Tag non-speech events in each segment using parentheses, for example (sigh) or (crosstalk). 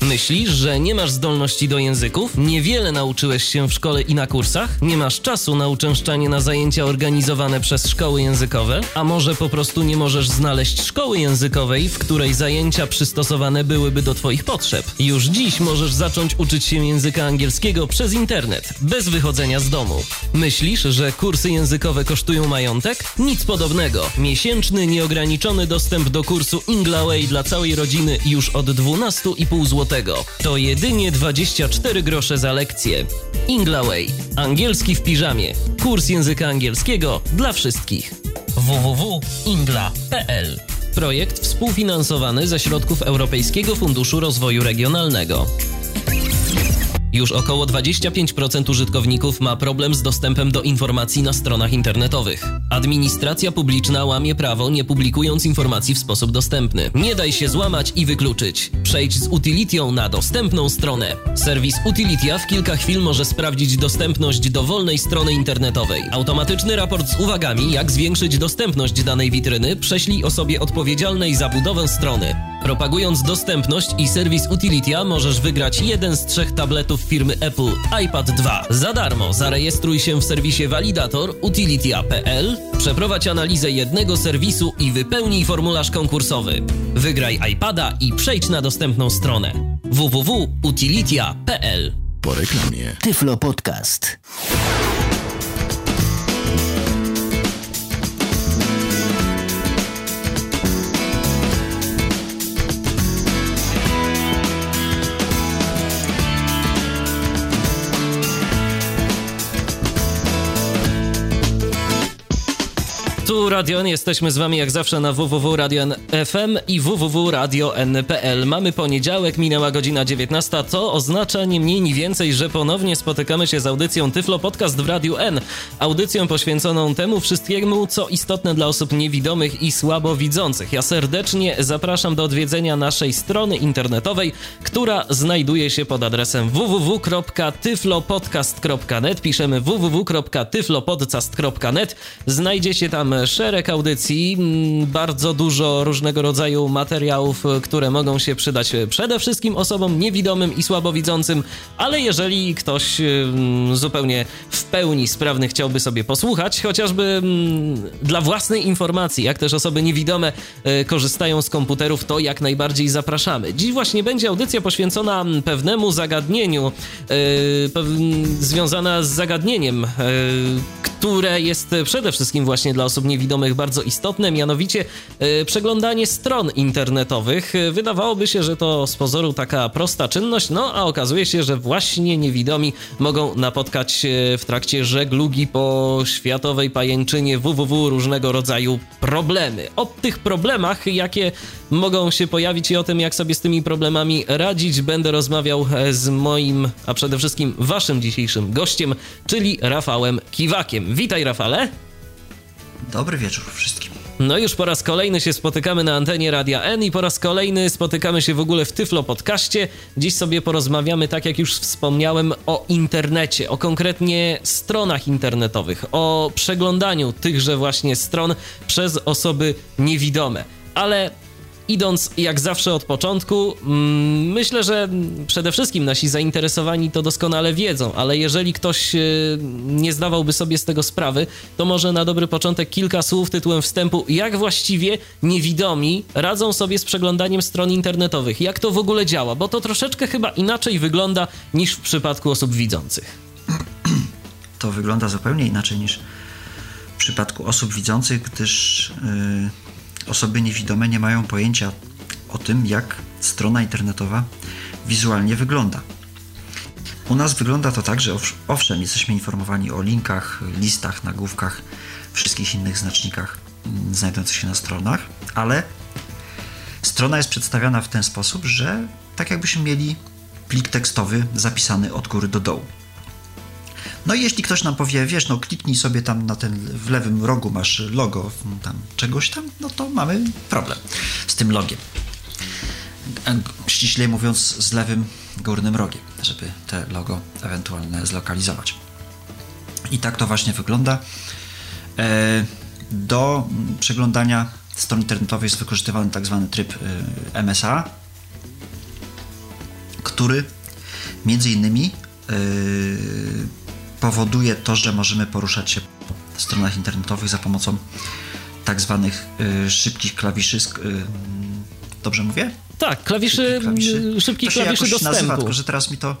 Myślisz, że nie masz zdolności do języków? Niewiele nauczyłeś się w szkole i na kursach? Nie masz czasu na uczęszczanie na zajęcia organizowane przez szkoły językowe? A może po prostu nie możesz znaleźć szkoły językowej, w której zajęcia przystosowane byłyby do Twoich potrzeb? Już dziś możesz zacząć uczyć się języka angielskiego przez internet, bez wychodzenia z domu. Myślisz, że kursy językowe kosztują majątek? Nic podobnego. Miesięczny, nieograniczony dostęp do kursu Inglaway dla całej rodziny już od 12,5 zł to jedynie 24 grosze za lekcję. Inglaway. Angielski w piżamie. Kurs języka angielskiego dla wszystkich. www.ingla.pl Projekt współfinansowany ze środków Europejskiego Funduszu Rozwoju Regionalnego. Już około 25% użytkowników ma problem z dostępem do informacji na stronach internetowych. Administracja publiczna łamie prawo, nie publikując informacji w sposób dostępny. Nie daj się złamać i wykluczyć. Przejdź z Utilitią na dostępną stronę. Serwis Utilitia w kilka chwil może sprawdzić dostępność dowolnej strony internetowej. Automatyczny raport z uwagami, jak zwiększyć dostępność danej witryny, prześlij osobie odpowiedzialnej za budowę strony. Propagując dostępność i serwis Utilitia możesz wygrać jeden z trzech tabletów firmy Apple iPad 2. Za darmo zarejestruj się w serwisie Validator utilitia.pl, przeprowadź analizę jednego serwisu i wypełnij formularz konkursowy. Wygraj iPada i przejdź na dostępną stronę www.utilitia.pl. Po reklamie. Tyflo Podcast. Tu Radio N, jesteśmy z wami jak zawsze na www.radio.fm i www.radio.n.pl. Mamy poniedziałek, minęła godzina 19, to oznacza nie mniej ni więcej, że ponownie spotykamy się z audycją Tyflo Podcast w Radiu N. Audycją poświęconą temu wszystkiemu, co istotne dla osób niewidomych i słabowidzących. Ja serdecznie zapraszam do odwiedzenia naszej strony internetowej, która znajduje się pod adresem www.tyflopodcast.net. Piszemy www.tyflopodcast.net. Znajdziecie tam szereg audycji, mm, bardzo dużo różnego rodzaju materiałów, e, które mogą się przydać e, przede wszystkim osobom niewidomym i słabowidzącym, ale jeżeli ktoś mm, zupełnie w pełni sprawny chciałby sobie posłuchać, chociażby dla własnej informacji, jak też osoby niewidome e, korzystają z komputerów, to jak najbardziej zapraszamy. Dziś właśnie będzie audycja poświęcona pewnemu zagadnieniu, związana z zagadnieniem, które jest przede wszystkim właśnie dla osób niewidomych bardzo istotne, mianowicie e, przeglądanie stron internetowych. E, wydawałoby się, że to z pozoru taka prosta czynność, no a okazuje się, że właśnie niewidomi mogą napotkać w trakcie żeglugi po światowej pajęczynie www różnego rodzaju problemy. O tych problemach, jakie mogą się pojawić i o tym, jak sobie z tymi problemami radzić, będę rozmawiał e, z moim, a przede wszystkim waszym dzisiejszym gościem, czyli Rafałem Kiwakiem. Witaj, Rafale. Dobry wieczór wszystkim. No już po raz kolejny się spotykamy na antenie Radia N i po raz kolejny spotykamy się w ogóle w Tyflo Podcaście. Dziś sobie porozmawiamy, tak jak już wspomniałem, o internecie, o konkretnie stronach internetowych, o przeglądaniu tychże właśnie stron przez osoby niewidome. Ale idąc jak zawsze od początku, mm, myślę, że przede wszystkim nasi zainteresowani to doskonale wiedzą, ale jeżeli ktoś e, nie zdawałby sobie z tego sprawy, to może na dobry początek kilka słów tytułem wstępu, jak właściwie niewidomi radzą sobie z przeglądaniem stron internetowych, jak to w ogóle działa, bo to troszeczkę chyba inaczej wygląda niż w przypadku osób widzących. To wygląda zupełnie inaczej niż w przypadku osób widzących, gdyż. Yy osoby niewidome nie mają pojęcia o tym, jak strona internetowa wizualnie wygląda. U nas wygląda to tak, że owszem, jesteśmy informowani o linkach, listach, nagłówkach, wszystkich innych znacznikach mm, znajdujących się na stronach, ale strona jest przedstawiana w ten sposób, że tak jakbyśmy mieli plik tekstowy zapisany od góry do dołu. No i jeśli ktoś nam powie, wiesz, no kliknij sobie tam na ten, w lewym rogu masz logo tam czegoś tam, no to mamy problem z tym logiem. ściślej mówiąc z lewym górnym rogiem, żeby te logo ewentualne zlokalizować. I tak to właśnie wygląda. E, do przeglądania stron internetowych jest wykorzystywany tak zwany tryb e, MSA, który między innymi e, powoduje to, że możemy poruszać się po stronach internetowych za pomocą tak zwanych szybkich klawiszy. Dobrze mówię? Tak, klawiszy, klawiszy, szybkich to klawiszy dostępu. Nazywa, tylko że teraz mi to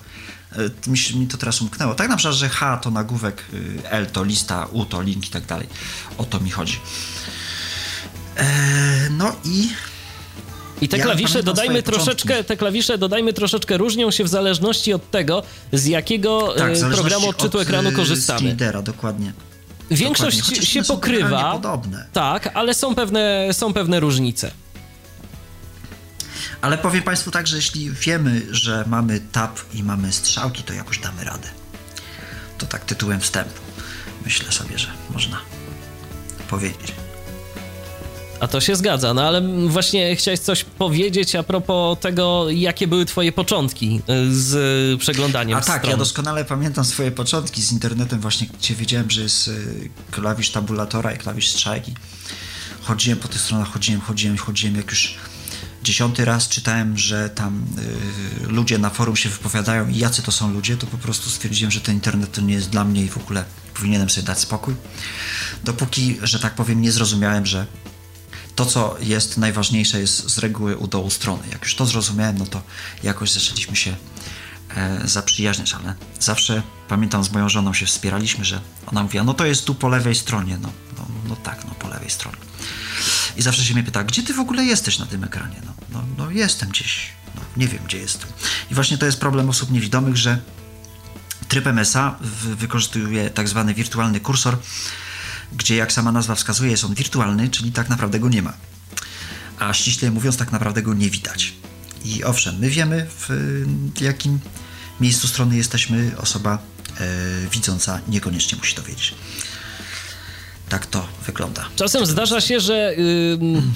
E, mi, mi to teraz umknęło. Tak na przykład, że H to nagłówek, y, L to lista, U to link i tak dalej. O to mi chodzi. E, no i i te ja klawisze dodajmy troszeczkę, te klawisze dodajmy troszeczkę różnią się w zależności od tego, z jakiego tak, e, programu odczytu od, ekranu korzystamy. Lidera, dokładnie. Większość się pokrywa. Tak, ale są pewne, są pewne różnice. Ale powiem Państwu tak, że jeśli wiemy, że mamy tab i mamy strzałki, to jakoś damy radę. To tak tytułem wstępu. Myślę sobie, że można powiedzieć. A to się zgadza, no ale właśnie chciałeś coś powiedzieć a propos tego, jakie były twoje początki y, z przeglądaniem A tak, stron. ja doskonale pamiętam swoje początki z internetem właśnie, gdzie wiedziałem, że jest y, klawisz tabulatora i klawisz strzałki. Chodziłem po tych stronach, chodziłem, chodziłem, chodziłem, jak już dziesiąty raz czytałem, że tam y, ludzie na forum się wypowiadają i jacy to są ludzie, to po prostu stwierdziłem, że ten internet to nie jest dla mnie i w ogóle powinienem sobie dać spokój. Dopóki, że tak powiem, nie zrozumiałem, że to, co jest najważniejsze, jest z reguły u dołu strony. Jak już to zrozumiałem, no to jakoś zaczęliśmy się e, zaprzyjaźniać, ale zawsze pamiętam z moją żoną się wspieraliśmy, że ona mówiła, no to jest tu po lewej stronie, no, no, no tak, no po lewej stronie. I zawsze się mnie pyta, gdzie ty w ogóle jesteś na tym ekranie? No, no, no jestem gdzieś, no, nie wiem gdzie jestem. I właśnie to jest problem osób niewidomych, że tryb MSA wykorzystuje tak zwany wirtualny kursor, gdzie jak sama nazwa wskazuje jest on wirtualny, czyli tak naprawdę go nie ma. A ściśle mówiąc tak naprawdę go nie widać. I owszem, my wiemy w jakim miejscu strony jesteśmy, osoba e, widząca niekoniecznie musi to wiedzieć tak to wygląda. Czasem zdarza się, że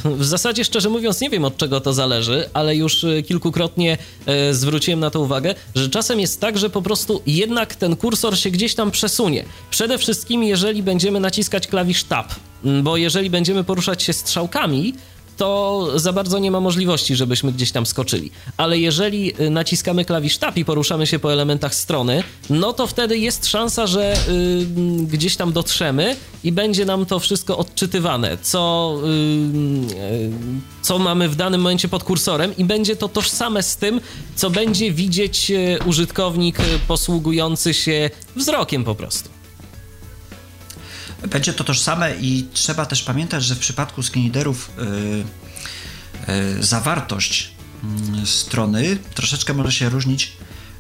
yy, w zasadzie szczerze mówiąc nie wiem od czego to zależy, ale już y, kilkukrotnie yy, zwróciłem na to uwagę, że czasem jest tak, że po prostu jednak ten kursor się gdzieś tam przesunie. Przede wszystkim jeżeli będziemy naciskać klawisz Tab, bo jeżeli będziemy poruszać się strzałkami, to za bardzo nie ma możliwości, żebyśmy gdzieś tam skoczyli. Ale jeżeli y, naciskamy klawisz Tab i poruszamy się po elementach strony, no to wtedy jest szansa, że y, gdzieś tam dotrzemy i będzie nam to wszystko odczytywane, co, y, y, co mamy w danym momencie pod kursorem i będzie to tożsame z tym, co będzie widzieć y, użytkownik posługujący się wzrokiem po prostu. Będzie to tożsame i trzeba też pamiętać, że w przypadku screenreaderów yy, yy, zawartość yy, strony troszeczkę może się różnić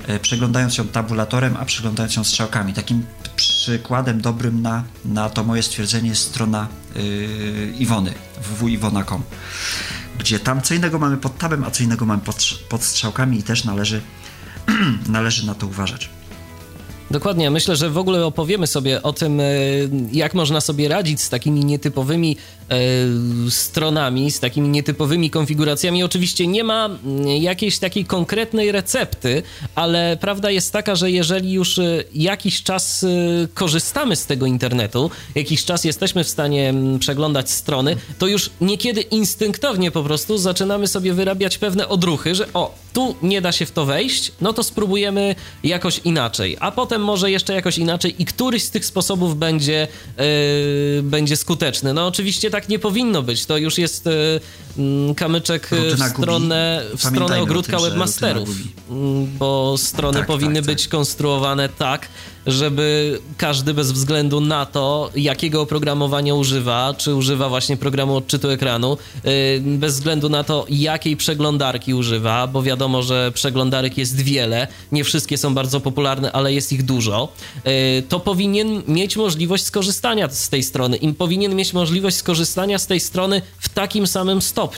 y, przeglądając ją tabulatorem, a przeglądając ją strzałkami. Takim przykładem dobrym na, na to moje stwierdzenie jest strona yy, Iwony, www.iwona.com, gdzie tam co innego mamy pod tabem, a co innego mamy pod, pod strzałkami i też należy, (clears throat) należy na to uważać. Dokładnie, myślę, że w ogóle opowiemy sobie o tym, e, jak można sobie radzić z takimi nietypowymi e, stronami, z takimi nietypowymi konfiguracjami. Oczywiście nie ma mm, jakiejś takiej konkretnej recepty, ale prawda jest taka, że jeżeli już e, jakiś czas korzystamy z tego internetu, jakiś czas jesteśmy w stanie mm, przeglądać strony, to już niekiedy instynktownie po prostu zaczynamy sobie wyrabiać pewne odruchy, że o, tu nie da się w to wejść, no to spróbujemy jakoś inaczej, a potem może jeszcze jakoś inaczej i któryś z tych sposobów będzie, yy, będzie skuteczny. No oczywiście tak nie powinno być, to już jest yy, kamyczek w stronę, w stronę ogródka tym, webmasterów, mm, bo strony tak, powinny tak, tak. być konstruowane tak, żeby każdy bez względu na to, jakiego oprogramowania używa, czy używa właśnie programu odczytu ekranu, y, bez względu na to, jakiej przeglądarki używa, bo wiadomo, że przeglądarek jest wiele, nie wszystkie są bardzo popularne, ale jest ich dużo, y, to powinien mieć możliwość skorzystania z tej strony. Im powinien mieć możliwość skorzystania z tej strony w takim samym stopniu.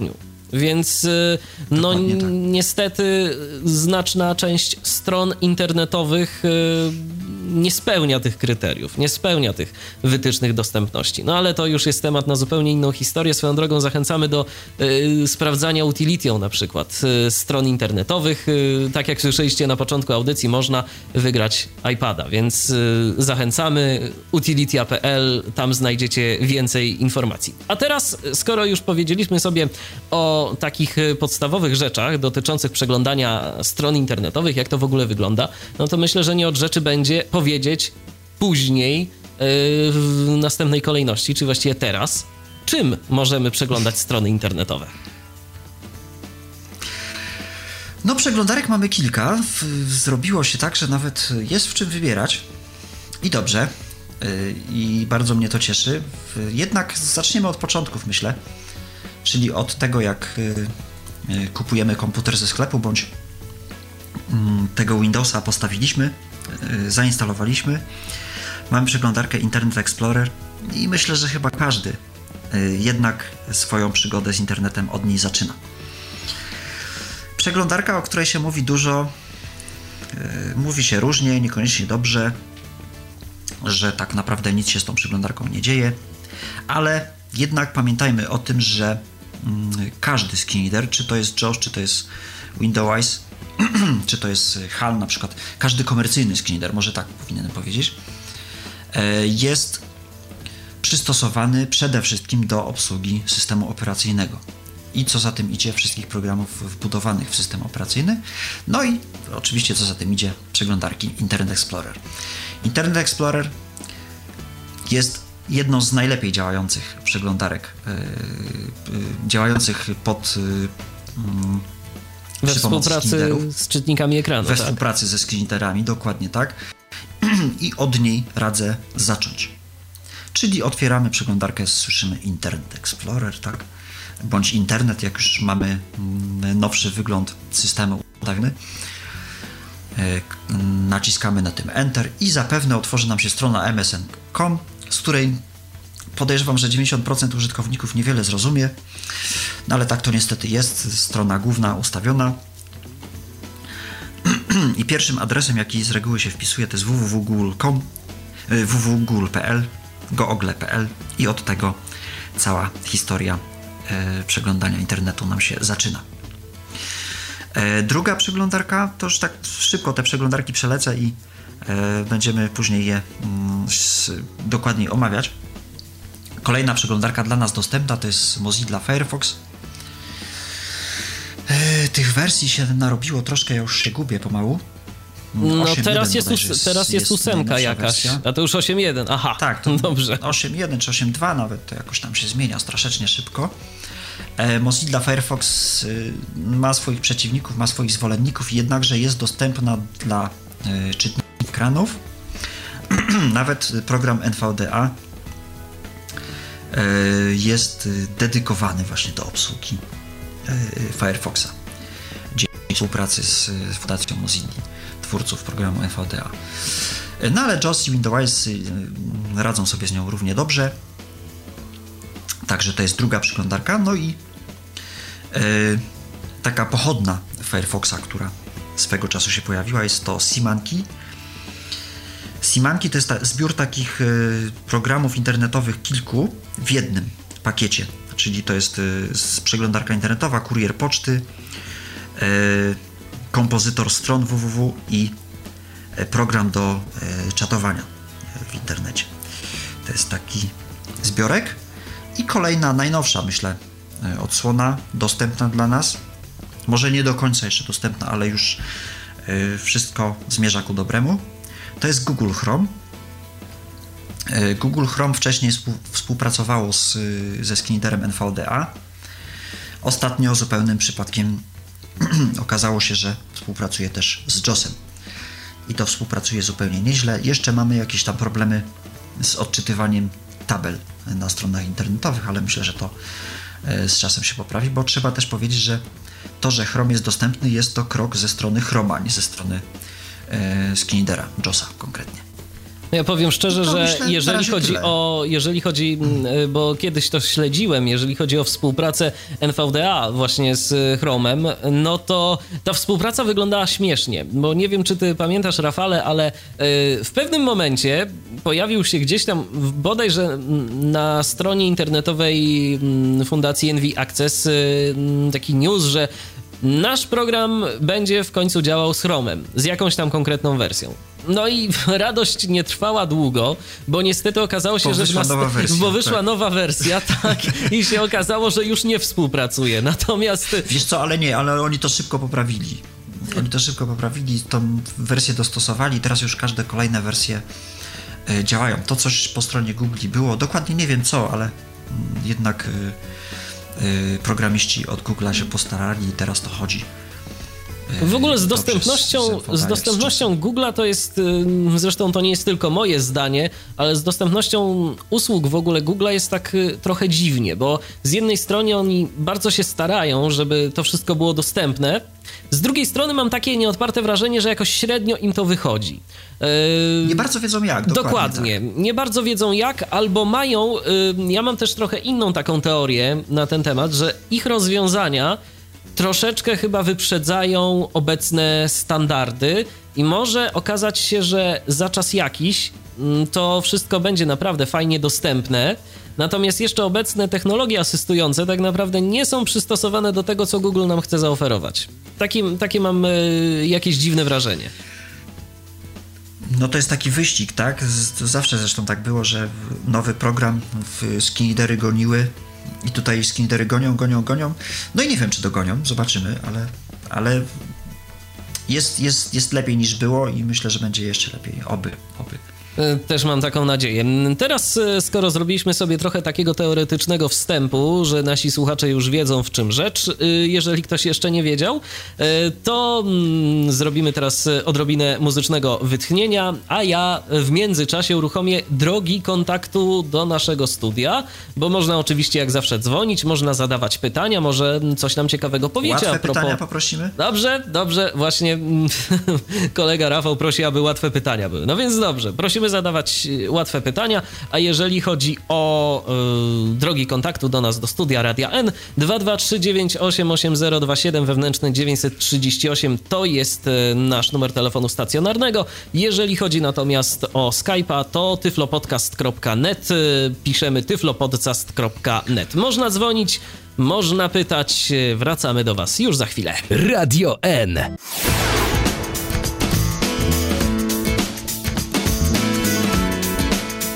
Więc y, no tak. niestety znaczna część stron internetowych nie spełnia tych kryteriów, nie spełnia tych wytycznych dostępności. No ale to już jest temat na zupełnie inną historię. Swoją drogą zachęcamy do y, sprawdzania utilitią na przykład y, stron internetowych. Y, tak jak słyszeliście na początku audycji, można wygrać iPada, więc y, zachęcamy utilitia.pl, tam znajdziecie więcej informacji. A teraz, skoro już powiedzieliśmy sobie o takich podstawowych rzeczach dotyczących przeglądania stron internetowych, jak to w ogóle wygląda, no to myślę, że nie od rzeczy będzie później, w następnej kolejności, czy właściwie teraz, czym możemy przeglądać strony internetowe. No, przeglądarek mamy kilka. Zrobiło się tak, że nawet jest w czym wybierać. I dobrze. Y, I bardzo mnie to cieszy. Jednak zaczniemy od początków, myślę. Czyli od tego, jak y, kupujemy komputer ze sklepu, bądź mm, tego Windowsa postawiliśmy, zainstalowaliśmy. Mamy przeglądarkę Internet Explorer i myślę, że chyba każdy jednak swoją przygodę z internetem od niej zaczyna. Przeglądarka, o której się mówi dużo, yy, mówi się różnie, niekoniecznie dobrze, że tak naprawdę nic się z tą przeglądarką nie dzieje, ale jednak pamiętajmy o tym, że yy, każdy screen czy to jest JAWS, czy to jest Windows, (clears throat) czy to jest HAL na przykład, każdy komercyjny screen może tak powinienem powiedzieć, yy, jest przystosowany przede wszystkim do obsługi systemu operacyjnego i co za tym idzie wszystkich programów wbudowanych w system operacyjny. No i oczywiście co za tym idzie przeglądarki Internet Explorer. Internet Explorer jest jedną z najlepiej działających przeglądarek yy, yy, działających pod yy, we współpracy z czytnikami ekranu. We tak? współpracy ze screenerami, dokładnie tak. (clears throat) I od niej radzę zacząć. Czyli otwieramy przeglądarkę, słyszymy Internet Explorer, tak? bądź internet, jak już mamy mm, nowszy wygląd systemu ustawiony. E, naciskamy na tym Enter i zapewne otworzy nam się strona msn.com, z której podejrzewam, że 90% użytkowników niewiele zrozumie, no ale tak to niestety jest. Strona główna ustawiona. (clears throat) I pierwszym adresem, jaki z reguły się wpisuje, to jest www.google.com, e, www.google.pl, google.pl i od tego cała historia E, przeglądania internetu nam się zaczyna. E, druga przeglądarka, to już tak szybko te przeglądarki przelecę i będziemy później je mm, dokładniej omawiać. Kolejna przeglądarka dla nas dostępna to jest Mozilla Firefox. Tych wersji się narobiło troszkę, ja już się gubię pomału. No teraz jest, us, teraz jest, jest ósemka jakaś, wersja. a to już 8.1, aha. (laughs) Tak, to (laughs) dobrze. 8.1 czy 8.2 nawet, to jakoś tam się zmienia strasznie szybko. E, Mozilla Firefox y, ma swoich przeciwników, ma swoich zwolenników, jednakże jest dostępna dla e, czytników ekranów. (clears throat) Nawet program NVDA e, jest dedykowany właśnie do obsługi Firefoxa dzięki współpracy z Fundacją Mozilla twórców programu NVDA. No ale JOS i Windows radzą sobie z nią równie dobrze. Także to jest druga przeglądarka. No i e, taka pochodna Firefoxa, która swego czasu się pojawiła, jest to Simanki. Simanki to jest ta, zbiór takich e, programów internetowych kilku w jednym pakiecie. Czyli to jest e, przeglądarka internetowa, kurier poczty, kompozytor stron www i program do czatowania w internecie. To jest taki zbiorek. I kolejna, najnowsza, myślę, e, odsłona dostępna dla nas. Może nie do końca jeszcze dostępna, ale już e, wszystko zmierza ku dobremu. To jest Google Chrome. E, Google Chrome wcześniej współpracowało z, ze screenerem NVDA. Ostatnio zupełnym przypadkiem (clears throat) okazało się, że współpracuje też z JOSem. I to współpracuje zupełnie nieźle. Jeszcze mamy jakieś tam problemy z odczytywaniem tabel na stronach internetowych, ale myślę, że to e, z czasem się poprawi, bo trzeba też powiedzieć, że to, że Chrome jest dostępny, jest to krok ze strony Chroma, nie ze strony e, Skinnera, JOSa konkretnie. Ja powiem szczerze, że myślę, jeżeli chodzi tyle. o, jeżeli chodzi, mm, bo kiedyś to śledziłem, jeżeli chodzi o współpracę NVDA właśnie z Chromem, no to ta współpraca wyglądała śmiesznie, bo nie wiem, czy ty pamiętasz, Rafale, ale y, w pewnym momencie pojawił się gdzieś tam, bodajże na stronie internetowej mm, Fundacji NV Access taki news, że nasz program będzie w końcu działał z Chromem, z jakąś tam konkretną wersją. No i (laughs) radość nie trwała długo, bo niestety okazało się, bo że wyszła nowa wersja, bo wyszła tak. nowa wersja, (laughs) tak, i się okazało, że już nie współpracuje. Natomiast. Wiesz co, ale nie, ale oni to szybko poprawili. Oni to szybko poprawili, tą wersję dostosowali, teraz już każde kolejne wersje e, działają. To coś po stronie Google było, dokładnie nie wiem co, ale mm, jednak e, programiści od Google'a się postarali i teraz to chodzi w ogóle z dostępnością, z dostępnością Google'a to jest, zresztą to nie jest tylko moje zdanie, ale z dostępnością usług w ogóle Google'a jest tak y, trochę dziwnie, bo z jednej strony oni bardzo się starają, żeby to wszystko było dostępne, z drugiej strony mam takie nieodparte wrażenie, że jakoś średnio im to wychodzi. Yy, nie bardzo wiedzą jak. Dokładnie. dokładnie. Tak. Nie bardzo wiedzą jak, albo mają. Yy, ja mam też trochę inną taką teorię na ten temat, że ich rozwiązania troszeczkę chyba wyprzedzają obecne standardy i może okazać się, że za czas jakiś mm, to wszystko będzie naprawdę fajnie dostępne. Natomiast jeszcze obecne technologie asystujące tak naprawdę nie są przystosowane do tego, co Google nam chce zaoferować. Taki, takie mam y, jakieś dziwne wrażenie. No to jest taki wyścig, tak? Zawsze zresztą tak było, że nowy program w Skinnery goniły i tutaj skindery gonią, gonią, gonią. No i nie wiem, czy dogonią, zobaczymy, ale, ale jest, jest, jest lepiej niż było i myślę, że będzie jeszcze lepiej. Oby, oby. E, też mam taką nadzieję. Teraz, e, skoro zrobiliśmy sobie trochę takiego teoretycznego wstępu, że nasi słuchacze już wiedzą w czym rzecz, e, jeżeli ktoś jeszcze nie wiedział, to mm, zrobimy teraz odrobinę muzycznego wytchnienia, a ja w międzyczasie uruchomię drogi kontaktu do naszego studia, bo można oczywiście jak zawsze dzwonić, można zadawać pytania, może coś nam ciekawego powiecie. Łatwe a propos... pytania poprosimy? Dobrze, dobrze, właśnie (laughs) kolega Rafał prosi, aby łatwe pytania były. No więc dobrze, prosimy musimy zadawać y, łatwe pytania, a jeżeli chodzi o y, drogi kontaktu do nas do studia Radia N, 223988027 wewnętrzny 938 to jest y, nasz numer telefonu stacjonarnego. Jeżeli chodzi natomiast o Skype'a, to tyflopodcast.net, y, piszemy tyflopodcast.net. Można dzwonić, można pytać, wracamy do Was już za chwilę. Radio N.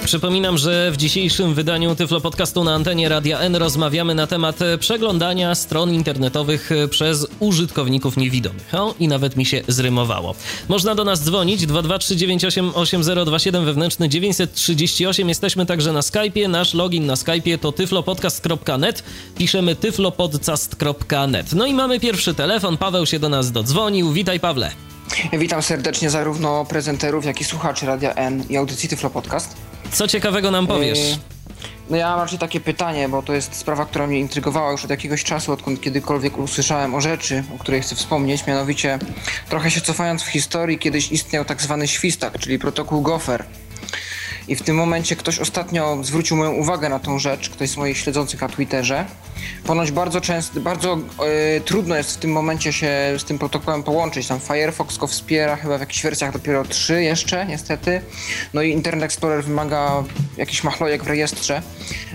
Przypominam, że w dzisiejszym wydaniu Tyflo Podcastu na antenie Radia N rozmawiamy na temat przeglądania stron internetowych przez użytkowników niewidomych. O, i nawet mi się zrymowało. Można do nas dzwonić 223988027 wewnętrzny 938. Jesteśmy także na Skype'ie. Nasz login na Skype'ie to tyflopodcast.net. Piszemy tyflopodcast.net. No i mamy pierwszy telefon. Paweł się do nas dodzwonił. Witaj Pawle. Witam serdecznie zarówno prezenterów, jak i słuchaczy Radia N i audycji Tyflo Podcast. Co ciekawego nam powiesz? Yy, no ja mam raczej takie pytanie, bo to jest sprawa, która mnie intrygowała już od jakiegoś czasu, odkąd kiedykolwiek usłyszałem o rzeczy, o której chcę wspomnieć, mianowicie trochę się cofając w historii, kiedyś istniał tak zwany świstak, czyli protokół Gopher. I w tym momencie ktoś ostatnio zwrócił moją uwagę na tą rzecz, ktoś z moich śledzących na Twitterze. Ponoć bardzo często, bardzo e, trudno jest w tym momencie się z tym protokołem połączyć. Tam Firefox go wspiera chyba w jakichś wersjach dopiero 3 jeszcze, niestety. No i Internet Explorer wymaga jakichś machlojek w rejestrze.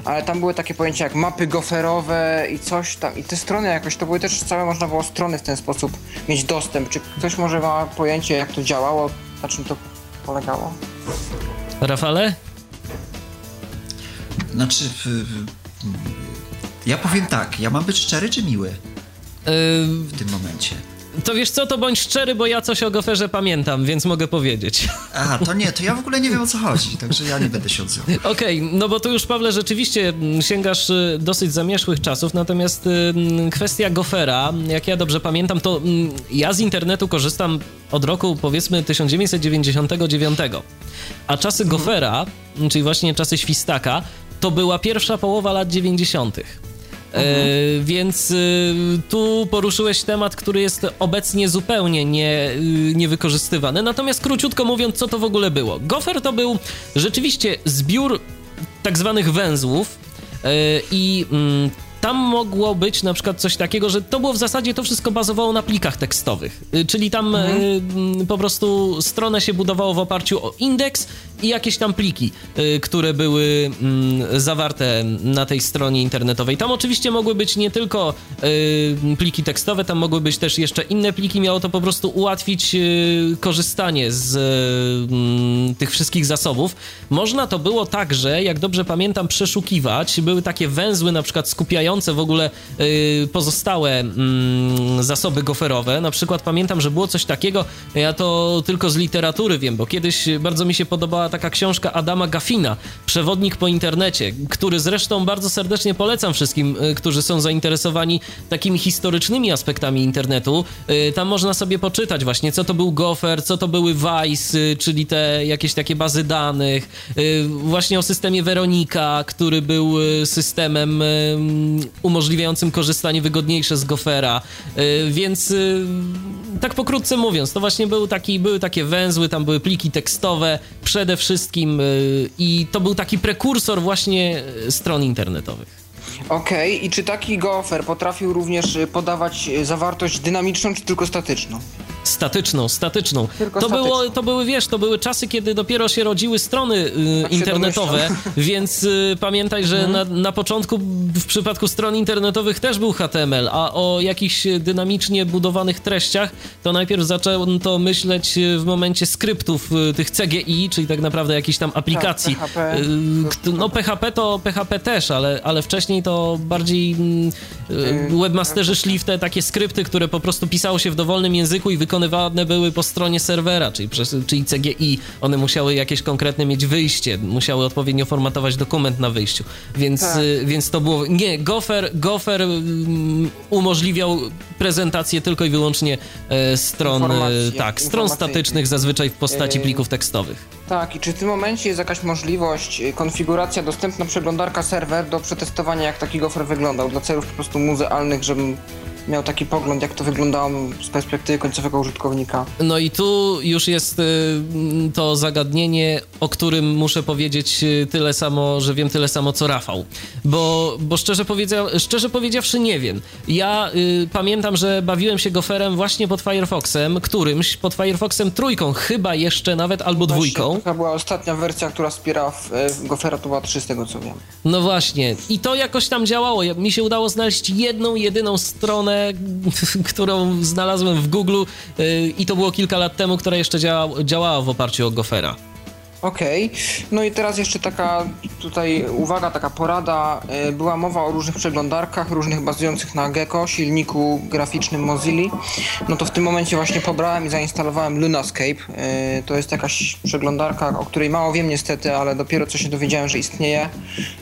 Ale tam były takie pojęcia jak mapy goferowe i coś tam. I te strony jakoś, to były też całe można było strony w ten sposób mieć dostęp. Czy ktoś może ma pojęcie jak to działało, na czym to polegało? Rafale? Znaczy, ja powiem tak, ja mam być szczery czy miły? w tym momencie. To wiesz co, to bądź szczery, bo ja coś o goferze pamiętam, więc mogę powiedzieć. (laughs) Aha, to nie, to ja w ogóle nie wiem o co chodzi, także ja nie będę się odzywał. (laughs) Okej, okay, no bo tu już Pawle rzeczywiście mm, sięgasz y, dosyć zamieszłych czasów, natomiast y, kwestia gofera, jak ja dobrze pamiętam, to mm, ja z internetu korzystam od roku powiedzmy 1999, a czasy gofera, czyli właśnie czasy świstaka, to była pierwsza połowa lat 90. Mhm. Więc tu poruszyłeś temat, który jest obecnie zupełnie nie, niewykorzystywany. Natomiast króciutko mówiąc, co to w ogóle było? Gofer to był rzeczywiście zbiór tak zwanych węzłów i mm, tam mogło być na przykład coś takiego, że to było w zasadzie, to wszystko bazowało na plikach tekstowych, y, czyli tam mhm. y, po prostu stronę się budowało w oparciu o indeks i jakieś tam pliki, y, które były y, zawarte na tej stronie internetowej. Tam oczywiście mogły być nie tylko y, pliki tekstowe, tam mogły być też jeszcze inne pliki, miało to po prostu ułatwić y, korzystanie z mm, tych wszystkich zasobów. Można to było także, jak dobrze pamiętam, przeszukiwać, były takie węzły na przykład skupiające w ogóle pozostałe mm, zasoby goferowe. Na przykład pamiętam, że było coś takiego, ja to tylko z literatury wiem, bo kiedyś bardzo mi się podobała taka książka Adama Gaffina, Przewodnik po internecie, który zresztą bardzo serdecznie polecam wszystkim, y, którzy są zainteresowani takimi historycznymi aspektami internetu. Y, tam można sobie poczytać właśnie, co to był gofer, co to były Vice, czyli te jakieś takie bazy danych, właśnie o systemie Weronika, który był systemem umożliwiającym korzystanie wygodniejsze z Gofera. Y, więc tak pokrótce mówiąc, to właśnie był taki, były takie węzły, tam były pliki tekstowe przede wszystkim y, i to był taki prekursor właśnie stron internetowych. Okej, okay. i czy taki gofer potrafił również podawać zawartość dynamiczną, czy tylko statyczną? Statyczną, statyczną. Tylko to, Było, to były, wiesz, to były czasy, kiedy dopiero się rodziły strony y, tak internetowe, (laughs) więc y, pamiętaj, że mhm. na, na początku w przypadku stron internetowych też był HTML, a o jakichś dynamicznie budowanych treściach to najpierw zaczęto myśleć w momencie skryptów y, tych CGI, czyli tak naprawdę jakichś tam aplikacji. Tak, PHP. Y, no PHP to PHP też, ale, ale wcześniej to bardziej y, webmasterzy szli w te takie skrypty, które po prostu pisało się w dowolnym języku i wykonywane były po stronie serwera, czyli, przez, czyli CGI. One musiały jakieś konkretne mieć wyjście, musiały odpowiednio formatować dokument na wyjściu. Więc, tak. Y, więc to było. Nie, Gopher, Gopher mm, umożliwiał prezentację tylko i wyłącznie e, stron, e, tak, stron statycznych, zazwyczaj w postaci e, plików tekstowych. Tak, i czy w tym momencie jest jakaś możliwość, konfiguracja, dostępna przeglądarka serwer do przetestowania, jak taki Gopher wyglądał, dla celów po prostu muzealnych, żebym miał taki pogląd, jak to wyglądało z perspektywy końcowego użytkownika. No i tu już jest y, to zagadnienie, o którym muszę powiedzieć y, tyle samo, że wiem tyle samo co Rafał. Bo, bo szczerze, powiedzia, szczerze powiedziawszy nie wiem. Ja y, pamiętam, że bawiłem się goferem właśnie pod Firefoxem, którymś, pod Firefoxem trójką, chyba jeszcze nawet, albo właśnie, dwójką. To była ostatnia wersja, która wspierała w, w gofera, to była 3 z tego co wiem. No właśnie. I to jakoś tam działało. Mi się udało znaleźć jedną, jedyną stronę stronę, (laughs) którą znalazłem w Google y, i to było kilka lat temu, która jeszcze działa, działała w oparciu o Gofera. Okej, okay. no i teraz jeszcze taka tutaj uwaga, taka porada. E, była mowa o różnych przeglądarkach, różnych bazujących na Gecko, silniku graficznym Mozilla. No to w tym momencie właśnie pobrałem i zainstalowałem Lunascape. E, to jest jakaś przeglądarka, o której mało wiem niestety, ale dopiero co się dowiedziałem, że istnieje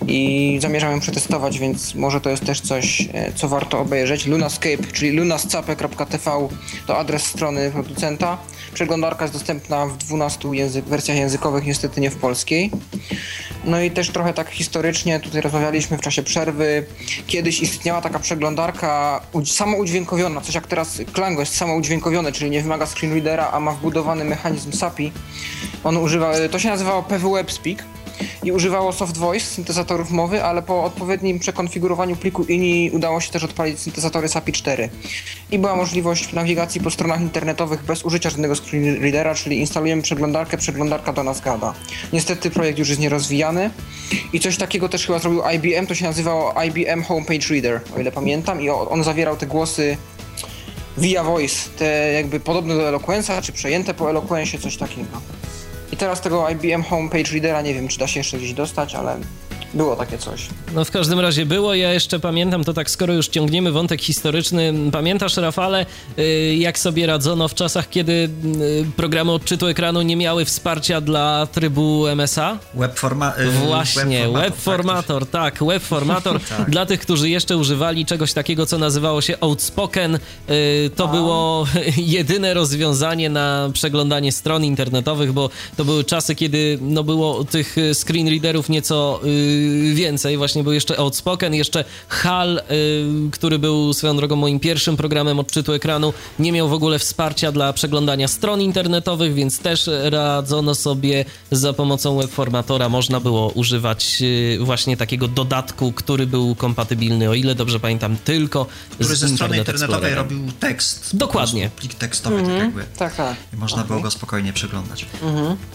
i zamierzam ją przetestować, więc może to jest też coś, e, co warto obejrzeć. Lunascape, czyli lunascape.tv to adres strony producenta. Przeglądarka jest dostępna w 12 język, wersjach językowych niestety nie w polskiej. No i też trochę tak historycznie, tutaj rozmawialiśmy w czasie przerwy, kiedyś istniała taka przeglądarka samoudźwiękowiona, coś jak teraz Klango jest samoudźwiękowione, czyli nie wymaga screenreadera, a ma wbudowany mechanizm SAPI. On używa, to się nazywało PWWebSpeak i używało soft voice, syntezatorów mowy, ale po odpowiednim przekonfigurowaniu pliku INI udało się też odpalić syntezatory SAPI 4. I była możliwość nawigacji po stronach internetowych bez użycia żadnego screenreadera, czyli instalujemy przeglądarkę, przeglądarka do nas gada. Niestety projekt już jest nierozwijany i coś takiego też chyba zrobił IBM, to się nazywało IBM Homepage Reader, o ile pamiętam, i on zawierał te głosy via voice, te jakby podobne do Eloquence'a, czy przejęte po Eloquencie, coś takiego. Teraz tego IBM Homepage Readera nie wiem, czy da się jeszcze gdzieś dostać, ale było takie coś. No w każdym razie było. Ja jeszcze pamiętam, to tak skoro już ciągniemy wątek historyczny, pamiętasz Rafale, y, jak sobie radzono w czasach, kiedy y, programy odczytu ekranu nie miały wsparcia dla trybu MSA? Webforma y, Właśnie, webformator, web tak, webformator. tak. (laughs) Dla tych, którzy jeszcze używali czegoś takiego, co nazywało się Outspoken, to A. było (laughs) jedyne rozwiązanie na przeglądanie stron internetowych, bo to były czasy, kiedy no było tych screen readerów nieco więcej. Właśnie był jeszcze Outspoken, jeszcze HAL, który był swoją drogą moim pierwszym programem odczytu ekranu. Nie miał w ogóle wsparcia dla przeglądania stron internetowych, więc też radzono sobie za pomocą webformatora. Można było używać właśnie takiego dodatku, który był kompatybilny, o ile dobrze pamiętam, tylko który z ze strony Internet internetowej robił tekst. Dokładnie. Plik tekstowy, tak jakby. Tak, tak. I można było go spokojnie przeglądać.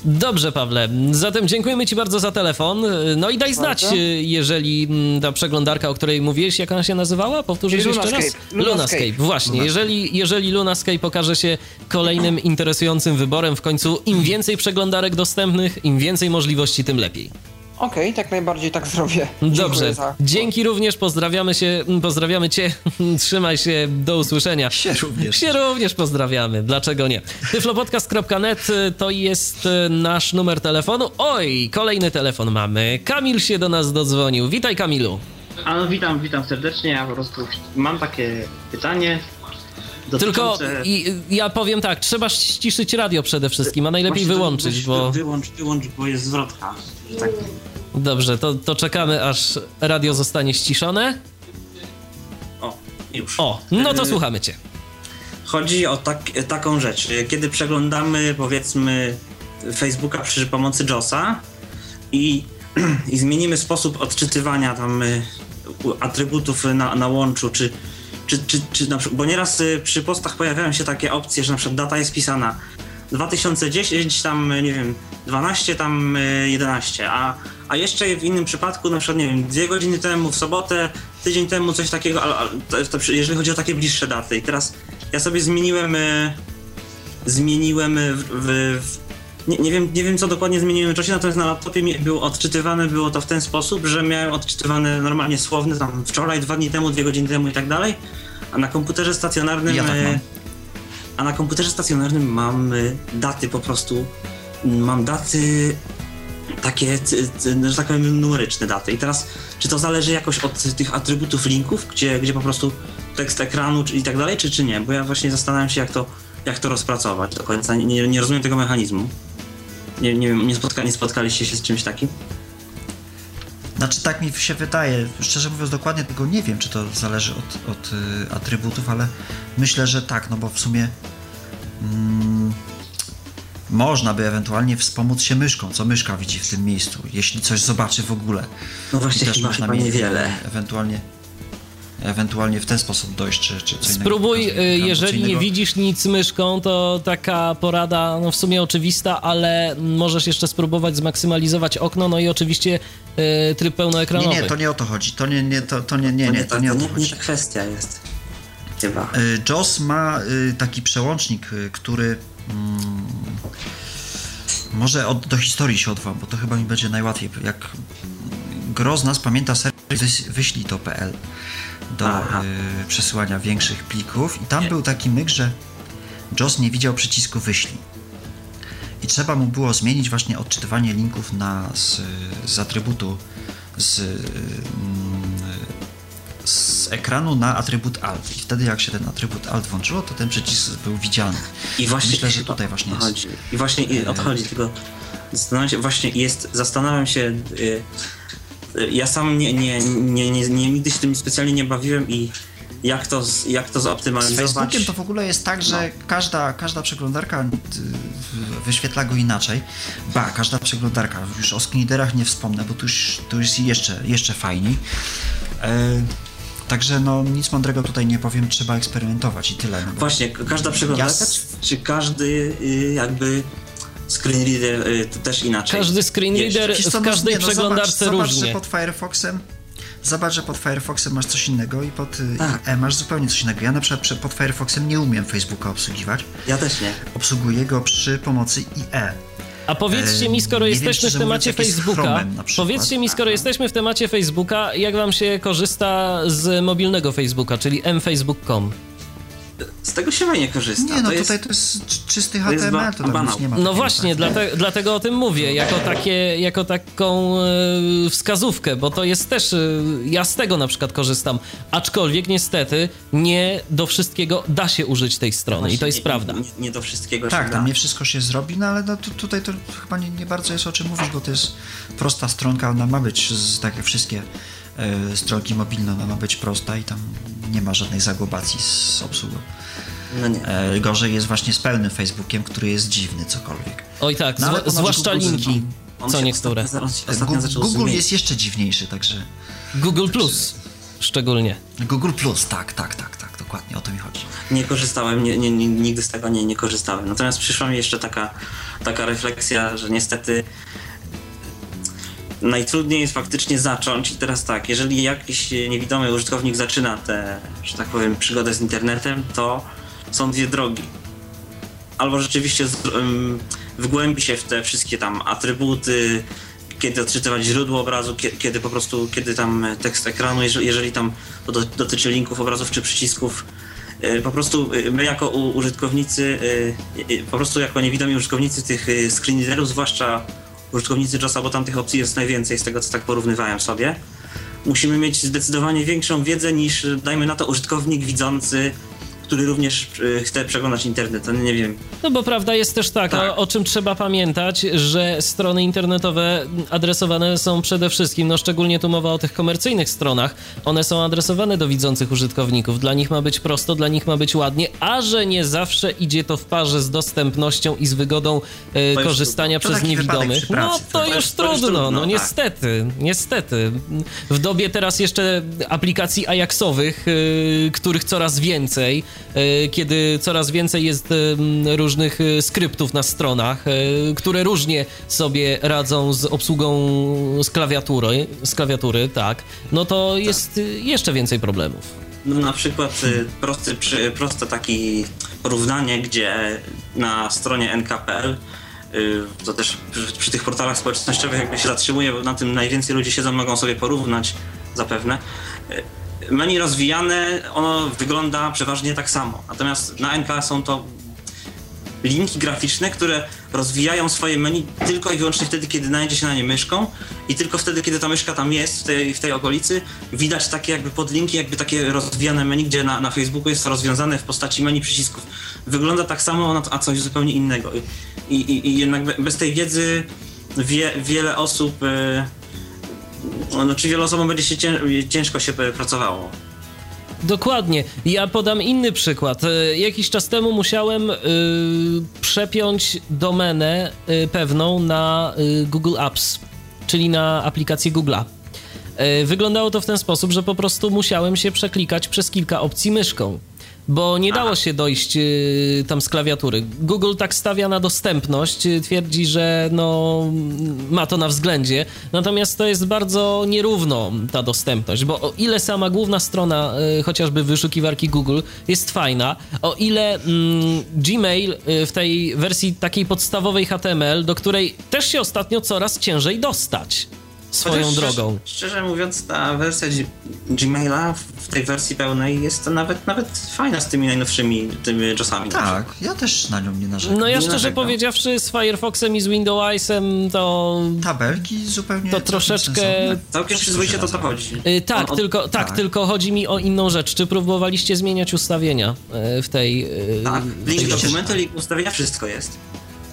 Dobrze, Pawle. Zatem dziękujemy Ci bardzo za telefon. No i daj znać, Bardzo. jeżeli mm, ta przeglądarka, o której mówiłeś, jak ona się nazywała? Powtórzysz jeszcze raz? Lunascape. Lunascape. Właśnie. Jeżeli, jeżeli Lunascape okaże się kolejnym interesującym wyborem, w końcu im więcej przeglądarek dostępnych, im więcej możliwości, tym lepiej. Okej, tak najbardziej tak zrobię. Dobrze. Za- Dzięki również, pozdrawiamy się, pozdrawiamy Cię, (laughs) trzymaj się, do usłyszenia. Się również. Się również pozdrawiamy, dlaczego nie? tyflopodcast.net to jest y, nasz numer telefonu. Oj, kolejny telefon mamy. Kamil się do nas dodzwonił. Witaj Kamilu. A no witam, witam serdecznie. Ja po prostu mam takie pytanie. Tylko i, ja powiem tak, trzeba ściszyć radio przede wszystkim, a najlepiej wyłączyć, weź bo... Wyłącz, wyłącz, bo jest zwrotka. Że tak. Dobrze, to, to czekamy, aż radio zostanie ściszone. O, już. O, no to Y, słuchamy cię. Chodzi o tak, taką rzecz. Kiedy przeglądamy, powiedzmy, Facebooka przy pomocy JOSa i, (clears throat) i zmienimy sposób odczytywania tam y, atrybutów na, na łączu, czy, czy, czy, czy na przykład, bo nieraz y, przy postach pojawiają się takie opcje, że na przykład data jest pisana 2010 tam, y, nie wiem, 12 tam y, 11, a, a jeszcze w innym przypadku, na przykład, nie wiem, dwie godziny temu, w sobotę, tydzień temu, coś takiego, ale, to, to, jeżeli chodzi o takie bliższe daty. I teraz ja sobie zmieniłem, y, zmieniłem w, w, w nie, nie, wiem, nie wiem, co dokładnie zmieniłem w czasie, natomiast na laptopie mi było odczytywane, było to w ten sposób, że miałem odczytywane normalnie słowne, tam wczoraj, dwa dni temu, dwie godziny temu i tak dalej, a na komputerze stacjonarnym... Ja tak. A na komputerze stacjonarnym mam daty po prostu, mam daty takie, że tak powiem, numeryczne daty. I teraz, czy to zależy jakoś od tych atrybutów linków, gdzie, gdzie po prostu tekst ekranu czy, i tak dalej, czy, czy nie? Bo ja właśnie zastanawiam się, jak to, jak to rozpracować do końca. Nie, nie rozumiem tego mechanizmu. Nie, nie wiem, nie, spotka, nie spotkaliście się z czymś takim? Znaczy tak mi się wydaje, szczerze mówiąc dokładnie tego nie wiem, czy to zależy od, od y, atrybutów, ale myślę, że tak, no bo w sumie mm, można by ewentualnie wspomóc się myszką, co myszka widzi w tym miejscu, jeśli coś zobaczy w ogóle. No właśnie, I też chyba, można chyba niewiele. Ewentualnie, ewentualnie w ten sposób dojść, czy, czy co innego. Spróbuj, y, jeżeli nie widzisz nic myszką, to taka porada, no w sumie oczywista, ale możesz jeszcze spróbować zmaksymalizować okno, no i oczywiście y, tryb Nie, pełnoekranowy. nie, to nie o to chodzi, to nie, nie, to, to nie, nie, To nie, to nie o to nie, nie chodzi. ta kwestia jest. Chyba. Y, JOS ma y, taki przełącznik, który mm, może od, do historii się odwołam, bo to chyba mi będzie najłatwiej. Jak gro z nas pamięta serwis wyś- wyślij.to.pl do y, przesyłania większych plików i tam był taki myk, że JOS nie widział przycisku wyślij. I trzeba mu było zmienić właśnie odczytywanie linków na, z, z atrybutu z, mm, z ekranu na atrybut Alt. I wtedy jak się ten atrybut Alt włączyło, to ten przycisk był widziany. I właśnie Myślę, że tutaj właśnie o to jest. I właśnie i o to chodzi, tylko zastanawiam się, właśnie jest, zastanawiam się, y, y, ja sam nie, nie, nie, nie, nie, nigdy się tym specjalnie nie bawiłem i jak to, z- jak to Z zoptymalizować. Facebookiem to w ogóle jest tak, że każda, każda przeglądarka y, wyświetla go inaczej. Ba, każda przeglądarka, już o screenreaderach nie wspomnę, bo tu już, tu jest jeszcze, jeszcze fajniej. E, także no nic mądrego tutaj nie powiem, trzeba eksperymentować i tyle. No Właśnie, każda przeglądarka, Ja czy każdy y, jakby screen reader y, to też inaczej? Każdy screen reader Wiesz w no każdej nie, no przeglądarce zobacz, Zobacz, różnie. że pod Firefoxem Zobacz, że pod Firefoxem masz coś innego i pod y, Tak. IE masz zupełnie coś innego. Ja na przykład pod Firefoxem nie umiem Facebooka obsługiwać. Ja też nie. Obsługuję go przy pomocy IE. A powiedzcie mi, skoro Nie wiem, jesteśmy w temacie Facebooka, powiedzcie mi, skoro jesteśmy w temacie Facebooka, jak wam się korzysta z mobilnego Facebooka, czyli mfacebook.com? Z tego się fajnie korzysta. Nie, no to tutaj jest, to jest czysty to jest HTML, to tam banał. nic nie ma. No właśnie, dlate, dlatego o tym mówię, jako, takie, jako taką e, wskazówkę, bo to jest też, e, ja z tego na przykład korzystam, aczkolwiek niestety nie do wszystkiego da się użyć tej strony i to jest nie, prawda. Nie, nie do wszystkiego Tak, się tam da. nie wszystko się zrobi, no ale no, tu, tutaj to chyba nie, nie bardzo jest o czym mówić, bo to jest prosta stronka, ona ma być, z, tak jak wszystkie e, stronki mobilne, ona ma być prosta i tam nie ma żadnej zagłobacji z obsługą. No nie. E, gorzej jest właśnie z pełnym Facebookiem, który jest dziwny cokolwiek. Oj tak, No, zwa- zwłaszcza Google linki, On co niektóre. Ostatnio, ostatnio Google jest jeszcze dziwniejszy, także Google Plus szczególnie. Google Plus, tak, tak, tak, tak, dokładnie o to mi chodzi. Nie korzystałem, nie, nie, nie, nigdy z tego nie, nie korzystałem. Natomiast przyszła mi jeszcze taka, taka refleksja, że niestety najtrudniej jest faktycznie zacząć i teraz tak, jeżeli jakiś niewidomy użytkownik zaczyna tę, że tak powiem, przygodę z internetem, to są dwie drogi. Albo rzeczywiście wgłębi się w te wszystkie tam atrybuty, kiedy odczytywać źródło obrazu, kiedy, po prostu, kiedy tam tekst ekranu, jeżeli, tam to do, dotyczy linków, obrazów czy przycisków, y, po prostu y, my jako użytkownicy, y, po prostu jako niewidomi użytkownicy tych screen zwłaszcza użytkownicy JOSa, bo tam tych opcji jest najwięcej z tego, co tak porównywałem sobie, musimy mieć zdecydowanie większą wiedzę niż, dajmy na to, użytkownik widzący, który również y, chce przeglądać internet. To nie wiem, No bo prawda jest też taka, Tak. O, czym trzeba pamiętać, że strony internetowe adresowane są przede wszystkim, no szczególnie tu mowa o tych komercyjnych stronach, one są adresowane do widzących użytkowników. Dla nich ma być prosto, dla nich ma być ładnie, a że nie zawsze idzie to w parze z dostępnością i z wygodą e, już korzystania przez niewidomych. No to To już już- to już trudno, trudno, no tak. niestety, niestety. W dobie teraz jeszcze aplikacji Ajaxowych, y, których coraz więcej, kiedy coraz więcej jest różnych y, skryptów na stronach, y, które różnie sobie radzą z obsługą z klawiatury, z klawiatury, tak, no to jest y, jeszcze więcej problemów. No, na przykład prosty, proste takie porównanie, gdzie na stronie NKPL, to też przy, tych portalach społecznościowych jakby się zatrzymuje, bo na tym najwięcej ludzie siedzą, mogą sobie porównać zapewne. Menu rozwijane, ono wygląda przeważnie tak samo. Natomiast na NK są to linki graficzne, które rozwijają swoje menu tylko i wyłącznie wtedy, kiedy znajdzie się na nie myszką i tylko wtedy, kiedy ta myszka tam jest w tej, w tej okolicy, widać takie jakby podlinki, jakby takie rozwijane menu, gdzie na, na Facebooku jest to rozwiązane w postaci menu przycisków. Wygląda tak samo, a coś zupełnie innego. I, i, i jednak be- bez tej wiedzy wie, wiele osób, e, no, czy wielu osobom będzie się cię, ciężko się pracowało. Dokładnie. Ja podam inny przykład. E, Jakiś czas temu musiałem y, przepiąć domenę y, pewną na y, Google Apps, czyli na aplikację Google'a. Wyglądało to w ten sposób, że po prostu musiałem się przeklikać przez kilka opcji myszką. Bo nie dało się dojść y, tam z klawiatury. Google tak stawia na dostępność, y, twierdzi, że no, ma to na względzie. Natomiast to jest bardzo nierówno ta dostępność, bo o ile sama główna strona y, chociażby wyszukiwarki Google jest fajna, o ile mm, Gmail y, w tej wersji takiej podstawowej HTML, do której też się ostatnio coraz ciężej dostać swoją Chociaż drogą. Szczerze, szczerze mówiąc, ta wersja G- Gmaila w- tej wersji pełnej jest nawet, nawet fajna z tymi najnowszymi tymi JOSami. Tak, ja też na nią nie narzekam. No ja Nie szczerze narzekam. powiedziawszy z Firefoxem i z Windowsem to... Tabelki zupełnie To troszeczkę-. Całkiem przyzwoicie to to chodzi. Y, tak, On- on- tylko, tak, tak. tylko chodzi mi o inną rzecz. Czy próbowaliście zmieniać ustawienia y, w tej... y, Tak, link że tak. link ustawienia, wszystko jest.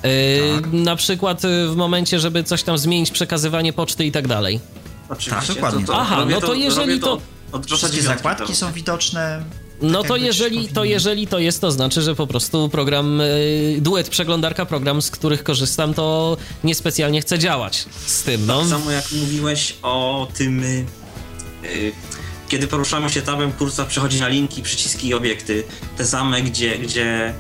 Tak. Na przykład y, w momencie, żeby coś tam zmienić, przekazywanie poczty i tak dalej. Oczywiście. Tak, dokładnie. Aha, robię no to jeżeli to- Od JOSa Wszystkie 9 zakładki to są widoczne. No tak to jak być jeżeli, to jeżeli to jest, to znaczy, że po prostu program, y, duet przeglądarka, program, z których korzystam, to niespecjalnie chce działać z tym, no. Tak samo jak mówiłeś o tym, y, y, kiedy poruszamy się tabem, kursor przechodzi na linki, przyciski i obiekty. Te same, gdzie, gdzie,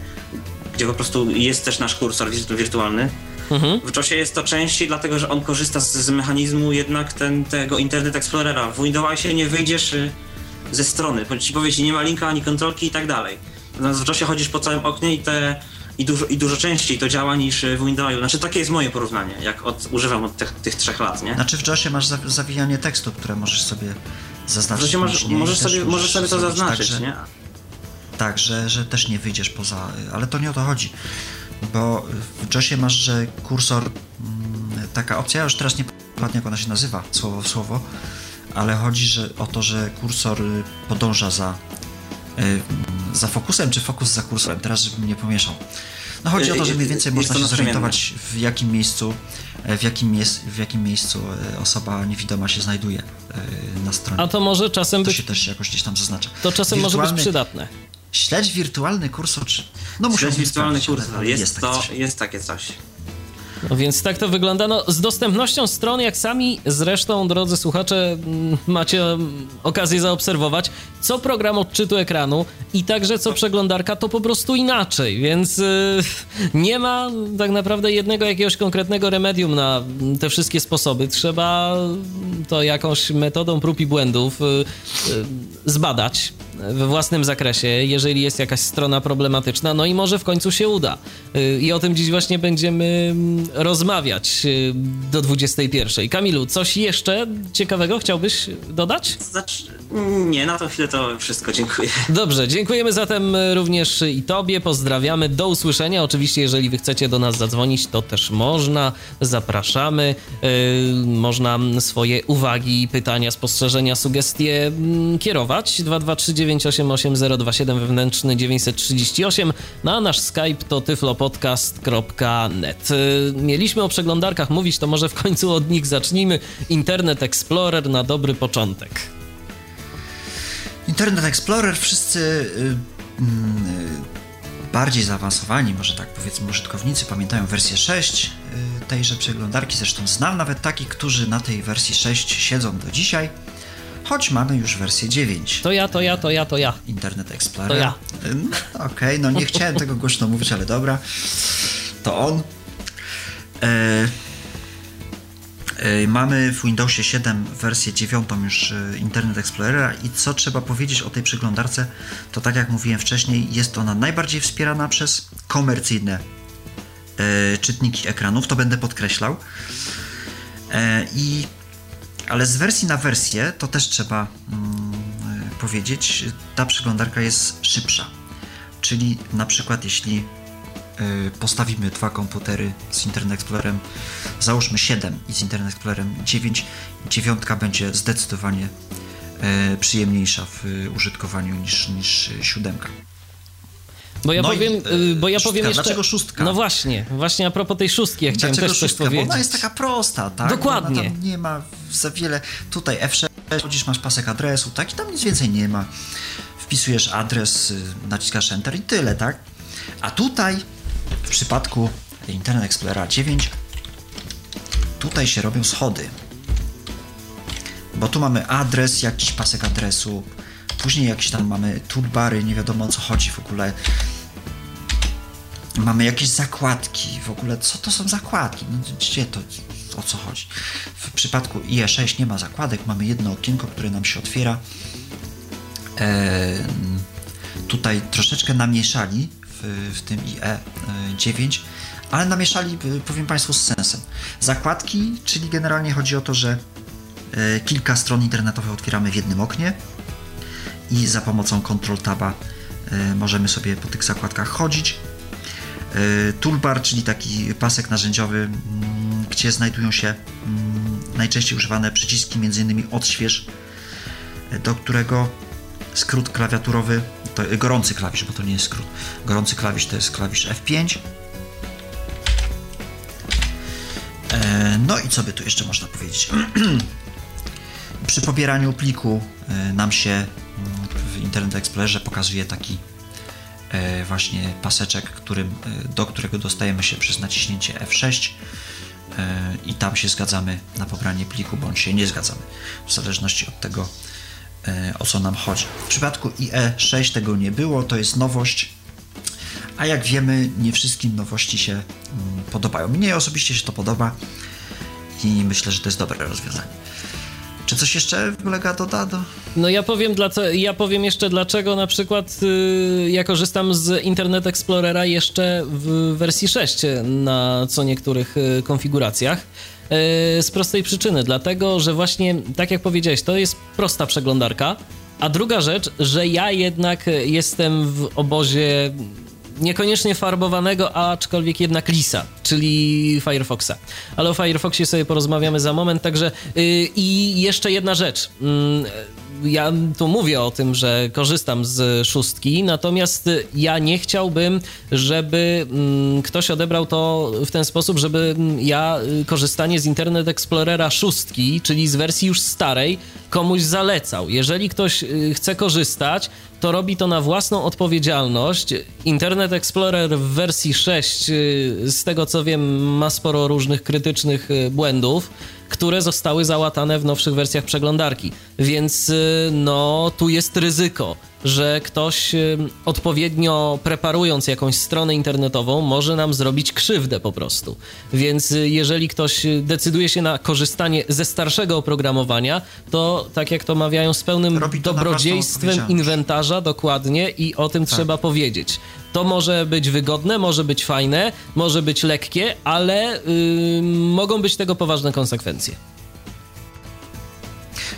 gdzie po prostu jest też nasz kursor wirtu- wirtualny. Mhm. W JOSie jest to częściej, dlatego że on korzysta z, z mechanizmu jednak ten, tego Internet Explorera. W Windowsie nie wyjdziesz y, ze strony, bo ci powie nie ma linka ani kontrolki i tak dalej. Natomiast w JOSie chodzisz po całym oknie i te i dużo, i dużo częściej to działa niż y, w Windowsie. Znaczy takie jest moje porównanie, jak od, używam od tych, tych trzech lat, nie? Znaczy w JOSie masz za- zawijanie tekstu, które możesz sobie W zaznaczyć. JOSie możesz, możesz, też sobie, możesz sobie to zaznaczyć, tak, że- nie? Tak, że, że też nie wyjdziesz poza, ale to nie o to chodzi, bo w JOSie masz, że kursor, mm, taka opcja, ja już teraz nie pamiętam jak ona się nazywa, słowo w słowo, ale chodzi że, o to, że kursor y, podąża za, y, za fokusem, czy fokus za kursorem, teraz żebym nie pomieszał. No chodzi o to, że mniej więcej można się zorientować w jakim miejscu e, w jakim, jest, w jakim miejscu e, osoba niewidoma się znajduje e, na stronie. A to może czasem to być... się też jakoś gdzieś tam zaznacza. To czasem wirtualny... może być przydatne. Śledź wirtualny kursor, czy... No muszę Śledź wirtualny kursor, jest, jest, to, jest takie coś. No więc tak to wygląda. No, z dostępnością stron, jak sami zresztą, drodzy słuchacze, mm, macie mm, okazję zaobserwować, co program odczytu ekranu i także co przeglądarka, to po prostu inaczej, więc yy, (laughs) nie ma tak naprawdę jednego jakiegoś konkretnego remedium na te wszystkie sposoby. Trzeba to jakąś metodą prób i błędów yy, yy, zbadać we własnym zakresie, jeżeli jest jakaś strona problematyczna, no i może w końcu się uda. Y, I o tym dziś właśnie będziemy mm, rozmawiać y, do 21. Kamilu, coś jeszcze ciekawego chciałbyś dodać? Znaczy, nie, na tą chwilę to wszystko, dziękuję. Dobrze, dziękujemy zatem również i Tobie, pozdrawiamy, do usłyszenia. Oczywiście, jeżeli Wy chcecie do nas zadzwonić, to też można, zapraszamy. Można swoje uwagi, pytania, spostrzeżenia, sugestie mm, kierować 223 988 wewnętrzny 938, no a nasz Skype to tyflopodcast.net. Y, mieliśmy o przeglądarkach mówić, to może w końcu od nich zacznijmy. Internet Explorer na dobry początek. Internet Explorer wszyscy y, mm, y, bardziej zaawansowani, może tak powiedzmy, użytkownicy pamiętają wersję 6 y, tejże przeglądarki. Zresztą znam nawet takich, którzy na tej wersji 6 siedzą do dzisiaj choć mamy już wersję 9. To ja, to ja, to ja, to ja. Internet Explorer. To ja. Okej, okay, no nie chciałem tego głośno mówić, ale dobra. To on. E, e, mamy w Windowsie 7 wersję 9 już e, Internet Explorera i co trzeba powiedzieć o tej przeglądarce, to tak jak mówiłem wcześniej, jest ona najbardziej wspierana przez komercyjne e, czytniki ekranów, to będę podkreślał. I ale z wersji na wersję, to też trzeba mm, powiedzieć, ta przeglądarka jest szybsza. Czyli na przykład jeśli y, postawimy dwa komputery z Internet Explorerem, załóżmy 7 i z Internet Explorerem 9, dziewiątka będzie zdecydowanie y, przyjemniejsza w użytkowaniu niż, niż siódemka. Bo ja no powiem, i, y, bo ja szóstka. powiem jeszcze... Dlaczego szóstka? No właśnie, właśnie a propos tej szóstki, ja chciałem Dlaczego też szóstka? coś powiedzieć. Bo ona jest taka prosta, tak? Dokładnie. Ona nie ma za wiele... Tutaj F6, chodzisz, masz pasek adresu, tak? I tam nic więcej nie ma. Wpisujesz adres, y, naciskasz Enter i tyle, tak? A tutaj, w przypadku Internet Explorera 9, tutaj się robią schody. Bo tu mamy adres, jakiś pasek adresu, Później jakieś tam mamy toolbary, nie wiadomo o co chodzi w ogóle. Mamy jakieś zakładki, w ogóle co to są zakładki? No, gdzie to, o co chodzi? W przypadku IE6 nie ma zakładek, mamy jedno okienko, które nam się otwiera. E, tutaj troszeczkę namieszali w, w tym IE9, ale namieszali, powiem Państwu, z sensem. Zakładki, czyli generalnie chodzi o to, że e, kilka stron internetowych otwieramy w jednym oknie i za pomocą Ctrl Taba e, możemy sobie po tych zakładkach chodzić. E, toolbar, czyli taki pasek narzędziowy, mm, gdzie znajdują się mm, najczęściej używane przyciski, m.in. odśwież, e, do którego skrót klawiaturowy, to gorący klawisz, bo to nie jest skrót. Gorący klawisz to jest klawisz F5. No i co by tu jeszcze można powiedzieć? (clears throat) Przy pobieraniu pliku nam się w Internet Explorerze pokazuje taki e, właśnie paseczek, którym, e, do którego dostajemy się przez naciśnięcie F6 e, i tam się zgadzamy na pobranie pliku, bądź się nie zgadzamy, w zależności od tego, o co nam chodzi. W przypadku IE6 tego nie było, to jest nowość, a jak wiemy, nie wszystkim nowości się mm, podobają. Mnie osobiście się to podoba i myślę, że to jest dobre rozwiązanie. Czy coś jeszcze kolega doda? Do... No ja powiem, dla, ja powiem jeszcze dlaczego na przykład yy, ja korzystam z Internet Explorera jeszcze w wersji 6 na co niektórych yy, konfiguracjach. Yy, z prostej przyczyny, dlatego że właśnie, tak jak powiedziałeś, to jest prosta przeglądarka. A druga rzecz, że ja jednak jestem w obozie niekoniecznie farbowanego, aczkolwiek jednak lisa, czyli Firefoxa. Ale o Firefoxie sobie porozmawiamy za moment, także yy, i jeszcze jedna rzecz. Yy, ja tu mówię o tym, że korzystam z szóstki, natomiast ja nie chciałbym, żeby mm, ktoś odebrał to w ten sposób, żeby ja korzystanie z Internet Explorera szóstki, czyli z wersji już starej, komuś zalecał. Jeżeli ktoś y, chce korzystać, to robi to na własną odpowiedzialność. Internet Explorer w wersji 6, y, z tego co wiem, ma sporo różnych krytycznych y, błędów które zostały załatane w nowszych wersjach przeglądarki. Więc y, no, tu jest ryzyko, że ktoś y, odpowiednio preparując jakąś stronę internetową może nam zrobić krzywdę po prostu. Więc y, jeżeli ktoś decyduje się na korzystanie ze starszego oprogramowania, to tak jak to mawiają z pełnym dobrodziejstwem inwentarza dokładnie i o tym tak. trzeba powiedzieć. To może być wygodne, może być fajne, może być lekkie, ale yy, mogą być tego poważne konsekwencje.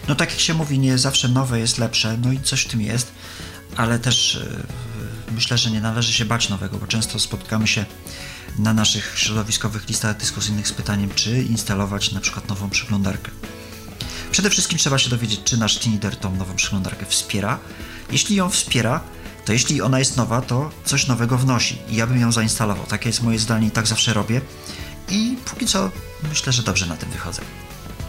No tak jak się mówi, nie zawsze nowe jest lepsze, no i coś w tym jest, ale też yy, myślę, że nie należy się bać nowego, bo często spotykamy się na naszych środowiskowych listach dyskusyjnych z pytaniem, czy instalować na przykład nową przeglądarkę. Przede wszystkim trzeba się dowiedzieć, czy nasz Tinider tą nową przeglądarkę wspiera. Jeśli ją wspiera, to jeśli ona jest nowa, to coś nowego wnosi i ja bym ją zainstalował. Takie jest moje zdanie i tak zawsze robię. I póki co myślę, że dobrze na tym wychodzę.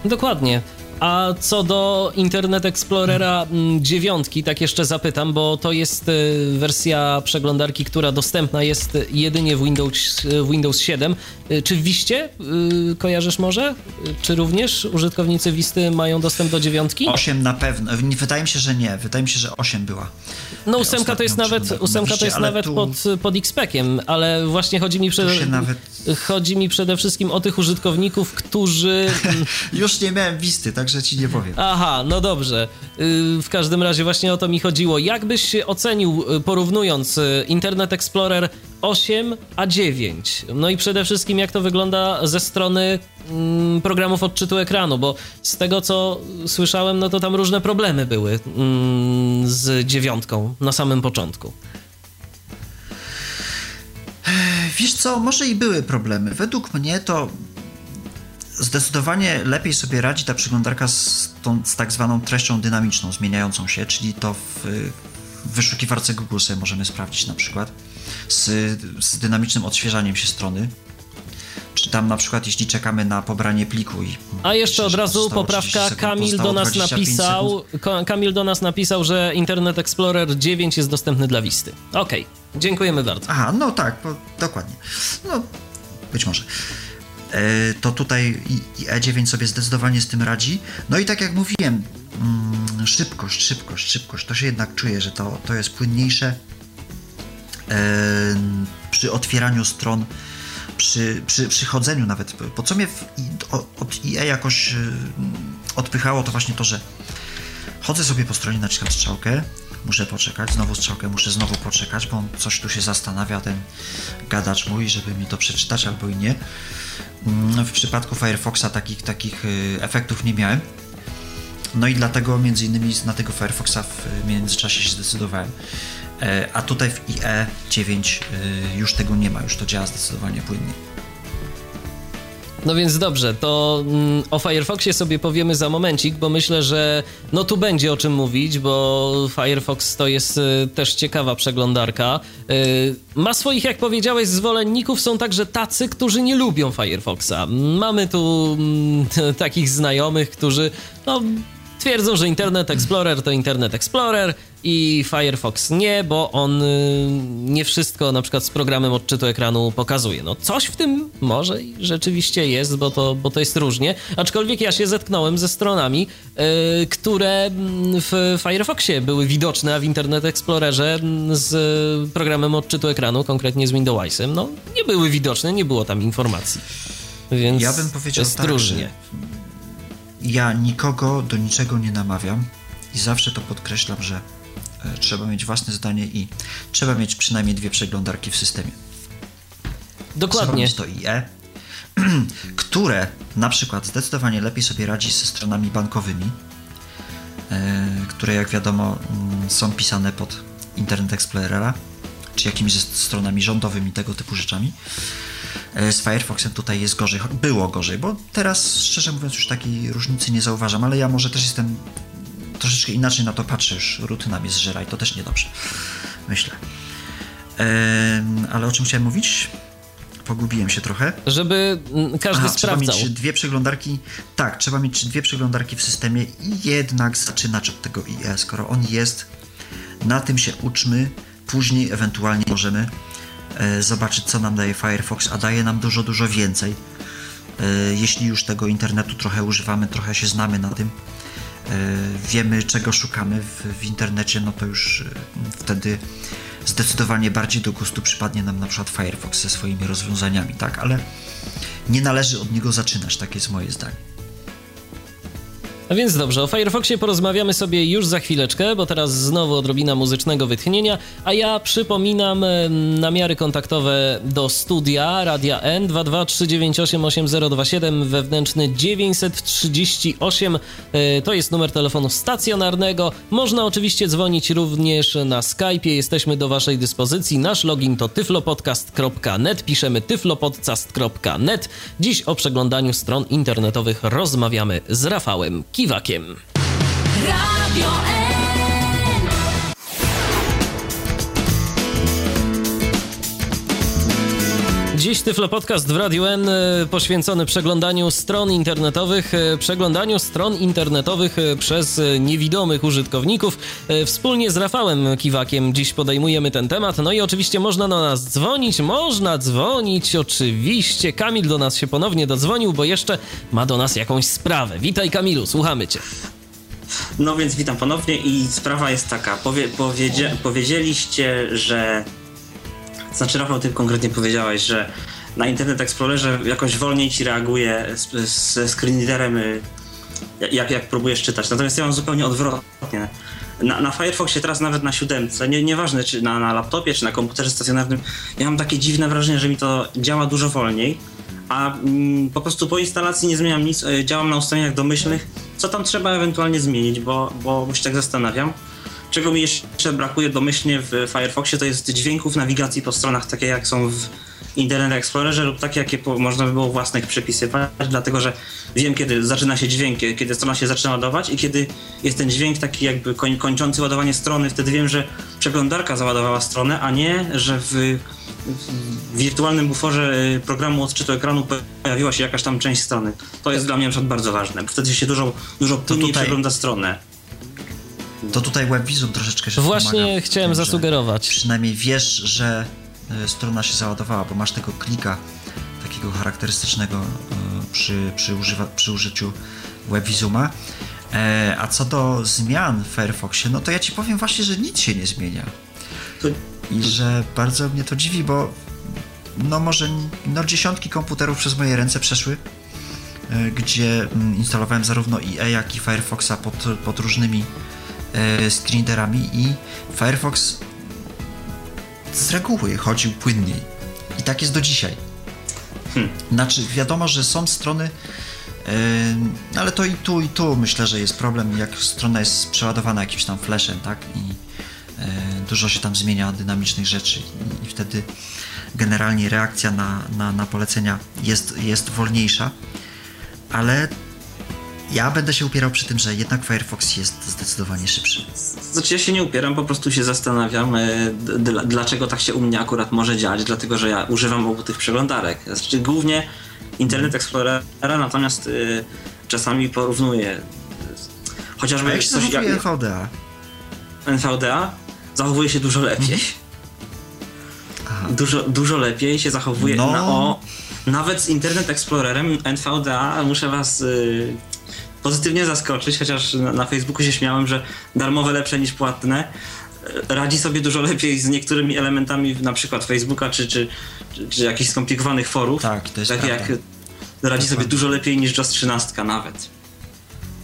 Dokładnie. A co do Internet Explorera 9, mm, tak jeszcze zapytam, bo to jest y, wersja przeglądarki, która dostępna jest jedynie w Windows, w Windows 7. Y, czy w Wiście y, kojarzysz może? Czy również użytkownicy Wisty mają dostęp do 9? 8 na pewno. Wydaje mi się, że nie. Wydaje mi się, że 8 była. No ósemka to jest nawet, ósemka to jest nawet tu... pod, pod XPECiem, ale właśnie chodzi mi, przede, nawet... chodzi mi przede wszystkim o tych użytkowników, którzy... (laughs) Już nie miałem Wisty, także że ci nie powiem. Aha, no dobrze. Y, w każdym razie właśnie o to mi chodziło. Jak byś się ocenił, y, porównując y, Internet Explorer 8 a 9? No i przede wszystkim jak to wygląda ze strony mm, programów odczytu ekranu, bo z tego co słyszałem, no to tam różne problemy były mm, z dziewiątką na samym początku. Wiesz co, może i były problemy. Według mnie to Zdecydowanie lepiej sobie radzi ta przeglądarka z, tą, z tak zwaną treścią dynamiczną, zmieniającą się, czyli to w, w wyszukiwarce Google sobie możemy sprawdzić na przykład, z, z dynamicznym odświeżaniem się strony, czy tam na przykład jeśli czekamy na pobranie pliku i... A jeszcze od razu poprawka, sekund, Kamil do nas napisał, sekund. Kamil do nas napisał, że Internet Explorer 9 jest dostępny dla Wisty. Okej, okay. dziękujemy bardzo. Aha, no tak, bo, dokładnie. No, być może. E, to tutaj E9 sobie zdecydowanie z tym radzi. No i tak jak mówiłem, mm, szybkość, szybkość, szybkość, to się jednak czuje, że to, to jest płynniejsze przy otwieraniu stron, przy, przy, przy chodzeniu nawet. Po co mnie w, od IE jakoś e, odpychało, to właśnie to, że chodzę sobie po stronie na przykład strzałkę, muszę poczekać, znowu strzałkę muszę znowu poczekać, bo on coś tu się zastanawia, ten gadacz mój, żeby mi to przeczytać albo i nie. Mm, w przypadku Firefoxa takich, takich efektów nie miałem. No i dlatego między innymi na tego Firefoxa w międzyczasie się zdecydowałem. E, a tutaj w IE 9 y, już tego nie ma, już to działa zdecydowanie płynniej. No więc dobrze, to mm, o Firefoxie sobie powiemy za momencik, bo myślę, że no tu będzie o czym mówić, bo Firefox to jest y, też ciekawa przeglądarka. Y, ma swoich, jak powiedziałeś, zwolenników, są także tacy, którzy nie lubią Firefoxa. Mamy tu mm, (laughs) takich znajomych, którzy no, twierdzą, że Internet Explorer to Internet Explorer, i Firefox nie, bo on y, nie wszystko na przykład z programem odczytu ekranu pokazuje. No coś w tym może i rzeczywiście jest, bo to, bo to jest różnie, aczkolwiek ja się zetknąłem ze stronami, yy, które mm, w Firefoxie były widoczne, a w Internet Explorerze mm, z programem odczytu ekranu, konkretnie z Windowsem, no nie były widoczne, nie było tam informacji. Więc ja bym powiedział tak, różnie. Ja nikogo do niczego nie namawiam i zawsze to podkreślam, że E, trzeba mieć własne zdanie i trzeba mieć przynajmniej dwie przeglądarki w systemie. Dokładnie. Mieć to IE, (clears throat) które na przykład zdecydowanie lepiej sobie radzi ze stronami bankowymi, które jak wiadomo mm, są pisane pod Internet Explorera, czy jakimiś stronami rządowymi, tego typu rzeczami. E, z Firefoxem tutaj jest gorzej, było gorzej, bo teraz szczerze mówiąc już takiej różnicy nie zauważam, ale ja może też jestem troszeczkę inaczej na to patrzę, już rutyna mnie zżera i to też niedobrze, myślę. ale o czym chciałem mówić? Pogubiłem się trochę. Żeby mm, każdy Aha, sprawdzał. Trzeba mieć dwie przeglądarki. Tak, trzeba mieć dwie przeglądarki w systemie i jednak zaczynać od tego IE. Skoro on jest, na tym się uczmy, później ewentualnie możemy zobaczyć, co nam daje Firefox, a daje nam dużo, dużo więcej. E, jeśli już tego internetu trochę używamy, trochę się znamy na tym, e, wiemy, czego szukamy w, w internecie, no to już wtedy zdecydowanie bardziej do gustu przypadnie nam na przykład Firefox ze swoimi rozwiązaniami, tak? Ale nie należy od niego zaczynać, tak jest moje zdanie. A więc dobrze, o Firefoxie porozmawiamy sobie już za chwileczkę, bo teraz znowu odrobina muzycznego wytchnienia, a ja przypominam namiary kontaktowe do studia Radia N 223988027 wewnętrzny 938 e, to jest numer telefonu stacjonarnego. Można oczywiście dzwonić również na Skype'ie, jesteśmy do waszej dyspozycji. Nasz login to tyflopodcast.net, piszemy tyflopodcast.net. Dziś o przeglądaniu stron internetowych rozmawiamy z Rafałem Kiwakiem. Radio Dziś Tyflo Podcast w Radiu N e, poświęcony przeglądaniu stron internetowych, e, przeglądaniu stron internetowych e, przez niewidomych użytkowników. Wspólnie z Rafałem Kiwakiem dziś podejmujemy ten temat. No i oczywiście można do nas dzwonić, można dzwonić, oczywiście. Kamil do nas się ponownie dodzwonił, bo jeszcze ma do nas jakąś sprawę. Witaj Kamilu, słuchamy cię. No więc witam ponownie i sprawa jest taka. Powie, powiedzie, powiedzieliście, że znaczy, Rafał, ty konkretnie powiedziałeś, że na Internet Explorerze jakoś wolniej ci reaguje ze screenreaderem, y, jak, jak próbujesz czytać. Natomiast ja mam zupełnie odwrotnie. Na, na Firefoxie teraz nawet na siódemce, nie, nieważne czy na, na laptopie, czy na komputerze stacjonarnym, ja mam takie dziwne wrażenie, że mi to działa dużo wolniej, a mm, po prostu po instalacji nie zmieniam nic, y, działam na ustawieniach domyślnych, co tam trzeba ewentualnie zmienić, bo, bo się tak zastanawiam. Czego mi jeszcze brakuje domyślnie w Firefoxie, to jest dźwięków nawigacji po stronach, takie jak są w Internet Explorerze lub takie, jakie można by było własnych przepisywać, dlatego że wiem, kiedy zaczyna się dźwięk, kiedy strona się zaczyna ładować i kiedy jest ten dźwięk taki jakby koń, kończący ładowanie strony, wtedy wiem, że przeglądarka załadowała stronę, a nie, że w, w wirtualnym buforze programu odczytu ekranu pojawiła się jakaś tam część strony. To jest dla mnie na przykład bardzo ważne, bo wtedy się dużo, dużo płynniej tutaj... przegląda stronę. To tutaj WebVisum troszeczkę się Właśnie chciałem tym, zasugerować. Przynajmniej wiesz, że e, strona się załadowała, bo masz tego klika takiego charakterystycznego e, przy, przy, używa, przy użyciu WebVisuma. E, a co do zmian w Firefoxie, no to ja ci powiem właśnie, że nic się nie zmienia. I że bardzo mnie to dziwi, bo no może no dziesiątki komputerów przez moje ręce przeszły, gdzie mm, instalowałem zarówno IE, jak i Firefoxa pod, pod różnymi e, screenerami i Firefox z reguły chodził płynniej. I tak jest do dzisiaj. Hmm. Znaczy, wiadomo, że są strony, yy, ale to i tu, i tu myślę, że jest problem, jak strona jest przeładowana jakimś tam flashem, tak? I yy, dużo się tam zmienia dynamicznych rzeczy i, i wtedy generalnie reakcja na, na, na polecenia jest, jest wolniejsza, ale ja będę się upierał przy tym, że jednak Firefox jest zdecydowanie szybszy. Znaczy ja się nie upieram, po prostu się zastanawiam, e, dlaczego tak się u mnie akurat może dziać, dlatego że ja używam obu tych przeglądarek. Znaczy głównie Internet Explorera, natomiast y, czasami porównuję chociażby... jak się coś... Jak, NVDA? NVDA zachowuje się dużo lepiej. (laughs) Dużo, dużo lepiej się zachowuje no. na o... Nawet z Internet Explorerem NVDA muszę was y, pozytywnie zaskoczyć, chociaż na Facebooku się śmiałem, że darmowe lepsze niż płatne. Radzi sobie dużo lepiej z niektórymi elementami na przykład Facebooka czy, czy, czy, czy jakichś skomplikowanych forów. Tak, to jest tak jak radzi sobie dużo lepiej niż JOS 13 nawet.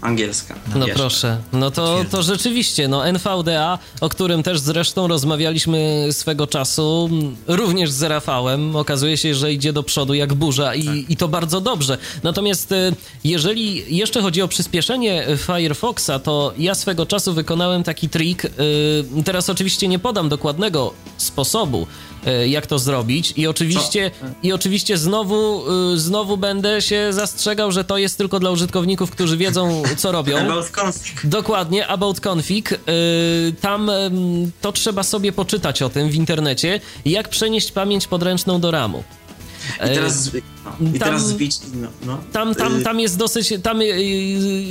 Angielska. No jeszcze. proszę, no to, to rzeczywiście, no NVDA, o którym też zresztą rozmawialiśmy swego czasu, również z Rafałem, okazuje się, że idzie do przodu jak burza i, tak. i to bardzo dobrze. Natomiast e, jeżeli jeszcze chodzi o przyspieszenie Firefoxa, to ja swego czasu wykonałem taki trik, e, teraz oczywiście nie podam dokładnego sposobu, jak to zrobić i oczywiście, i oczywiście znowu, e, znowu będę się zastrzegał, że to jest tylko dla użytkowników, którzy wiedzą, co robią. (laughs) About config. Dokładnie, about config. E, tam to trzeba sobie poczytać o tym w internecie, jak przenieść pamięć podręczną do RAMu. I teraz, no, i tam, teraz zbić, no, no. Tam, tam, tam jest dosyć, tam y,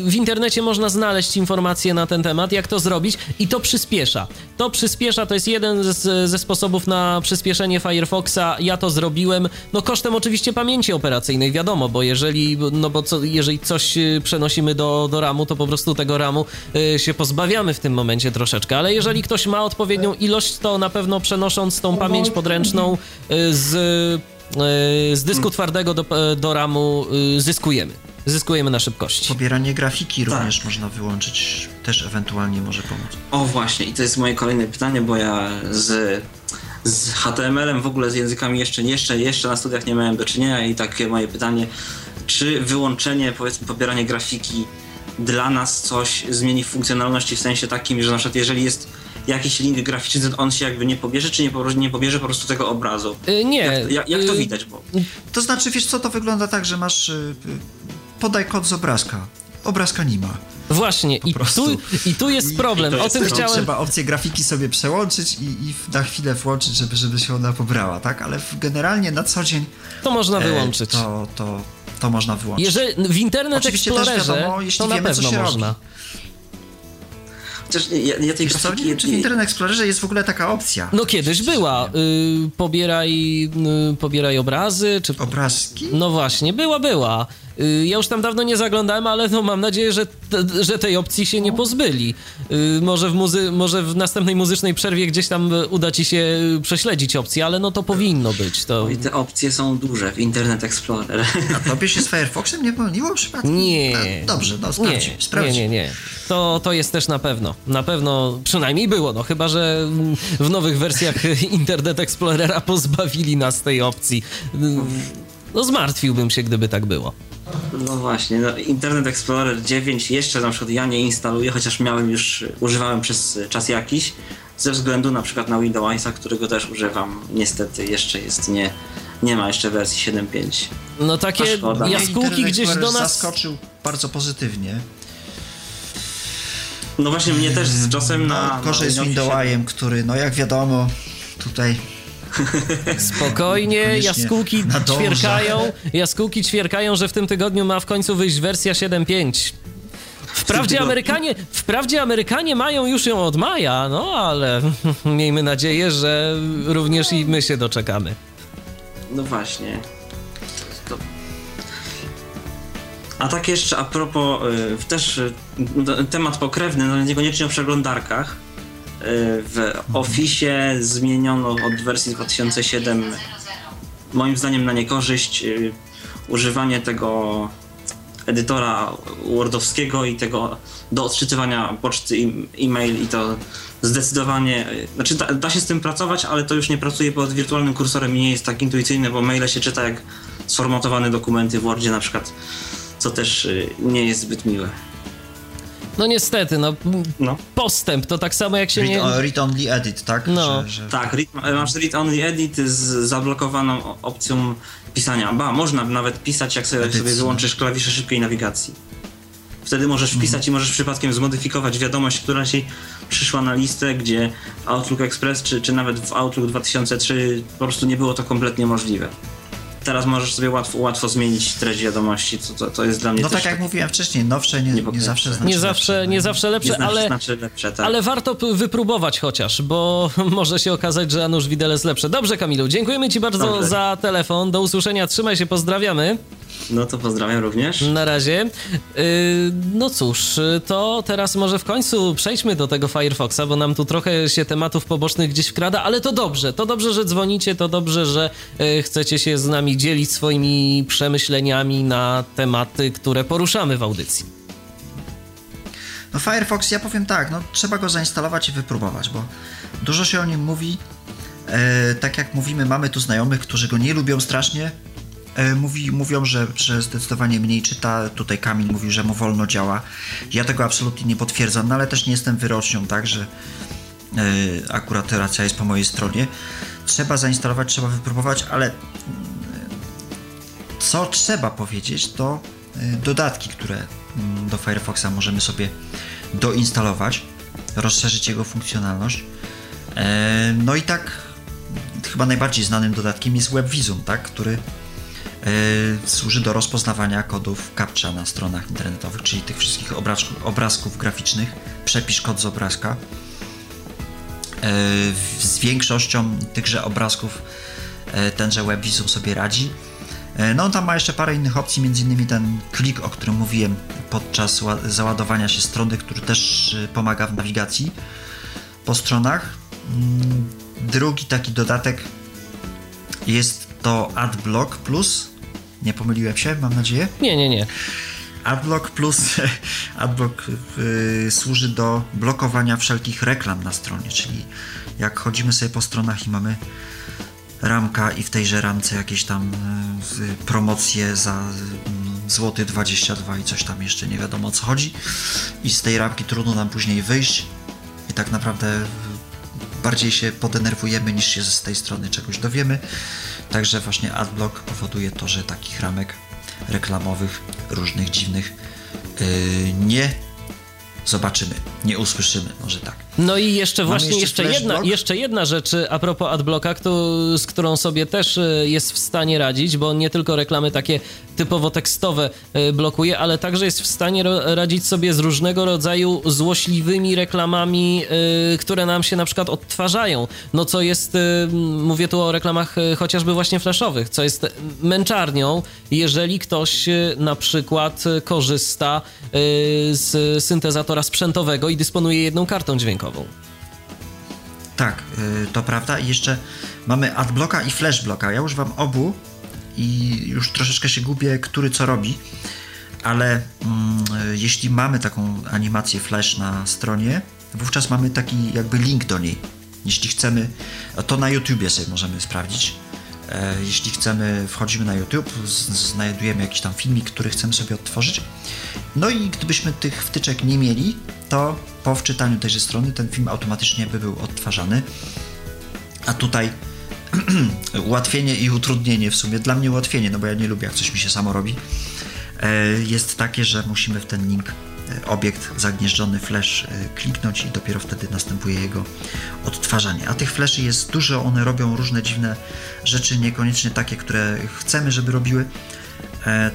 w internecie można znaleźć informacje na ten temat, jak to zrobić i to przyspiesza. To przyspiesza, to jest jeden z, ze sposobów na przyspieszenie Firefoxa. Ja to zrobiłem, no kosztem oczywiście pamięci operacyjnej, wiadomo, bo jeżeli, no bo co, jeżeli coś y, przenosimy do, do RAMu, to po prostu tego RAMu się pozbawiamy w tym momencie troszeczkę, ale jeżeli ktoś ma odpowiednią ilość, to na pewno przenosząc tą pamięć podręczną z E, z dysku twardego do, e, do RAMu e, zyskujemy. Zyskujemy na szybkości. Pobieranie grafiki tak. również można wyłączyć, też ewentualnie może pomóc. O właśnie, i to jest moje kolejne pytanie, bo ja z, z HTML-em, w ogóle z językami jeszcze, jeszcze, jeszcze na studiach nie miałem do czynienia i takie moje pytanie, czy wyłączenie, powiedzmy, pobieranie grafiki dla nas coś zmieni w funkcjonalności w sensie takim, że na przykład jeżeli jest jakiś link graficzny, on się jakby nie pobierze, czy nie, nie pobierze po prostu tego obrazu? Yy, nie. Jak, jak, jak to yy, widać? Bo... To znaczy, wiesz co, to wygląda tak, że masz yy, podaj kod z obrazka. Obrazka nie ma. Właśnie, i tu, i tu jest problem. o tym chciałem. Trzeba opcję grafiki sobie przełączyć i, i na chwilę włączyć, żeby, żeby się ona pobrała, tak? Ale generalnie na co dzień. To można e, wyłączyć. To, to, to można wyłączyć. Jeżeli w Internet Oczywiście Explorerze, wiadomo, jeśli to na wiemy, pewno można. Robi. Chociaż ja, ja tej Wiesz co, czy w Internet Explorerze jest w ogóle taka opcja? No kiedyś była. Y, pobieraj, y, pobieraj obrazy, czy... Obrazki? No właśnie, była, była. Y, ja już tam dawno nie zaglądałem, ale no mam nadzieję, że, że tej opcji się nie pozbyli. Y, może w, muzy może w następnej muzycznej przerwie gdzieś tam uda ci się prześledzić opcje, ale no to powinno być. To... I te opcje są duże w Internet Explorer. A tobie się z Firefoxem nie pomyliło przypadkiem? Nie. A, dobrze, no sprawdź, nie, sprawdź. Nie, nie, nie. To, to jest też na pewno. Na pewno, przynajmniej było, no chyba, że w nowych wersjach (laughs) Internet Explorera pozbawili nas tej opcji. No zmartwiłbym się, gdyby tak było. No właśnie, no Internet Explorer 9 jeszcze na przykład ja nie instaluję, chociaż miałem już, używałem przez czas jakiś, ze względu na przykład na Windowsa, którego też używam. Niestety jeszcze jest nie, nie ma jeszcze wersji 7.5. No takie jaskółki gdzieś do nas... zaskoczył bardzo pozytywnie. No właśnie mnie też z czasem na... No, gorzej z Windowsem, który no jak wiadomo tutaj (laughs) Spokojnie, jaskółki ćwierkają, jaskółki ćwierkają, że w tym tygodniu ma w końcu wyjść wersja 7.5. Wprawdzie Amerykanie, wprawdzie Amerykanie mają już ją od maja, no ale (laughs) miejmy nadzieję, że również i my się doczekamy. No właśnie. A tak jeszcze a propos, y, też y, temat pokrewny, no niekoniecznie o przeglądarkach. W Office zmieniono od wersji 2007 moim zdaniem na niekorzyść y, używanie tego edytora Wordowskiego i tego do odczytywania poczty e-mail i to zdecydowanie, y, znaczy da, da, się z tym pracować, ale to już nie pracuje pod wirtualnym kursorem i nie jest tak intuicyjne, bo maile się czyta jak sformatowane dokumenty w Wordzie na przykład, co też y, nie jest zbyt miłe. No niestety, no, no. postęp to tak samo jak się read, nie... Read only edit, tak? No. Że, że... Tak, read, masz read only edit z zablokowaną opcją pisania. Ba, można nawet pisać, jak sobie, sobie wyłączysz klawisze szybkiej nawigacji. Wtedy możesz wpisać mhm. i możesz przypadkiem zmodyfikować wiadomość, która ci przyszła na listę, gdzie Outlook Express czy, czy nawet w Outlook 2003 po prostu nie było to kompletnie możliwe teraz możesz sobie łatwo, łatwo zmienić treść wiadomości, to, to, to jest dla mnie No tak jak tak mówiłem wcześniej, nowsze nie, nie, nie zawsze znaczy nie zawsze, lepsze. Nie zawsze lepsze, nie ale, znaczy lepsze, tak. ale warto wypróbować chociaż, bo (laughs) może się okazać, że Anusz Widelec lepsze. Dobrze Kamilu, dziękujemy Ci bardzo Dobrze. za telefon, do usłyszenia, trzymaj się, pozdrawiamy. No to pozdrawiam również. Na razie. Yy, no cóż, to teraz może w końcu przejdźmy do tego Firefoxa, bo nam tu trochę się tematów pobocznych gdzieś wkrada, ale to dobrze. To dobrze, że dzwonicie, to dobrze, że yy, chcecie się z nami dzielić swoimi przemyśleniami na tematy, które poruszamy w audycji. No Firefox, ja powiem tak, no trzeba go zainstalować i wypróbować, bo dużo się o nim mówi. E, tak jak mówimy, mamy tu znajomych, którzy go nie lubią strasznie. E, mówi, mówią, że, że zdecydowanie mniej czyta. Tutaj Kamil mówił, że mu wolno działa. Ja tego absolutnie nie potwierdzam, no ale też nie jestem wyrocznią, tak, że e, akurat racja jest po mojej stronie. Trzeba zainstalować, trzeba wypróbować, ale mm, co trzeba powiedzieć, to e, dodatki, które mm, do Firefoxa możemy sobie doinstalować, rozszerzyć jego funkcjonalność. E, no i tak chyba najbardziej znanym dodatkiem jest WebVisum, tak, który e, służy do rozpoznawania kodów CAPTCHA na stronach internetowych, czyli tych wszystkich obrazków, obrazków graficznych. Przepisz kod z obrazka. E, z większością tychże obrazków tenże WebVisum sobie radzi. No tam ma jeszcze parę innych opcji, innymi ten klik, o którym mówiłem podczas załadowania się strony, który też pomaga w nawigacji po stronach. Mm, drugi taki dodatek jest to AdBlock Plus. Nie pomyliłem się, mam nadzieję? Nie, nie, nie. AdBlock Plus (laughs) AdBlock yy, służy do blokowania wszelkich reklam na stronie, czyli jak chodzimy sobie po stronach i mamy ramka i w tejże ramce jakieś tam yy, promocje za yy, złoty 22 i coś tam jeszcze nie wiadomo o co chodzi i z tej ramki trudno nam później wyjść i tak naprawdę bardziej się podenerwujemy niż się z tej strony czegoś dowiemy. Także właśnie adblock powoduje to, że takich ramek reklamowych, różnych dziwnych yy, nie zobaczymy, nie usłyszymy, może tak. No i jeszcze Mamy właśnie jeszcze, jeszcze jedna, jeszcze jedna rzecz a propos adblocka, z którą sobie też e, jest w stanie radzić, bo nie tylko reklamy takie typowo tekstowe e, blokuje, ale także jest w stanie radzić sobie z różnego rodzaju złośliwymi reklamami, które nam się na przykład odtwarzają. No co jest, mówię tu o reklamach chociażby właśnie flashowych, co jest męczarnią, jeżeli ktoś na przykład korzysta z syntezatora sprzętowego i dysponuje jedną kartą dźwiękową. Tak, y, to prawda. I jeszcze mamy adblocka i flashblocka. Ja używam obu i już troszeczkę się gubię, który co robi, ale mm, jeśli mamy taką animację flash na stronie, wówczas mamy taki jakby link do niej. Jeśli chcemy, to na YouTubie sobie możemy sprawdzić. E, jeśli chcemy, wchodzimy na YouTube, znajdujemy jakiś tam filmik, który chcemy sobie odtworzyć. No i gdybyśmy tych wtyczek nie mieli, to po wczytaniu tejże strony ten film automatycznie by był odtwarzany. A tutaj (clears throat) ułatwienie i utrudnienie w sumie, dla mnie ułatwienie, no bo ja nie lubię jak coś mi się samo robi, e, jest takie, że musimy w ten link e, obiekt zagnieżdżony flash e, kliknąć i dopiero wtedy następuje jego odtwarzanie. A tych fleszy jest dużo, one robią różne dziwne rzeczy, niekoniecznie takie, które chcemy, żeby robiły.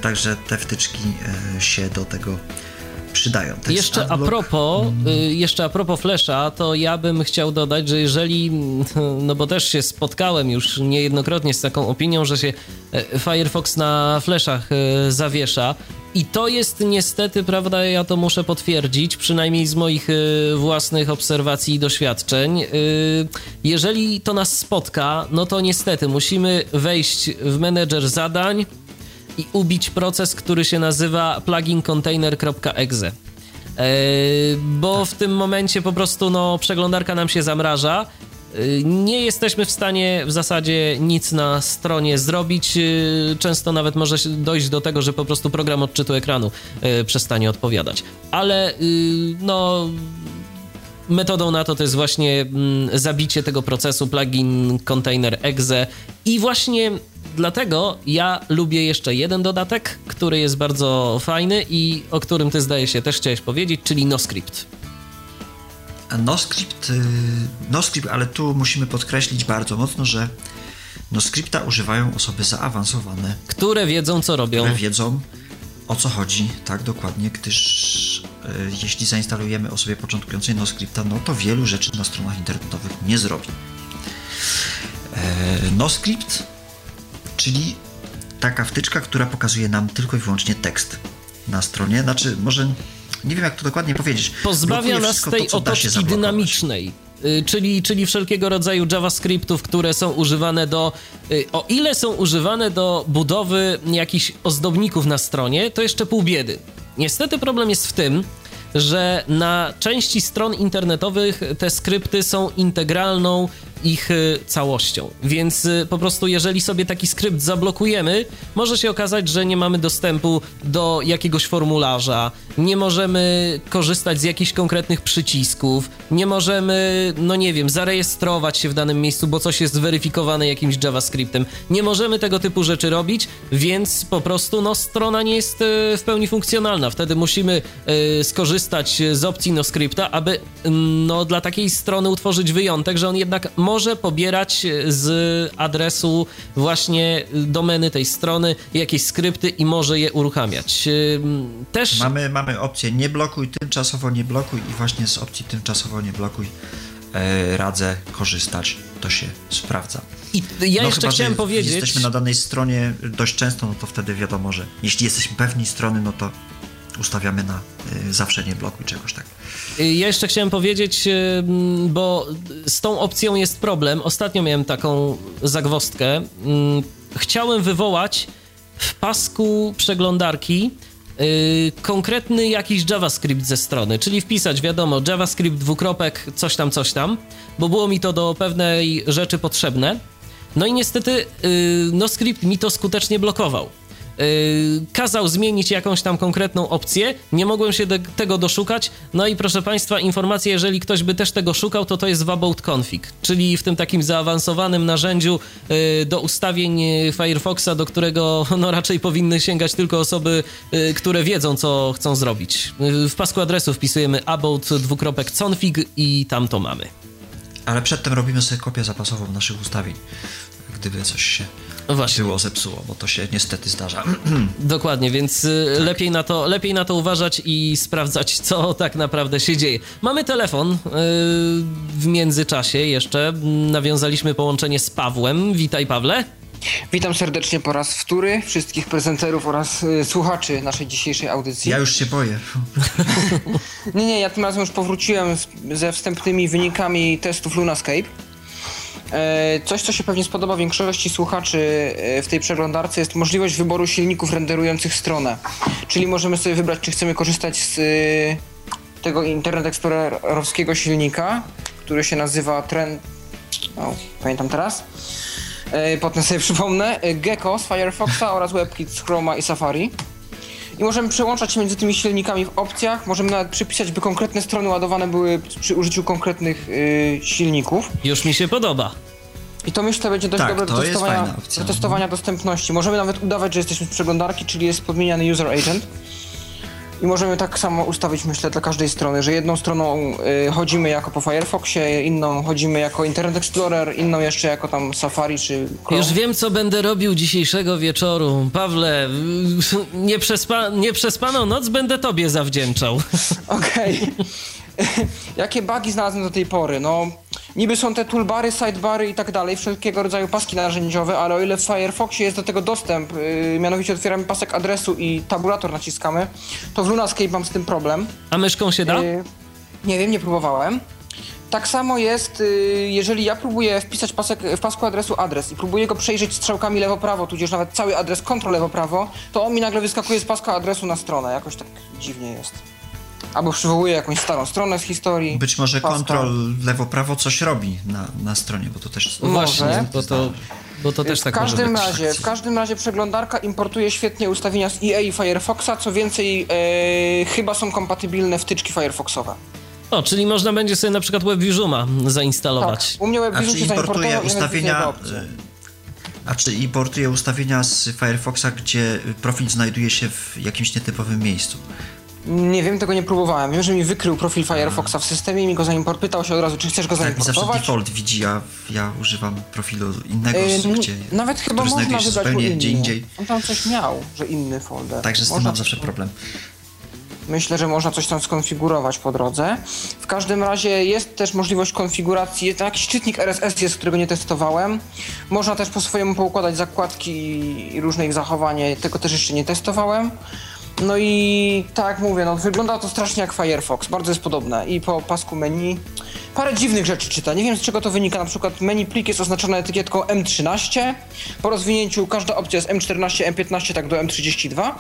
Także te wtyczki się do tego przydają. jeszcze a propos, y, jeszcze a propos Flasha, to ja bym chciał dodać, że jeżeli, (laughs) no bo też się spotkałem już niejednokrotnie z taką opinią, że się e, Firefox na Flashach e, zawiesza, i to jest niestety, prawda, ja to muszę potwierdzić, przynajmniej z moich y, własnych obserwacji i doświadczeń. Y, jeżeli to nas spotka, no to niestety musimy wejść w menedżer zadań, i ubić proces, który się nazywa plugincontainer.exe. E, bo w tym momencie po prostu no, przeglądarka nam się zamraża. E, nie jesteśmy w stanie w zasadzie nic na stronie zrobić. E, często nawet może dojść do tego, że po prostu program odczytu ekranu przestanie odpowiadać. Ale no metodą na to to jest właśnie mm, zabicie tego procesu plugin container exe i właśnie dlatego ja lubię jeszcze jeden dodatek, który jest bardzo fajny i o którym ty zdaje się też chciałeś powiedzieć, czyli NoScript. NoScript, y, NoScript, ale tu musimy podkreślić bardzo mocno, że NoScripta używają osoby zaawansowane. Które wiedzą, co robią. Które wiedzą, o co chodzi, tak dokładnie, gdyż y, jeśli zainstalujemy osobie początkującej NoScripta, no to wielu rzeczy na stronach internetowych nie zrobi. E, NoScript czyli taka wtyczka, która pokazuje nam tylko i wyłącznie tekst na stronie. Znaczy, może nie wiem jak to dokładnie powiedzieć. Pozbawia nas tej to, otoczki dynamicznej. Y, czyli, czyli wszelkiego rodzaju JavaScriptów, które są używane do. Y, o ile są używane do budowy jakichś ozdobników na stronie, to jeszcze pół biedy. Niestety problem jest w tym, że na części stron internetowych te skrypty są integralną ich y, całością. Więc y, po prostu, jeżeli sobie taki skrypt zablokujemy, może się okazać, że nie mamy dostępu do jakiegoś formularza, nie możemy korzystać z jakichś konkretnych przycisków, nie możemy, no nie wiem, zarejestrować się w danym miejscu, bo coś jest zweryfikowane jakimś JavaScriptem. Nie możemy tego typu rzeczy robić, więc po prostu no, strona nie jest y, w pełni funkcjonalna. Wtedy musimy skorzystać z opcji NoScripta, aby mm, no, dla takiej strony utworzyć wyjątek, że on jednak może może pobierać z adresu właśnie domeny tej strony jakieś skrypty i może je uruchamiać. Też mamy, mamy opcję nie blokuj, tymczasowo nie blokuj i właśnie z opcji tymczasowo nie blokuj e, radzę korzystać. To się sprawdza. I ja no jeszcze chciałem powiedzieć. Jesteśmy na danej stronie dość często, no to wtedy wiadomo, że jeśli jesteśmy pewni strony, no to ustawiamy na y, zawsze nie blokuj czegoś tak. Y, ja jeszcze chciałem powiedzieć, y, bo z tą opcją jest problem. Ostatnio miałem taką zagwostkę. Chciałem wywołać w pasku przeglądarki konkretny jakiś JavaScript ze strony, czyli wpisać, wiadomo, JavaScript dwukropek, coś tam, coś tam, bo było mi to do pewnej rzeczy potrzebne. No i niestety NoScript mi to skutecznie blokował. Yy, kazał zmienić jakąś tam konkretną opcję, nie mogłem się tego doszukać, no i proszę Państwa, informacja, jeżeli ktoś by też tego szukał, to to jest w About Config, czyli w tym takim zaawansowanym narzędziu yy, do ustawień Firefoxa, do którego (laughs) no raczej powinny sięgać tylko osoby, yy, które wiedzą, co chcą zrobić. W pasku adresu wpisujemy about dwukropek config i tam to mamy. Ale przedtem robimy sobie kopię zapasową naszych ustawień, gdyby coś się właśnie. było zepsuło, bo to się niestety zdarza. (clears throat) Dokładnie, więc tak. lepiej, na to, lepiej na to uważać i sprawdzać, co tak naprawdę się dzieje. Mamy telefon yy, w międzyczasie jeszcze. Nawiązaliśmy połączenie z Pawłem. Witaj, Pawle. Witam serdecznie po raz wtóry wszystkich prezenterów oraz y, słuchaczy naszej dzisiejszej audycji. Ja już się boję. (laughs) nie, nie, ja tym razem już powróciłem z, ze wstępnymi wynikami testów LunaScape. E, coś, co się pewnie spodoba większości słuchaczy e, w tej przeglądarce jest możliwość wyboru silników renderujących stronę. Czyli możemy sobie wybrać, czy chcemy korzystać z e, tego Internet Explorerowskiego silnika, który się nazywa Trend... O, pamiętam teraz. Potem sobie przypomnę. Gecko z Firefoxa oraz WebKit z Chroma i Safari. I możemy przełączać się między tymi silnikami w opcjach. Możemy nawet przypisać, by konkretne strony ładowane były przy użyciu konkretnych yy, silników. Już mi się podoba. I to myślę będzie dość tak, dobre do testowania, do testowania dostępności. Możemy nawet udawać, że jesteśmy z przeglądarki, czyli jest podmieniany user agent. I możemy tak samo ustawić, myślę, dla każdej strony, że jedną stroną y, chodzimy jako po Firefoxie, inną chodzimy jako Internet Explorer, inną jeszcze jako tam Safari czy Chrome. Już wiem, co będę robił dzisiejszego wieczoru. Pawle, (laughs) nieprzespa nieprzespaną noc będę tobie zawdzięczał. Okej. Okay. (laughs) (laughs) Jakie bugi znalazłem do tej pory? No, niby są te toolbary, sidebary i tak dalej, wszelkiego rodzaju paski narzędziowe, ale o ile w Firefoxie jest do tego dostęp, yy, mianowicie otwieramy pasek adresu i tabulator naciskamy, to w LunaScape mam z tym problem. A myszką się da? Yy, nie wiem, nie próbowałem. Tak samo jest, yy, jeżeli ja próbuję wpisać pasek, w pasku adresu adres i próbuję go przejrzeć strzałkami lewo-prawo, tudzież nawet cały adres kontrol lewo-prawo, to on mi nagle wyskakuje z paska adresu na stronę. Jakoś tak dziwnie jest. Albo przywołuje jakąś starą stronę z historii. Być może kontrol lewo-prawo coś robi na, na stronie, bo to też... No właśnie, bo to... Bo to też w tak każdym może być. razie, W każdym razie przeglądarka importuje świetnie ustawienia z EA i Firefoxa, co więcej e, chyba są kompatybilne wtyczki Firefoxowe. O, czyli można będzie sobie na przykład WebVisuma zainstalować. Tak, u mnie WebVisum się importuje ustawienia... E, a czy importuje ustawienia z Firefoxa, gdzie profil znajduje się w jakimś nietypowym miejscu? Nie wiem, tego nie próbowałem. Wiem, że mi wykrył profil Firefoxa w systemie i mi go zaimport pytał się od razu, czy chcesz go zaimportować. Tak, zawsze default widzi, ja, ja używam profilu innego, yy, gdzie, Nawet chyba można wybrać zupełnie gdzie indziej. On tam coś miał, że inny folder. Także z można tym mam zawsze problem. Myślę, że można coś tam skonfigurować po drodze. W każdym razie jest też możliwość konfiguracji, jest jakiś czytnik RSS jest, którego nie testowałem. Można też po swojemu poukładać zakładki i różne ich zachowanie, tego też jeszcze nie testowałem. No i tak jak mówię, no wygląda to strasznie jak Firefox, bardzo jest podobne i po pasku menu parę dziwnych rzeczy czyta. Nie wiem z czego to wynika, na przykład menu plik jest oznaczone etykietką M13, po rozwinięciu każda opcja jest M14, M15, tak do M32.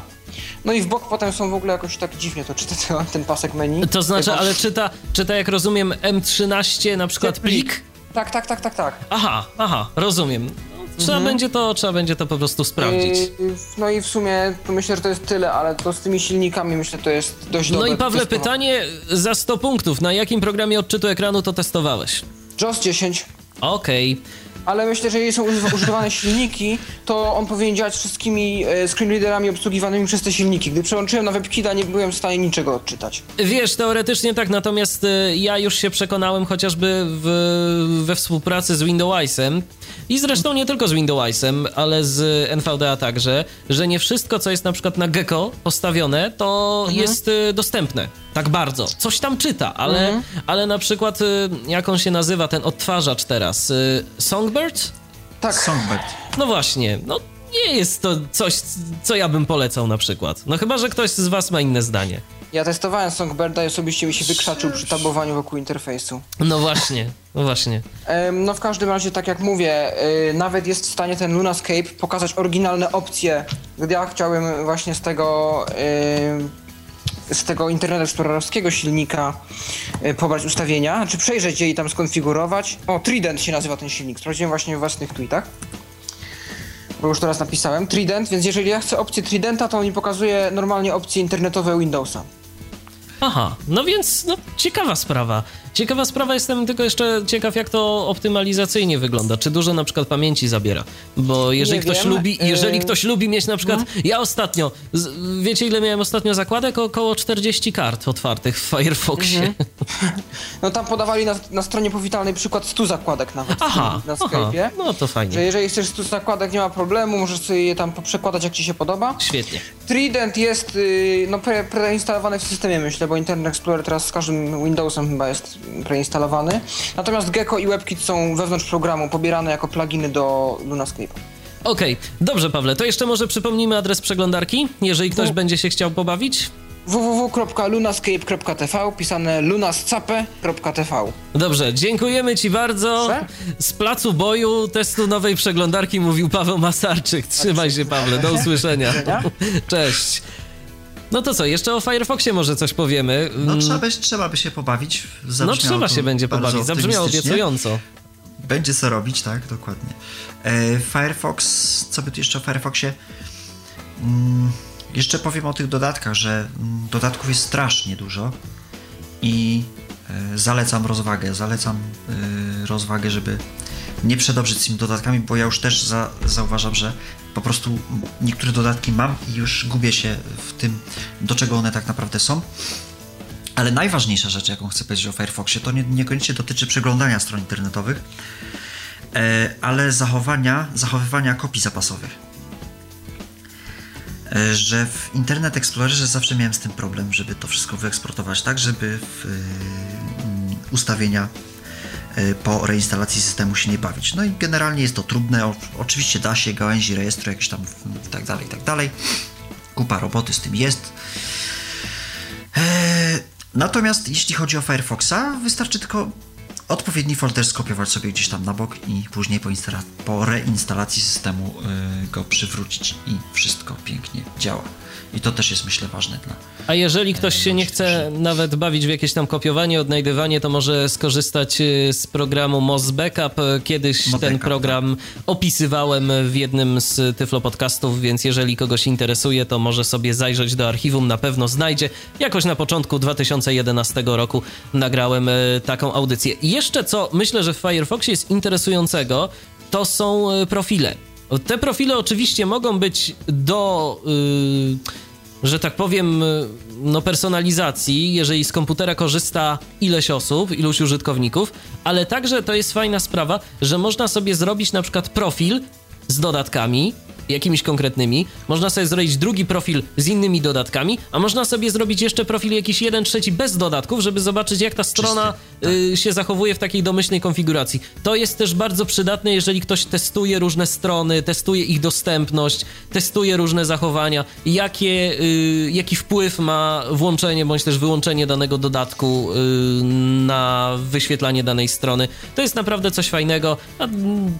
No i w bok potem są w ogóle jakoś tak dziwnie to czyta (laughs) ten pasek menu. To znaczy, ale czyta, czyta jak rozumiem M13 na przykład plik? Tak, tak, tak, tak, tak. Aha, aha, rozumiem. Trzeba, mhm. będzie to, trzeba będzie to po prostu sprawdzić. Yy, no i w sumie myślę, że to jest tyle, ale to z tymi silnikami myślę, to jest dość dobre. No i Pawle, pytanie za 100 punktów. Na jakim programie odczytu ekranu to testowałeś? JOS 10. Okej. Okay ale myślę, że jeżeli są używane silniki, to on powinien działać wszystkimi e, screenreaderami obsługiwanymi przez te silniki. Gdy przełączyłem na WebKita, nie byłem w stanie niczego odczytać. Wiesz, teoretycznie tak, natomiast e, ja już się przekonałem chociażby w, we współpracy z Windowsem i zresztą nie tylko z Windowsem, ale z NVDA także, że nie wszystko, co jest na przykład na Gecko postawione, to mhm. jest e, dostępne. Tak bardzo. Coś tam czyta, ale, mhm. ale na przykład, jak on się nazywa, ten odtwarzacz teraz? Song Songbird? Tak. Songbird. No właśnie, no nie jest to coś, co ja bym polecał na przykład. No chyba, że ktoś z was ma inne zdanie. Ja testowałem Songbirda i osobiście mi się wykrzaczył przy tabowaniu wokół interfejsu. No właśnie, no właśnie. no w każdym razie, tak jak mówię, y, nawet jest w stanie ten Lunascape pokazać oryginalne opcje. Gdy ja chciałem właśnie z tego z tego Internet Explorerowskiego silnika y, pobrać ustawienia, znaczy przejrzeć je i tam skonfigurować. O, Trident się nazywa ten silnik, sprawdziłem właśnie w własnych tweetach. Bo już teraz napisałem. Trident, więc jeżeli ja chcę opcję Tridenta, to on mi pokazuje normalnie opcje internetowe Windowsa. Aha, no więc no, ciekawa sprawa. Ciekawa sprawa, jestem tylko jeszcze ciekaw, jak to optymalizacyjnie wygląda. Czy dużo na przykład pamięci zabiera? Bo jeżeli Nie ktoś wiem. lubi, jeżeli yy... ktoś lubi mieć na przykład. No. Ja ostatnio, wiecie ile miałem ostatnio zakładek? Około 40 kart otwartych w Firefoxie. Mhm. (laughs) No tam podawali na, na, stronie powitalnej przykład 100 zakładek nawet aha, na Skype'ie. No to fajnie. Że jeżeli chcesz 100 zakładek, nie ma problemu, możesz sobie je tam przekładać jak ci się podoba. Świetnie. Trident jest yy, no, pre, preinstalowany w systemie, myślę, bo Internet Explorer teraz z każdym Windowsem chyba jest preinstalowany. Natomiast Gecko i WebKit są wewnątrz programu pobierane jako pluginy do LunaScape. Okej, okay. dobrze Pawle, to jeszcze może przypomnijmy adres przeglądarki, jeżeli ktoś w... będzie się chciał pobawić www.lunascape.tv pisane lunascape.tv Dobrze, dziękujemy Ci bardzo. Z placu boju testu nowej przeglądarki mówił Paweł Masarczyk. Trzymaj się Pawle, do usłyszenia. Cześć. No to co, jeszcze o Firefoxie może coś powiemy. No mm. trzeba by, trzeba by się pobawić. no trzeba się będzie pobawić, zabrzmiało obiecująco. Będzie co robić, tak, dokładnie. E, Firefox, co by tu jeszcze o Firefoxie? Mm, jeszcze powiem o tych dodatkach, że mm, dodatków jest strasznie dużo i e, zalecam rozwagę, zalecam e, rozwagę, żeby nie przedobrzyć z tymi dodatkami, bo ja już też za, zauważam, że po prostu niektóre dodatki mam i już gubię się w tym, do czego one tak naprawdę są. Ale najważniejsza rzecz, jaką chcę powiedzieć o Firefoxie, to nie, niekoniecznie dotyczy przeglądania stron internetowych, e, ale zachowania, zachowywania kopii zapasowych. E, że w Internet Explorerze zawsze miałem z tym problem, żeby to wszystko wyeksportować tak, żeby w, y, ustawienia Y, po reinstalacji systemu się nie bawić. No i generalnie jest to trudne, o, oczywiście da się, gałęzi rejestru jakieś tam tak dalej, tak dalej. Kupa roboty z tym jest. Natomiast jeśli chodzi o Firefoxa, wystarczy tylko odpowiedni folder skopiować sobie gdzieś tam na bok i później po, po reinstalacji systemu yy, go przywrócić i wszystko pięknie działa. I to też jest myślę ważne dla. A jeżeli ktoś się nie chce nawet bawić w jakieś tam kopiowanie, odnajdywanie, to może skorzystać y, z programu Moz Backup. Kiedyś Mo ten backup, program tak. opisywałem w jednym z Tyflo podcastów, więc jeżeli kogoś interesuje, to może sobie zajrzeć do archiwum, na pewno znajdzie. Jakoś na początku 2011 roku nagrałem y, taką audycję. I jeszcze co myślę, że w Firefoxie jest interesującego, to są y, profile. Te profile oczywiście mogą być do. Yy, że tak powiem, no personalizacji, jeżeli z komputera korzysta ileś osób, iluś użytkowników, ale także to jest fajna sprawa, że można sobie zrobić na przykład profil z dodatkami jakimiś konkretnymi, można sobie zrobić drugi profil z innymi dodatkami, a można sobie zrobić jeszcze profil jakiś jeden trzeci bez dodatków, żeby zobaczyć jak ta strona tak. y, się zachowuje w takiej domyślnej konfiguracji. To jest też bardzo przydatne, jeżeli ktoś testuje różne strony, testuje ich dostępność, testuje różne zachowania, jakie, y, jaki wpływ ma włączenie bądź też wyłączenie danego dodatku y, na wyświetlanie danej strony. To jest naprawdę coś fajnego, a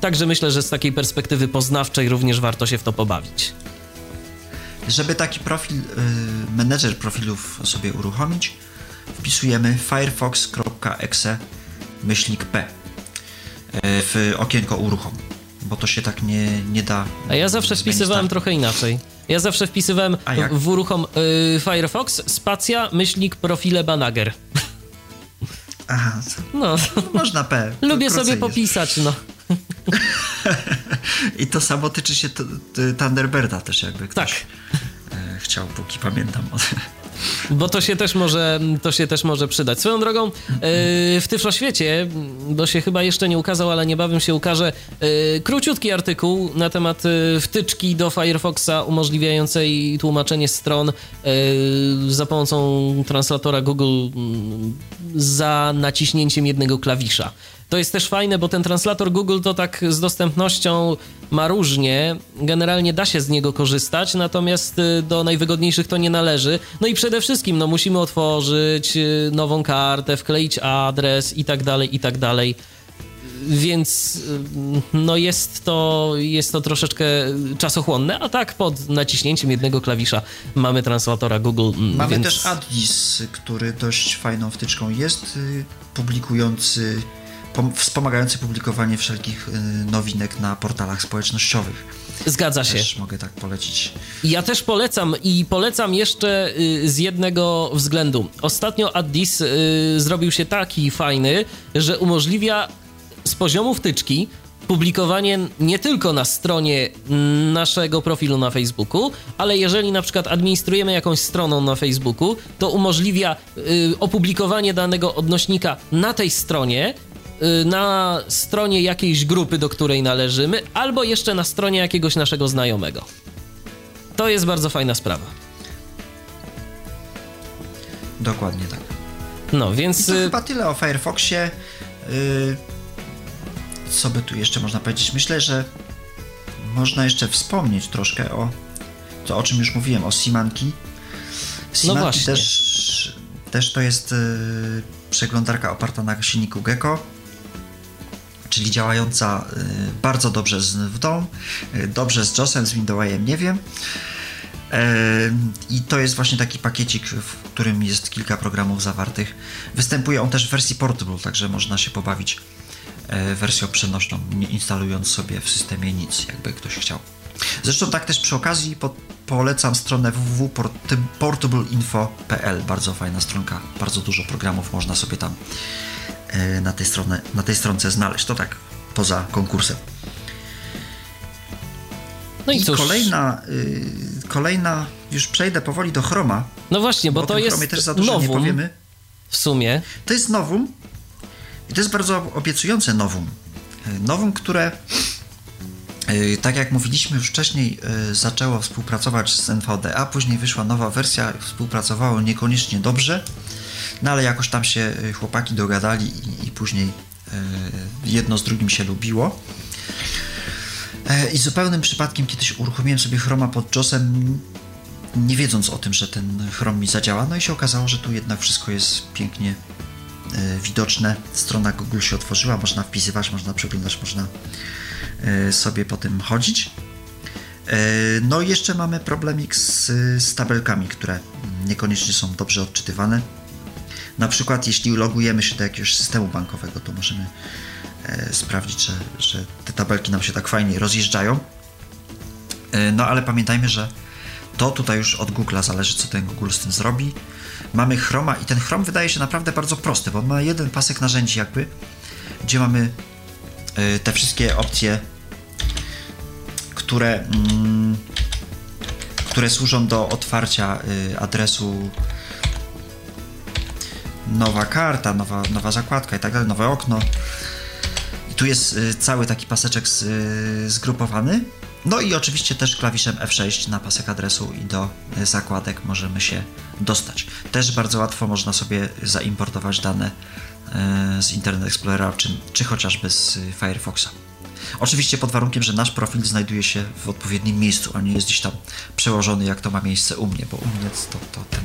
także myślę, że z takiej perspektywy poznawczej również warto się w to pobawić. Żeby taki profil, y, menedżer profilów sobie uruchomić, wpisujemy firefox.exe myślnik p y, w okienko uruchom, bo to się tak nie, nie da. A ja zawsze wpisywałem trochę inaczej. Ja zawsze wpisywałem w uruchom y, Firefox spacja myślnik profile banager. Aha, no. Można P. Lubię sobie popisać, no. I to samo tyczy się Thunderbirda też, jakby ktoś tak. E, chciał, póki pamiętam. Bo to się też może, to się też może przydać. Swoją drogą, e, w Tyfloświecie, bo się chyba jeszcze nie ukazał, ale niebawem się ukaże, e, króciutki artykuł na temat wtyczki do Firefoxa umożliwiającej tłumaczenie stron za pomocą translatora Google za naciśnięciem jednego klawisza. To jest też fajne, bo ten translator Google to tak z dostępnością ma różnie. Generalnie da się z niego korzystać, natomiast y, do najwygodniejszych to nie należy. No i przede wszystkim, no musimy otworzyć y, nową kartę, wkleić adres i tak dalej, i tak dalej. Więc y, no jest to, jest to troszeczkę czasochłonne, a tak pod naciśnięciem jednego klawisza mamy translatora Google. Mm, mamy więc... też Addis, który dość fajną wtyczką jest, publikujący wspomagający publikowanie wszelkich y, nowinek na portalach społecznościowych. Zgadza się. Też mogę tak polecić. Ja też polecam i polecam jeszcze y, z jednego względu. Ostatnio Addis y, zrobił się taki fajny, że umożliwia z poziomu wtyczki publikowanie nie tylko na stronie naszego profilu na Facebooku, ale jeżeli na przykład administrujemy jakąś stroną na Facebooku, to umożliwia y, opublikowanie danego odnośnika na tej stronie na stronie jakiejś grupy, do której należymy, albo jeszcze na stronie jakiegoś naszego znajomego. To jest bardzo fajna sprawa. Dokładnie tak. No, więc... I to y, chyba tyle o Firefoxie. Yy, co by tu jeszcze można powiedzieć? Myślę, że można jeszcze wspomnieć troszkę o to, o czym już mówiłem, o Simanki. Simanki no właśnie. Też, też to jest yy, przeglądarka oparta na silniku Gecko czyli działająca y, bardzo dobrze z Nvdą, y, dobrze z JOSem, z Windowsem, nie wiem. Y, I to jest właśnie taki pakiecik, w którym jest kilka programów zawartych. Występuje on też w wersji portable, także można się pobawić wersją przenośną, nie instalując sobie w systemie nic, jakby ktoś chciał. Zresztą tak też przy okazji po, polecam stronę www.portableinfo.pl. Bardzo fajna stronka, bardzo dużo programów można sobie tam na tej, stronie, na tej stronce znaleźć. To tak poza konkursem. No i, I cóż. kolejna, y, kolejna, już przejdę powoli do Chroma. No właśnie, bo, bo to jest też za dużo nowum nie powiemy. w sumie. To jest nowum i to jest bardzo obiecujące nowum. E, nowum, które e, tak jak mówiliśmy już wcześniej, zaczęło współpracować z NVDA, później wyszła nowa wersja, współpracowało niekoniecznie dobrze. No ale jakoś tam się y, chłopaki dogadali i, i później y, jedno z drugim się lubiło. E, I zupełnym przypadkiem kiedyś uruchomiłem sobie Chroma pod JOSem, nie wiedząc o tym, że ten Chrome mi zadziała. No i się okazało, że tu jednak wszystko jest pięknie e, widoczne. Strona Google się otworzyła, można wpisywać, można przeglądać, można e, sobie po tym chodzić. No i jeszcze mamy problemik z, z tabelkami, które niekoniecznie są dobrze odczytywane. Na przykład jeśli logujemy się do jakiegoś systemu bankowego, to możemy e, sprawdzić, że, że te tabelki nam się tak fajnie rozjeżdżają. E, no ale pamiętajmy, że to tutaj już od Google'a zależy, co ten Google z tym zrobi. Mamy Chroma i ten Chrome wydaje się naprawdę bardzo prosty, bo ma jeden pasek narzędzi jakby, gdzie mamy e, te wszystkie opcje, które, mm, które służą do otwarcia adresu nowa karta, nowa, nowa zakładka i tak dalej, nowe okno. I tu jest y, cały taki paseczek z, y, zgrupowany. No i oczywiście też klawiszem F6 na pasek adresu i do zakładek możemy się dostać. Też bardzo łatwo można sobie zaimportować dane z Internet Explorera czy, czy chociażby z Firefoxa. Oczywiście pod warunkiem, że nasz profil znajduje się w odpowiednim miejscu, a nie jest gdzieś tam przełożony, jak to ma miejsce u mnie, bo u mnie to, to ten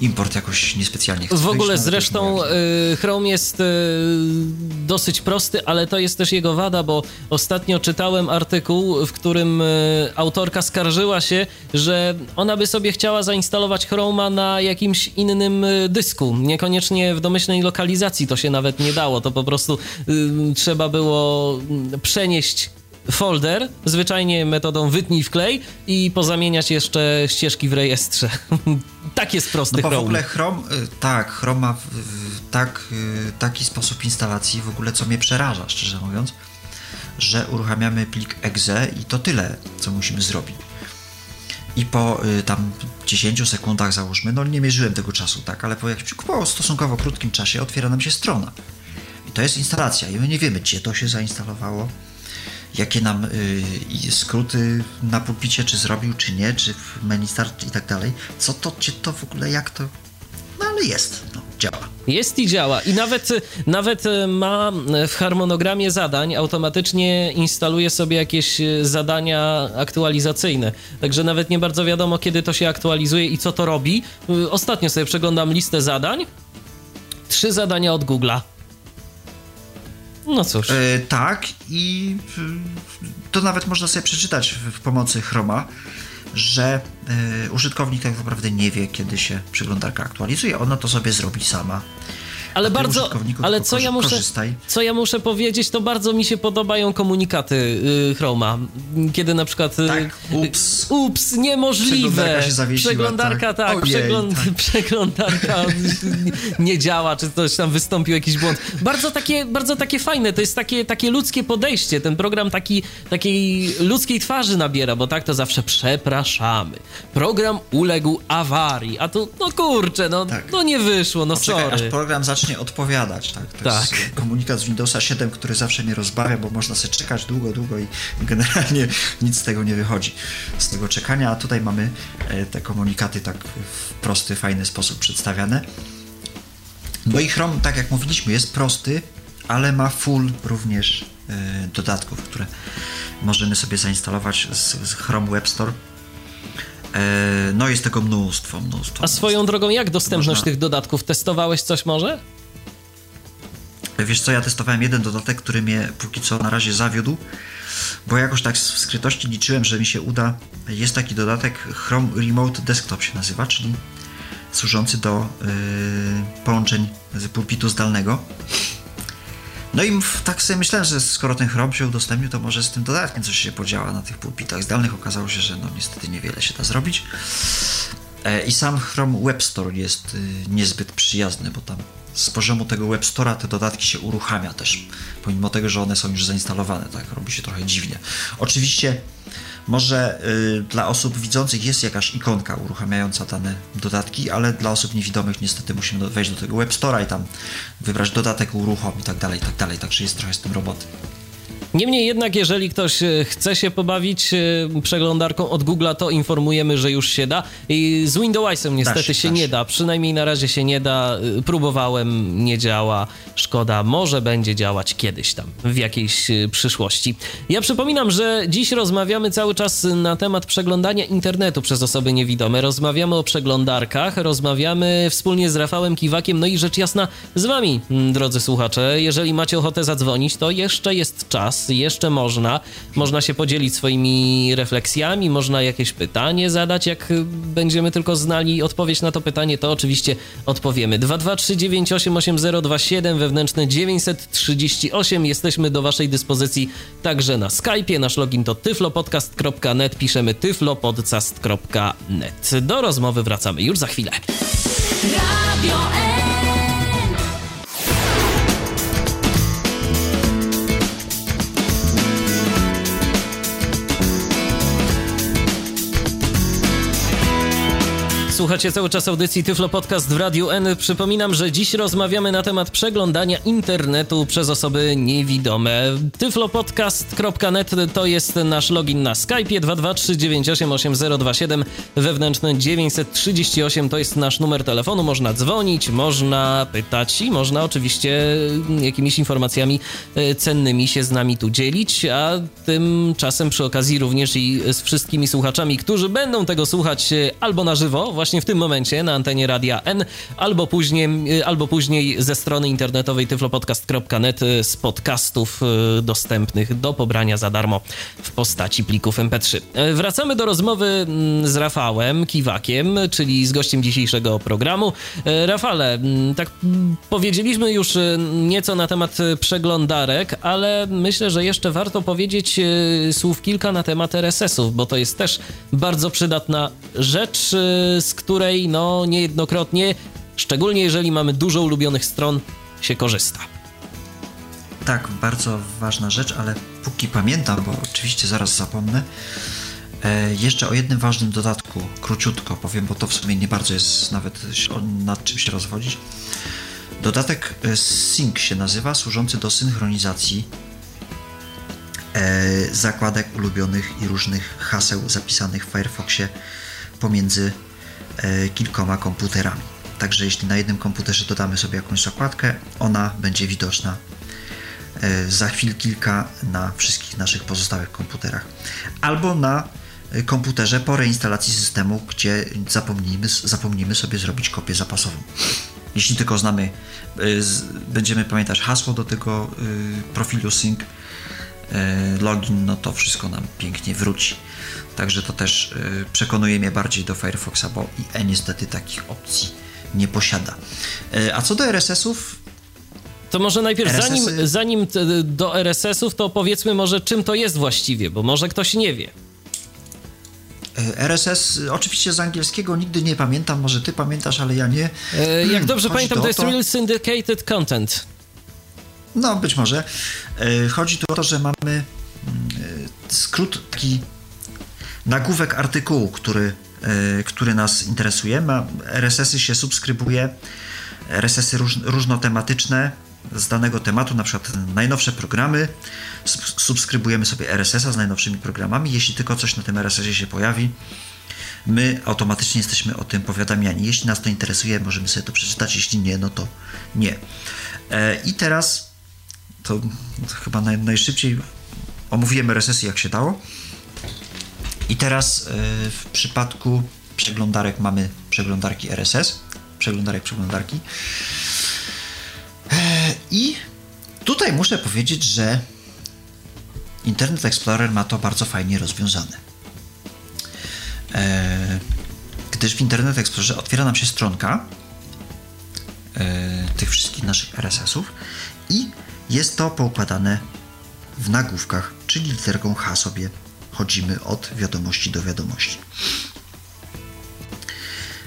import jakoś niespecjalnie chce W ogóle zresztą y, Chrome jest y, dosyć prosty, ale to jest też jego wada, bo ostatnio czytałem artykuł, w którym y, autorka skarżyła się, że ona by sobie chciała zainstalować Chroma na jakimś innym dysku. Niekoniecznie w domyślnej lokalizacji to się nawet nie dało. To po prostu trzeba było mm, przenieść folder, zwyczajnie metodą wytnij w klej i pozamieniać jeszcze ścieżki w rejestrze. (laughs) tak jest prosty no Chrome. w ogóle Chrome, y, tak, Chrome ma tak, y, taki sposób instalacji w ogóle, co mnie przeraża, szczerze mówiąc, że uruchamiamy plik exe i to tyle, co musimy zrobić. I po y, tam 10 sekundach załóżmy, no nie mierzyłem tego czasu, tak, ale po jakimś po stosunkowo krótkim czasie otwiera nam się strona. I to jest instalacja i my nie wiemy, gdzie to się zainstalowało, jakie nam y, skróty na pulpicie, czy zrobił, czy nie, czy w menu start i tak dalej. Co to, czy to w ogóle, jak to... No ale jest, no, działa. Jest i działa. I nawet, nawet ma w harmonogramie zadań automatycznie instaluje sobie jakieś zadania aktualizacyjne. Także nawet nie bardzo wiadomo, kiedy to się aktualizuje i co to robi. Ostatnio sobie przeglądam listę zadań. Trzy zadania od Google'a. No cóż. E, tak, i to nawet można sobie przeczytać w, pomocy Chroma, że e, użytkownik tak naprawdę nie wie, kiedy się przeglądarka aktualizuje. Ona to sobie zrobi sama ale bardzo, ale co ja, muszę, co ja muszę powiedzieć, to bardzo mi się podobają komunikaty yy, Chroma, kiedy na przykład... Yy, tak, ups. Ups, niemożliwe. Przeglądarka się zawiesiła. Przeglądarka, tak, tak, przegląd tak. (laughs) przeglądarka nie działa, czy coś tam wystąpił jakiś błąd. Bardzo takie, bardzo takie fajne, to jest takie, takie ludzkie podejście, ten program taki, takiej ludzkiej twarzy nabiera, bo tak to zawsze przepraszamy. Program uległ awarii, a tu, no kurczę, no, tak. no nie wyszło, no Poczekaj, sorry. aż program zacznie zacznie odpowiadać. Tak? To tak. jest komunikat z Windowsa 7, który zawsze mnie rozbawia, bo można sobie czekać długo, długo i (laughs) generalnie nic z tego nie wychodzi. Z tego czekania, a tutaj mamy e, te komunikaty tak w prosty, fajny sposób przedstawiane. No i Chrome, tak jak mówiliśmy, jest prosty, ale ma full również e, dodatków, które możemy sobie zainstalować z, z Chrome Web Store. E, no jest tego mnóstwo, mnóstwo. A swoją mnóstwo. drogą, jak dostępność Można... tych dodatków? Testowałeś coś może? Wiesz co, ja testowałem jeden dodatek, który mnie póki co na razie zawiódł, bo jakoś tak w skrytości liczyłem, że mi się uda. Jest taki dodatek Chrome Remote Desktop się nazywa, czyli służący do yy, połączeń z pulpitu zdalnego. No i tak sobie myślałem, że skoro ten Chrome się udostępnił, to może z tym dodatkiem coś się podziała na tych pulpitach zdalnych. Okazało się, że no niestety niewiele się da zrobić. E, I sam Chrome Web Store jest y, niezbyt przyjazny, bo tam z poziomu tego Web Store'a te dodatki się uruchamia też, pomimo tego, że one są już zainstalowane, tak, robi się trochę dziwnie. Oczywiście może y, dla osób widzących jest jakaś ikonka uruchamiająca dane dodatki, ale dla osób niewidomych niestety musimy wejść do tego Web Store'a i tam wybrać dodatek uruchom i tak dalej, i tak dalej, także jest trochę z tym roboty. Niemniej jednak, jeżeli ktoś e, chce się pobawić e, przeglądarką od Google'a, to informujemy, że już się da. I z Windowsem niestety się, nie da, przynajmniej na razie się nie da. E, próbowałem, nie działa. Szkoda, może będzie działać kiedyś tam, w jakiejś przyszłości. Ja przypominam, że dziś rozmawiamy cały czas na temat przeglądania internetu przez osoby niewidome. Rozmawiamy o przeglądarkach, rozmawiamy wspólnie z Rafałem Kiwakiem, no i rzecz jasna z wami, drodzy słuchacze. Jeżeli macie ochotę zadzwonić, to jeszcze jest czas jeszcze można. Można się podzielić swoimi refleksjami, można jakieś pytanie zadać. Jak będziemy tylko znali odpowiedź na to pytanie, to oczywiście odpowiemy. 223988027 wewnętrzne 938. Jesteśmy do Waszej dyspozycji także na Skype'ie. Nasz login to tyflopodcast.net. Piszemy tyflopodcast.net. Do rozmowy wracamy już za chwilę. Radio Słuchacie cały czas audycji Tyflo Podcast w Radiu N. Przypominam, że dziś rozmawiamy na temat przeglądania internetu przez osoby niewidome. tyflopodcast.net to jest nasz login na Skype 223988027 wewnętrzny 938 to jest nasz numer telefonu. Można dzwonić, można pytać i można oczywiście jakimiś informacjami e, cennymi się z nami tu dzielić, a tymczasem przy okazji również i z wszystkimi słuchaczami, którzy będą tego słuchać e, albo na żywo, właśnie w tym momencie na antenie Radia N, albo później, y, albo później ze strony internetowej tyflopodcast.net y, z podcastów y, dostępnych do pobrania za darmo w postaci plików MP3. Wracamy do rozmowy mm, z Rafałem Kiwakiem, czyli z gościem dzisiejszego programu. Rafale, mm, tak powiedzieliśmy już nieco na temat przeglądarek, ale myślę, że jeszcze warto powiedzieć słów kilka na temat RSS-ów, bo to jest też bardzo przydatna rzecz, której no niejednokrotnie, szczególnie jeżeli mamy dużo ulubionych stron, się korzysta. Tak, bardzo ważna rzecz, ale póki pamiętam, bo oczywiście zaraz zapomnę, e, jeszcze o jednym ważnym dodatku, króciutko powiem, bo to w sumie nie bardzo jest nawet nad czym się rozwodzić. Dodatek e, Sync się nazywa, służący do synchronizacji e, zakładek ulubionych i różnych haseł zapisanych w Firefoxie pomiędzy kilkoma komputerami. Także jeśli na jednym komputerze dodamy sobie jakąś zakładkę, ona będzie widoczna e, za chwil kilka na wszystkich naszych pozostałych komputerach. Albo na e, komputerze po reinstalacji systemu, gdzie zapomnimy, zapomnimy sobie zrobić kopię zapasową. Jeśli tylko znamy, będziemy pamiętać hasło do tego profilu sync, login, no to wszystko nam pięknie wróci. Także to też y, przekonuje mnie bardziej do Firefoxa, bo IE niestety takich opcji nie posiada. Y, a co do RSS-ów, to może najpierw, RSS-y... zanim, zanim do RSS-ów, to powiedzmy może czym to jest właściwie, bo może ktoś nie wie. Y, RSS, oczywiście z angielskiego nigdy nie pamiętam, może ty pamiętasz, ale ja nie. E, jak dobrze Chodzi pamiętam, to, to jest Real Syndicated Content. No, być może. Chodzi tu o to, że mamy skrót taki nagłówek artykułu, który, e, który nas interesuje. Ma, RSS-y się subskrybuje, RSS-y róż, różnotematyczne z danego tematu, na przykład najnowsze programy, subskrybujemy sobie RSS-a z najnowszymi programami. Jeśli tylko coś na tym RSS-ie się pojawi, my automatycznie jesteśmy o tym powiadamiani. Jeśli nas to interesuje, możemy sobie to przeczytać, jeśli nie, no to nie. E, I teraz to, chyba naj, najszybciej omówiłem RSS-y jak się dało. I teraz e, w przypadku przeglądarek mamy przeglądarki RSS, przeglądarek, przeglądarki. E, I tutaj muszę powiedzieć, że Internet Explorer ma to bardzo fajnie rozwiązane. E, gdyż w Internet Explorerze otwiera nam się stronka tych wszystkich naszych RSS-ów i jest to poukładane w nagłówkach, czyli literką H sobie chodzimy od wiadomości do wiadomości.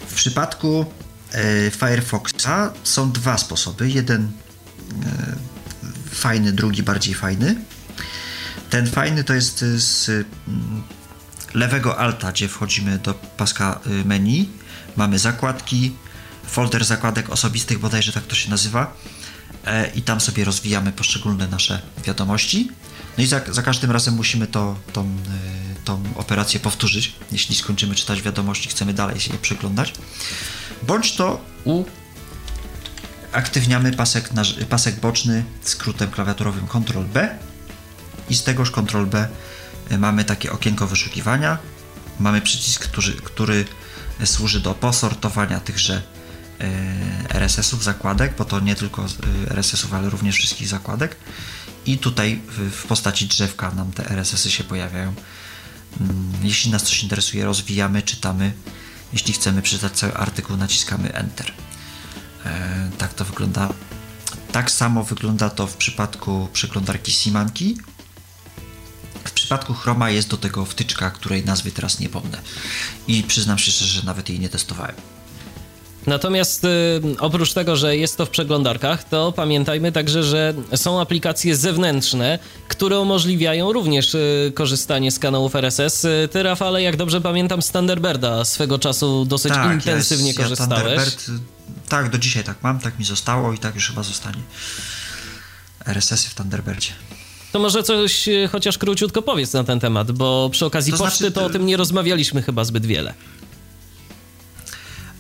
W przypadku e, Firefoxa są dwa sposoby. Jeden e, fajny, drugi bardziej fajny. Ten fajny to jest z mm, lewego alta, gdzie wchodzimy do paska y, menu. Mamy zakładki, folder zakładek osobistych, bodajże tak to się nazywa. E, I tam sobie rozwijamy poszczególne nasze wiadomości. No i za, za każdym razem musimy to, tą, y, tą operację powtórzyć. Jeśli skończymy czytać wiadomości, chcemy dalej się je przeglądać. Bądź to uaktywniamy pasek, pasek boczny skrótem klawiaturowym Ctrl-B i z tegoż Ctrl-B y, mamy takie okienko wyszukiwania. Mamy przycisk, który, który służy do posortowania tychże y, RSS-ów, zakładek, bo to nie tylko RSS-ów, ale również wszystkich zakładek i tutaj w postaci drzewka nam te RSS-y się pojawiają. Mm, jeśli nas coś interesuje, rozwijamy, czytamy. Jeśli chcemy przeczytać cały artykuł, naciskamy Enter. E, tak to wygląda. Tak samo wygląda to w przypadku przeglądarki Simanki. W przypadku Chroma jest do tego wtyczka, której nazwy teraz nie pomnę. I przyznam się szczerze, że nawet jej nie testowałem. Natomiast y, oprócz tego, że jest to w przeglądarkach, to pamiętajmy także, że są aplikacje zewnętrzne, które umożliwiają również y, korzystanie z kanałów RSS. Y, ty, Rafale, jak dobrze pamiętam, z Thunderbirda swego czasu dosyć tak, intensywnie ja, korzystałeś. Ja tak, do dzisiaj tak mam, tak mi zostało i tak już chyba zostanie. RSS-y w Thunderbirdzie. To może coś chociaż króciutko powiedz na ten temat, bo przy okazji to poczty znaczy, to o tym nie rozmawialiśmy chyba zbyt wiele.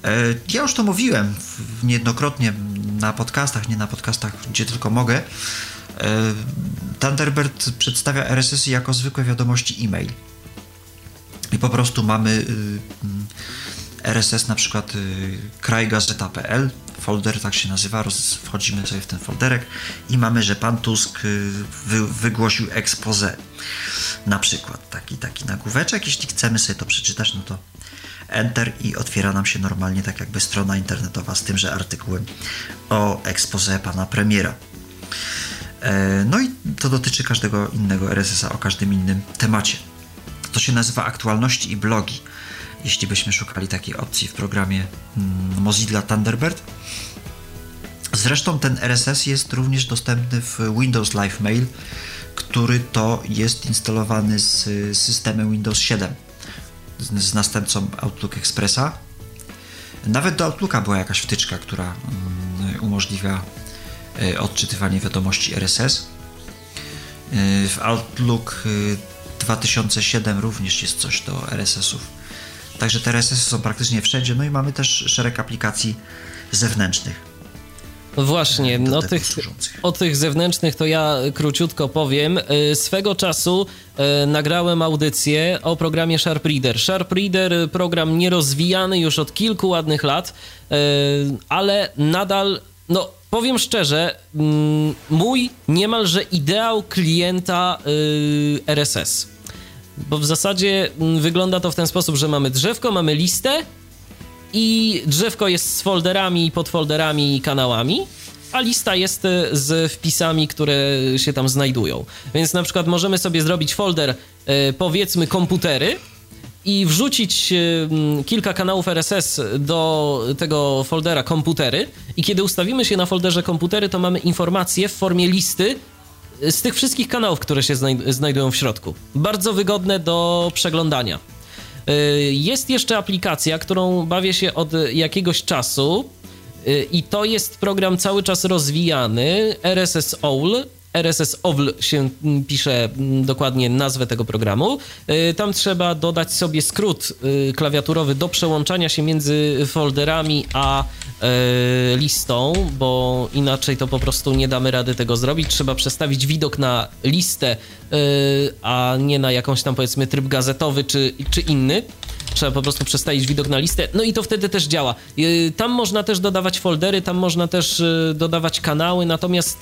E, ja już to mówiłem niejednokrotnie na podcastach, nie na podcastach, gdzie tylko mogę. E, Thunderbird przedstawia RSS jako zwykłe wiadomości e-mail. I po prostu mamy y, y, RSS na przykład y, krajgazeta.pl, folder tak się nazywa, wchodzimy sobie w ten folderek i mamy, że pan Tusk wy, wygłosił expose. Na przykład taki, taki nagłóweczek. Jeśli chcemy sobie to przeczytać, no to Enter i otwiera nam się normalnie tak jakby strona internetowa z tymże artykułem o expose pana premiera. E, no i to dotyczy każdego innego RSS-a o każdym innym temacie. To się nazywa aktualności i blogi. Jeśli byśmy szukali takiej opcji w programie mm, Mozilla Thunderbird. Zresztą ten RSS jest również dostępny w Windows Live Mail, który to jest instalowany z systemem Windows 7 z, następcą Outlook Expressa. Nawet do Outlooka była jakaś wtyczka, która mm, umożliwia e, odczytywanie wiadomości RSS. E, w Outlook 2007 e, również jest coś do RSS-ów. Także te RSS są praktycznie wszędzie. No i mamy też szereg aplikacji zewnętrznych. Właśnie, no tych, o tych zewnętrznych to ja króciutko powiem. Y, swego czasu y, nagrałem audycję o programie Sharp Reader. Sharp Reader, y, program nierozwijany już od kilku ładnych lat, ale nadal, no powiem szczerze, mm, mój niemalże ideał klienta RSS. Bo w zasadzie mm, wygląda to w ten sposób, że mamy drzewko, mamy listę, i drzewko jest z folderami, podfolderami i kanałami, a lista jest e, z wpisami, które się tam znajdują. Więc na przykład możemy sobie zrobić folder, e, powiedzmy, komputery i wrzucić e, kilka kanałów RSS do tego foldera komputery i kiedy ustawimy się na folderze komputery, to mamy informacje w formie listy z tych wszystkich kanałów, które się znajdują w środku. Bardzo wygodne do przeglądania. Y, jest jeszcze aplikacja, którą bawię się od jakiegoś czasu y, i to jest program cały czas rozwijany, RSS OWL. RSS OWL się mm, pisze mm, dokładnie nazwę tego programu. Y, tam trzeba dodać sobie skrót klawiaturowy do przełączania się między folderami a listą, bo inaczej to po prostu nie damy rady tego zrobić. Trzeba przestawić widok na listę Y, a nie na jakąś tam powiedzmy tryb gazetowy czy, czy inny. Trzeba po prostu przestawić widok na listę, no i to wtedy też działa. Y, tam można też dodawać foldery, tam można też y, dodawać kanały, natomiast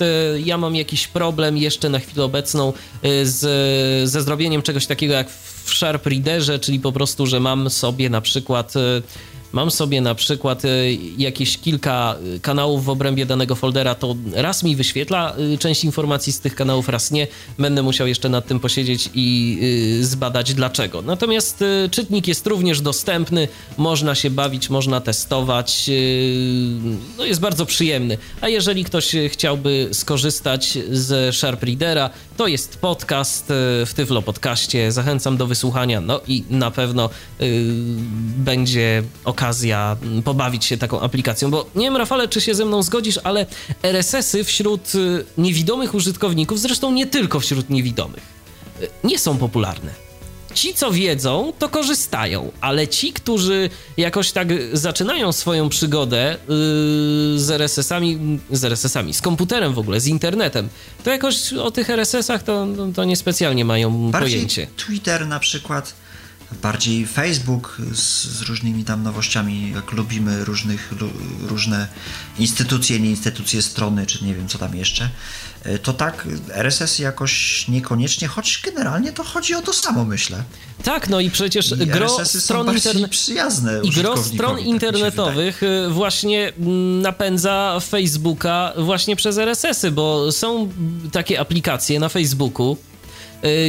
ja mam jakiś problem jeszcze na chwilę obecną z, ze zrobieniem czegoś takiego jak w Sharp Readerze, czyli po prostu, że mam sobie na przykład mam sobie na przykład y, jakieś kilka y, kanałów w obrębie danego foldera, to raz mi wyświetla y, część informacji z tych kanałów, raz nie. Będę musiał jeszcze nad tym posiedzieć i zbadać dlaczego. Natomiast czytnik jest również dostępny, można się bawić, można testować. No jest bardzo przyjemny. A jeżeli ktoś chciałby skorzystać z Sharp Readera, to jest podcast w Tyflo Podcaście. Zachęcam do wysłuchania. No i na pewno będzie okazja okazja pobawić się taką aplikacją, bo nie wiem, Rafale, czy się ze mną zgodzisz, ale RSS-y wśród y, niewidomych użytkowników, zresztą nie tylko wśród niewidomych, y, nie są popularne. Ci, co wiedzą, to korzystają, ale ci, którzy jakoś tak zaczynają swoją przygodę yy, z RSS-ami, z RSS-ami, z komputerem w ogóle, z internetem, to jakoś o tych RSS-ach to, to niespecjalnie mają Bardziej pojęcie. Twitter na przykład bardziej Facebook z, z, różnymi tam nowościami, jak lubimy różnych, różne instytucje, nie instytucje, strony, czy nie wiem co tam jeszcze, e, to tak RSS jakoś niekoniecznie, choć generalnie to chodzi o to samo, myślę. Tak, no i przecież I gro stron, interne... przyjazne i gro stron tak internetowych e, właśnie mm, napędza Facebooka właśnie przez RSS-y, bo są takie aplikacje na Facebooku,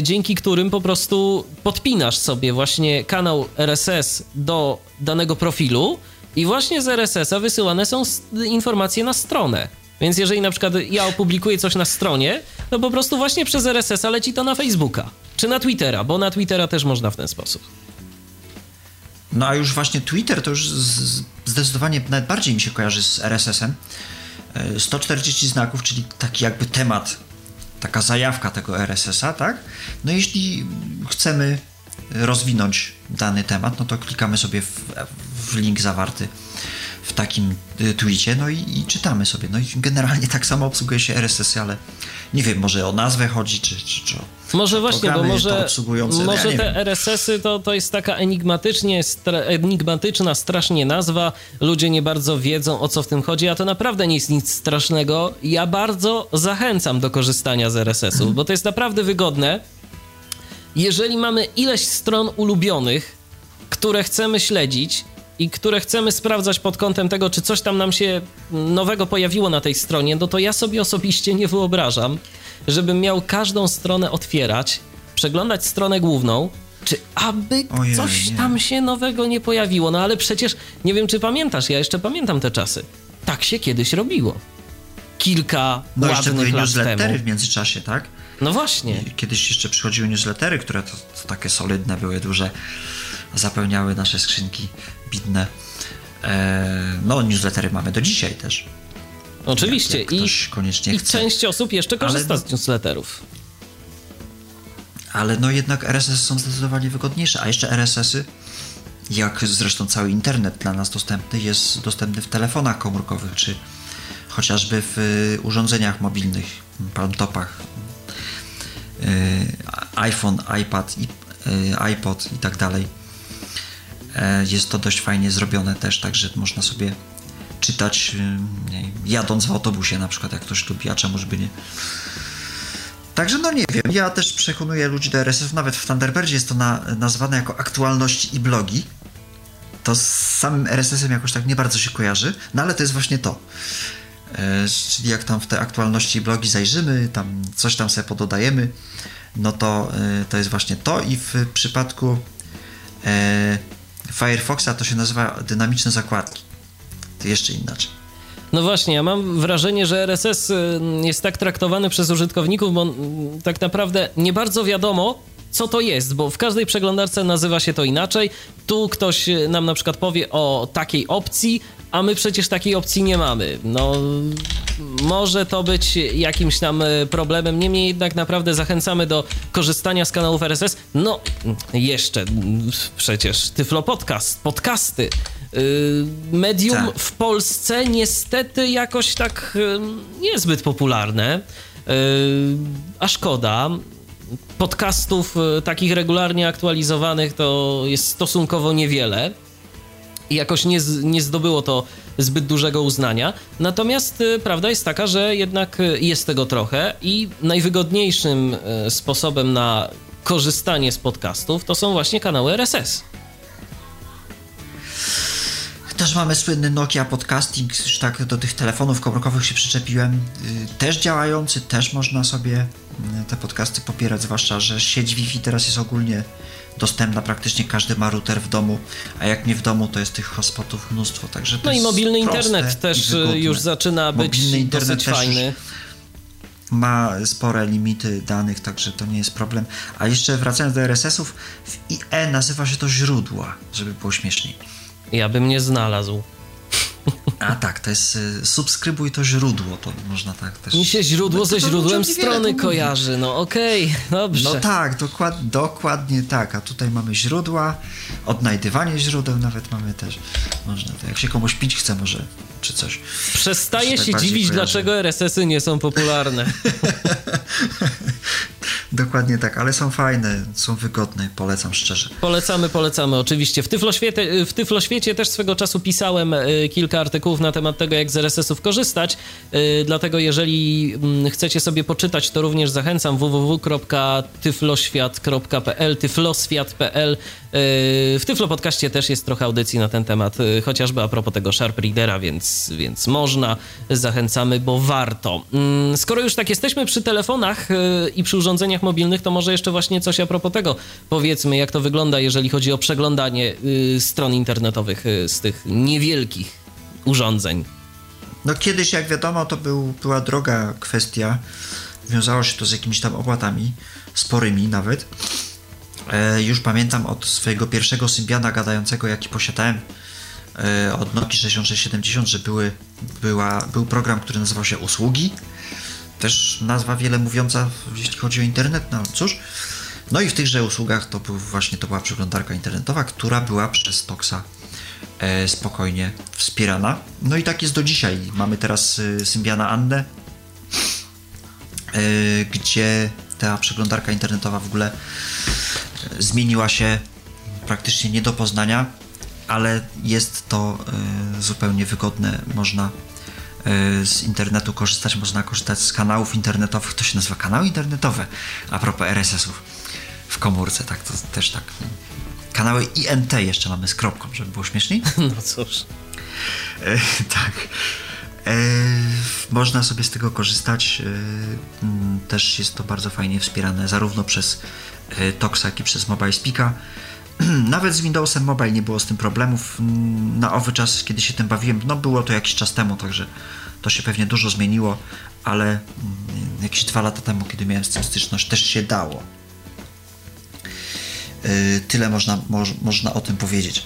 dzięki którym po prostu podpinasz sobie właśnie kanał RSS do danego profilu I właśnie z RSS-a wysyłane są informacje na stronę. Więc jeżeli na przykład ja opublikuję coś na stronie, to po prostu właśnie przez RSS-a leci to na Facebooka. Czy na Twittera, bo na Twittera też można w ten sposób. No a już właśnie Twitter to już zdecydowanie nawet bardziej mi się kojarzy z RSS-em. 140 e, znaków, czyli taki jakby temat, taka zajawka tego RSS-a, tak? No jeśli chcemy rozwinąć dany temat, no to klikamy sobie w, w link zawarty w takim y, tweetie, no i, i, czytamy sobie. No i generalnie tak samo obsługuje się RSS, ale nie wiem, może o nazwę chodzi, czy, czy, czy Może właśnie, bo może, może ja te RSS-y to, to jest taka enigmatycznie, stra, enigmatyczna strasznie nazwa. Ludzie nie bardzo wiedzą, o co w tym chodzi, a to naprawdę nie jest nic strasznego. Ja bardzo zachęcam do korzystania z RSS-ów, bo to jest naprawdę wygodne. Jeżeli mamy ileś stron ulubionych, które chcemy śledzić, i które chcemy sprawdzać pod kątem tego, czy coś tam nam się nowego pojawiło na tej stronie, no to ja sobie osobiście nie wyobrażam, żebym miał każdą stronę otwierać, przeglądać stronę główną, czy aby Ojej, coś nie. tam się nowego nie pojawiło. No ale przecież nie wiem, czy pamiętasz, ja jeszcze pamiętam te czasy. Tak się kiedyś robiło. Kilka no, ładnych jeszcze lat newslettery temu. w międzyczasie, tak? No właśnie. Kiedyś jeszcze przychodziły newslettery, które to, to takie solidne były, duże, zapełniały nasze skrzynki bidne. E, no, newslettery mamy do dzisiaj też. Oczywiście. Jak, jak I, I część osób jeszcze korzysta ale, z newsletterów. Ale no jednak RSS są zdecydowanie wygodniejsze, a jeszcze RSS-y, jak zresztą cały internet dla nas dostępny, jest dostępny w telefonach komórkowych, czy chociażby w y, urządzeniach mobilnych, palmtopach, y, iPhone, iPad, y, iPod i tak dalej jest to dość fajnie zrobione też, także można sobie czytać jadąc w autobusie na przykład, jak ktoś lubi, a czemuż by nie. Także no nie wiem, ja też przekonuję ludzi do RSS, nawet w Thunderbirdzie jest to na, nazwane jako aktualności i blogi. To z samym RSS-em jakoś tak nie bardzo się kojarzy, no ale to jest właśnie to. E, czyli jak tam w te aktualności i blogi zajrzymy, tam coś tam sobie pododajemy, no to e, to jest właśnie to i w przypadku e, Firefoxa to się nazywa dynamiczne zakładki. To jeszcze inaczej. No właśnie, ja mam wrażenie, że RSS y, jest tak traktowany przez użytkowników, bo tak naprawdę nie bardzo wiadomo, co to jest, bo w każdej przeglądarce nazywa się to inaczej. Tu ktoś nam na przykład powie o takiej opcji, a my przecież takiej opcji nie mamy. No, może to być jakimś tam e, problemem, niemniej jednak naprawdę zachęcamy do korzystania z kanałów RSS. No, jeszcze przecież Tyflo Podcast, podcasty. Y, medium tak. w Polsce niestety jakoś tak y, niezbyt popularne, a szkoda podcastów takich regularnie aktualizowanych to jest stosunkowo niewiele i jakoś nie, nie zdobyło to zbyt dużego uznania. Natomiast y, prawda jest taka, że jednak y, jest tego trochę i najwygodniejszym y, sposobem na korzystanie z podcastów to są właśnie kanały RSS. Też mamy słynny Nokia Podcasting, już tak do tych telefonów komórkowych się przyczepiłem. Też działający, też można sobie te podcasty popierać, zwłaszcza, że sieć Wi-Fi teraz jest ogólnie dostępna, praktycznie każdy ma router w domu, a jak nie w domu, to jest tych hotspotów mnóstwo, także No i mobilny internet też już zaczyna być mobilny internet dosyć fajny. Ma spore limity danych, także to nie jest problem. A jeszcze wracając do RSS-ów, w IE nazywa się to źródła, żeby było śmieszniej. Ja bym nie znalazł. A tak, to jest y, subskrybuj to źródło, to można tak też. Mi się źródło no, ze źródłem strony kojarzy, no okej, okay, dobrze. No tak, dokład, dokładnie tak, a tutaj mamy źródła, odnajdywanie źródeł nawet mamy też. Można to, jak się komuś pić chce może, czy coś. Przestaję się, tak dziwić, kojarzy. dlaczego RSS-y nie są popularne. (laughs) Dokładnie tak, ale są fajne, są wygodne, polecam szczerze. Polecamy, polecamy oczywiście. W Tyfloświecie, w Tyfloświecie też swego czasu pisałem y, kilka artykułów na temat tego, jak z RSS-ów korzystać, y, dlatego jeżeli mm, chcecie sobie poczytać, to również zachęcam www.tyfloświat.pl, tyfloswiat.pl. Y, w Tyflo Podcaście też jest trochę audycji na ten temat, chociażby a propos tego Sharp Readera, więc, więc można, zachęcamy, bo warto. Mm, skoro już tak jesteśmy przy telefonach i przy urządzeniach mobilnych, to może jeszcze właśnie coś a propos tego. Powiedzmy, jak to wygląda, jeżeli chodzi o przeglądanie stron internetowych z tych niewielkich urządzeń. No kiedyś, jak wiadomo, to był, była droga kwestia. Wiązało się to z jakimiś tam opłatami, sporymi nawet. E, już pamiętam od swojego pierwszego Symbiana gadającego, jaki posiadałem e, od Nokia 6670, że były, była, był program, który nazywał się Usługi. Też nazwa wiele mówiąca, jeśli chodzi o internet, no cóż. No i w tychże usługach to był właśnie to była przeglądarka internetowa, która była przez Toxa e, spokojnie wspierana. No i tak jest do dzisiaj. Mamy teraz Symbiana Annę, gdzie ta przeglądarka internetowa w ogóle e, zmieniła się praktycznie nie do poznania, ale jest to e, zupełnie wygodne. Można e, z internetu korzystać, można korzystać z kanałów internetowych. To się nazywa kanały internetowe a propos RSS-ów w komórce, tak to też tak. Kanały INT jeszcze mamy z kropką, żeby było śmieszniej. (laughs) No cóż. Tak. E, można sobie z tego korzystać. E, też jest to bardzo fajnie wspierane zarówno przez e, Toxa, jak i przez Mobile Speaka. (clears throat) Nawet z Windowsem Mobile nie było z tym problemów. Na owy czas, kiedy się tym bawiłem, no było to jakiś czas temu, także to się pewnie dużo zmieniło, ale jakieś dwa lata temu, kiedy miałem z tym styczność, też się dało. Tyle można, moż, można o tym powiedzieć.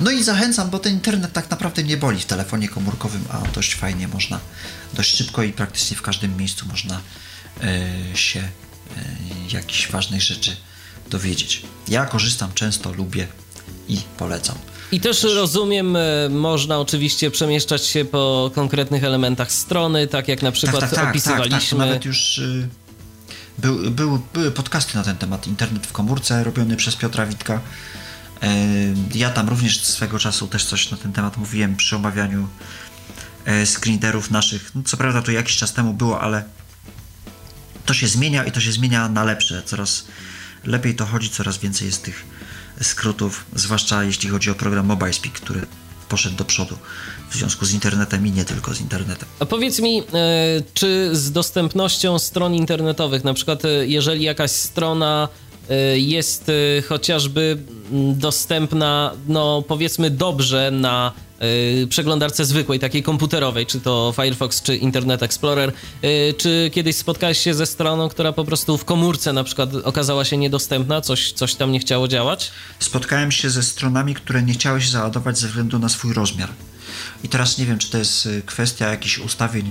No i zachęcam, bo ten internet tak naprawdę nie boli w telefonie komórkowym, a dość fajnie można, dość szybko i praktycznie w każdym miejscu można e, się e, jakichś ważnych rzeczy dowiedzieć. Ja korzystam często, lubię i polecam. I też rozumiem, e, można oczywiście przemieszczać się po konkretnych elementach strony, tak jak na przykład tak, tak, tak, opisywaliśmy. Tak, tak, to nawet już y, był, był, były podcasty na ten temat. Internet w komórce robiony przez Piotra Witka. Y, Ja tam również swego czasu też coś na ten temat mówiłem przy omawianiu e, screenerów naszych. No, co prawda to jakiś czas temu było, ale to się zmienia i to się zmienia na lepsze. Coraz lepiej to chodzi, coraz więcej jest tych skrótów, zwłaszcza jeśli chodzi o program MobileSpeak, który poszedł do przodu w związku z internetem i nie tylko z internetem. A powiedz mi, e, czy z dostępnością stron internetowych, na przykład e, jeżeli jakaś strona e, jest e, chociażby mm, dostępna, no powiedzmy dobrze na e, przeglądarce zwykłej, takiej komputerowej, czy to Firefox, czy Internet Explorer, czy kiedyś spotkałeś się ze stroną, która po prostu w komórce na przykład okazała się niedostępna, coś, coś tam nie chciało działać? Spotkałem się ze stronami, które nie chciały się załadować ze względu na swój rozmiar. I teraz nie wiem, czy to jest y, kwestia jakichś ustawień y,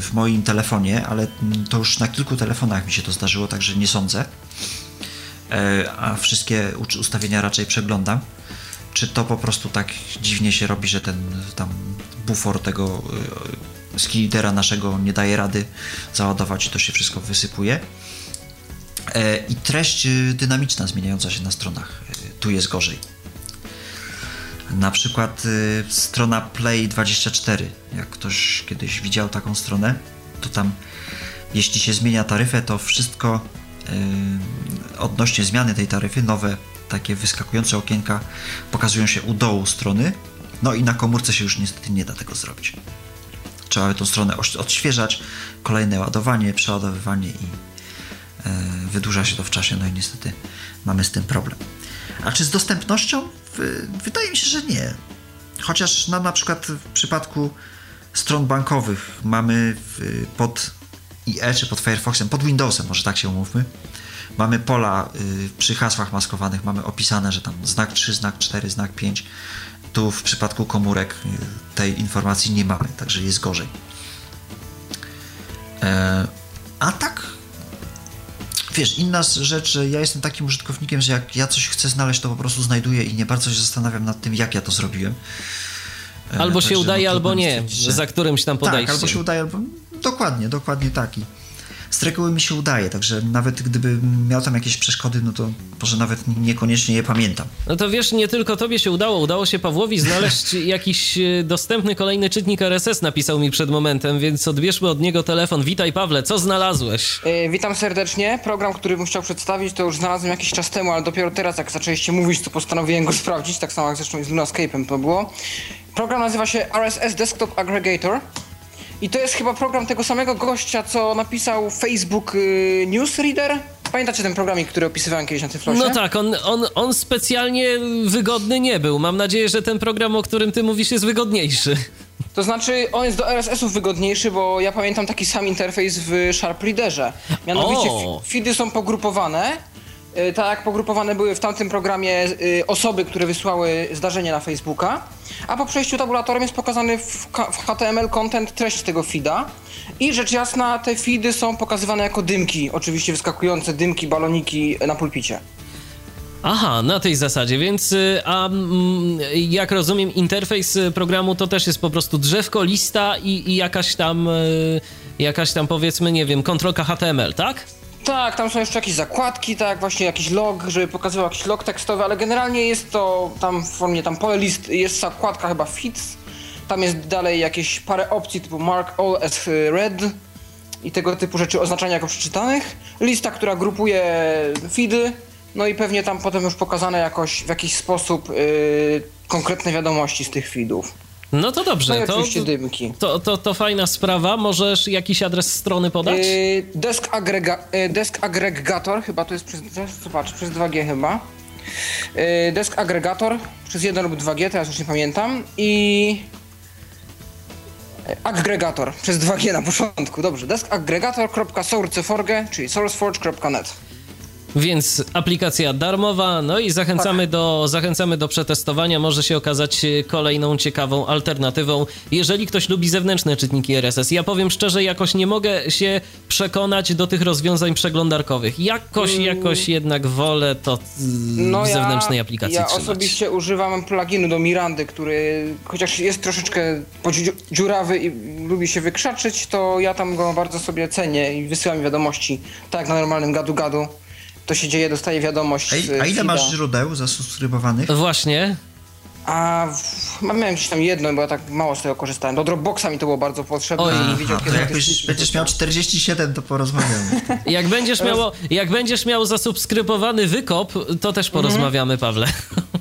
w moim telefonie, ale to już na kilku telefonach mi się to zdarzyło, także nie sądzę. E, A wszystkie ustawienia raczej przeglądam. Czy to po prostu tak dziwnie się robi, że ten tam bufor tego y, skillera naszego nie daje rady załadować to się wszystko wysypuje. E, I treść y, dynamiczna zmieniająca się na stronach. y, Tu jest gorzej. Na przykład y, strona Play24. Jak ktoś kiedyś widział taką stronę, to tam jeśli się zmienia taryfę, to wszystko y, odnośnie zmiany tej taryfy, nowe takie wyskakujące okienka pokazują się u dołu strony. No i na komórce się już niestety nie da tego zrobić. Trzeba tą stronę odświeżać, kolejne ładowanie, przeładowywanie i e, wydłuża się to w czasie, no i niestety mamy z tym problem. A czy z dostępnością? W- Wydaje mi się, że nie. Chociaż na, na przykład w przypadku stron bankowych mamy pod IE czy pod Firefoxem, pod Windowsem, może tak się umówmy, mamy pola y, przy hasłach maskowanych, mamy opisane, że tam znak 3, znak 4, znak 5. Tu w przypadku komórek y, tej informacji nie mamy, także jest gorzej. E, a tak Wiesz, inna rzecz, ja jestem takim użytkownikiem, że jak ja coś chcę znaleźć, to po prostu znajduję i nie bardzo się zastanawiam nad tym, jak ja to zrobiłem. E, Albo się także, udaje, no, albo nie, że- za którymś tam Tak, podejściem. albo się udaje, albo... Dokładnie, dokładnie taki. Z reguły mi się udaje, także nawet gdybym miał tam jakieś przeszkody, no to może nawet niekoniecznie je pamiętam. No to wiesz, nie tylko tobie się udało, udało się Pawłowi znaleźć (laughs) jakiś e, dostępny kolejny czytnik RSS, napisał mi przed momentem, więc odbierzmy od niego telefon. Witaj Pawle, co znalazłeś? E, Witam serdecznie. Program, który bym chciał przedstawić, to już znalazłem jakiś czas temu, ale dopiero teraz, jak zaczęliście mówić, to postanowiłem go (laughs) sprawdzić, tak samo jak zresztą i z Lunascape'em to było. Program nazywa się RSS Desktop Aggregator I to jest chyba program tego samego gościa, co napisał Facebook y, Newsreader. Pamiętacie ten programik, który opisywałem kiedyś na Tyflosie? No tak, on, on, on specjalnie wygodny nie był. Mam nadzieję, że ten program, o którym ty mówisz, jest wygodniejszy. To znaczy, on jest do RSS-ów wygodniejszy, bo ja pamiętam taki sam interfejs w Sharp Readerze. Mianowicie O. feedy są pogrupowane, tak jak pogrupowane były w tamtym programie y, osoby, które wysłały zdarzenie na Facebooka, a po przejściu tabulatorem jest pokazany w HTML content treść tego feeda i rzecz jasna te feedy są pokazywane jako dymki, oczywiście wyskakujące dymki, baloniki na pulpicie. Aha, na tej zasadzie, więc y, a mm, jak rozumiem, interfejs y, programu to też jest po prostu drzewko, lista i, i jakaś tam, y, jakaś tam powiedzmy, nie wiem, kontrolka HTML, tak? Tak, tam są jeszcze jakieś zakładki, tak, właśnie jakiś log, żeby pokazywał jakiś log tekstowy, ale generalnie jest to tam w formie tam pole list, jest zakładka chyba fits, tam jest dalej jakieś parę opcji typu mark all as read i tego typu rzeczy oznaczania jako przeczytanych, lista, która grupuje feedy, no i pewnie tam potem już pokazane jakoś w jakiś sposób y, konkretne wiadomości z tych feedów. No to No dobrze, i to, dymki. to, to, to fajna sprawa. Możesz jakiś adres strony podać? Yy, desk, agrega, yy, desk aggregator, chyba to jest przez, zobacz, przez 2G chyba. Yy, desk aggregator przez 1 lub 2G, teraz już nie pamiętam. I aggregator przez 2G na początku. Dobrze, deskaggregator.sourceforge, czyli sourceforge.net. Więc aplikacja darmowa, no i zachęcamy, Tak. do, zachęcamy do przetestowania. Może się okazać e, kolejną ciekawą alternatywą, jeżeli ktoś lubi zewnętrzne czytniki RSS. Ja powiem szczerze, jakoś nie mogę się przekonać do tych rozwiązań przeglądarkowych. Jakoś, jakoś jednak wolę to mm, w zewnętrznej aplikacji ja trzymać. osobiście używam pluginu do Mirandy, który chociaż jest troszeczkę dziurawy i lubi się wykrzaczyć, to ja tam go bardzo sobie cenię i wysyłam wiadomości tak jak na normalnym gadu-gadu. To się dzieje, dostaję wiadomość A, a ile masz źródeł zasubskrybowanych? Właśnie. A w, mam- miałem gdzieś tam jedno, bo ja tak mało z tego korzystałem. Do Dropboxa mi to było bardzo potrzebne, Oj. Aha, kiedy to jakieś jak będziesz miał wrzucam. 47, to porozmawiamy. (laughs) Jak będziesz, miało, jak będziesz miał zasubskrybowany wykop, to też porozmawiamy, Pawle.